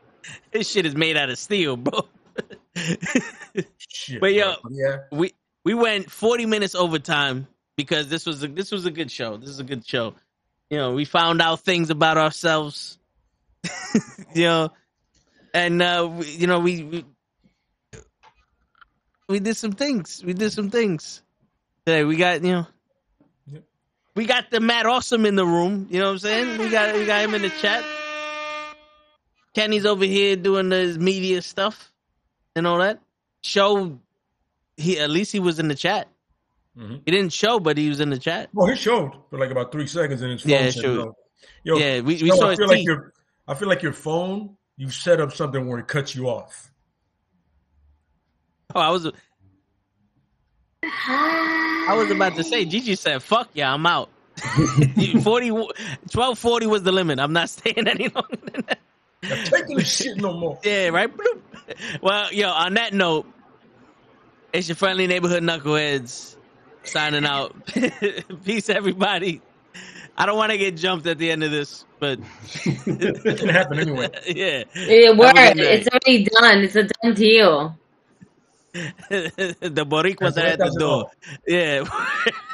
His shit is made out of steel, bro. Shit. But yo- bro. yeah. we we went 40 minutes overtime because this was a, this was a good show. This is a good show. You know, we found out things about ourselves. you know, and uh we, you know, we, we we did some things. We did some things. Today we got, you know, Yep. We got the Matt Awesome in the room, you know what I'm saying? We got we got him in the chat. Kenny's over here doing his media stuff and all that. Show he at least he was in the chat. Mhm. He didn't show, but he was in the chat. Well, he showed for like about three seconds in his phone. Yeah, sure. Yo, yeah, we, we no, saw I his feel like your I feel like your phone, you set up something where it cuts you off. Oh, I was I was about to say Gigi said, "Fuck yeah, I'm out." 40 1240 was the limit. I'm not staying any longer than that. I'm taking this shit no more. Yeah, right. Bloop. Well, yo, on that note, it's your friendly neighborhood knuckleheads signing out. Peace, everybody. I don't want to get jumped at the end of this, but It can happen anyway. yeah, It worked. Have a good night. It's already done. It's a done deal. the are what at the door. Yeah.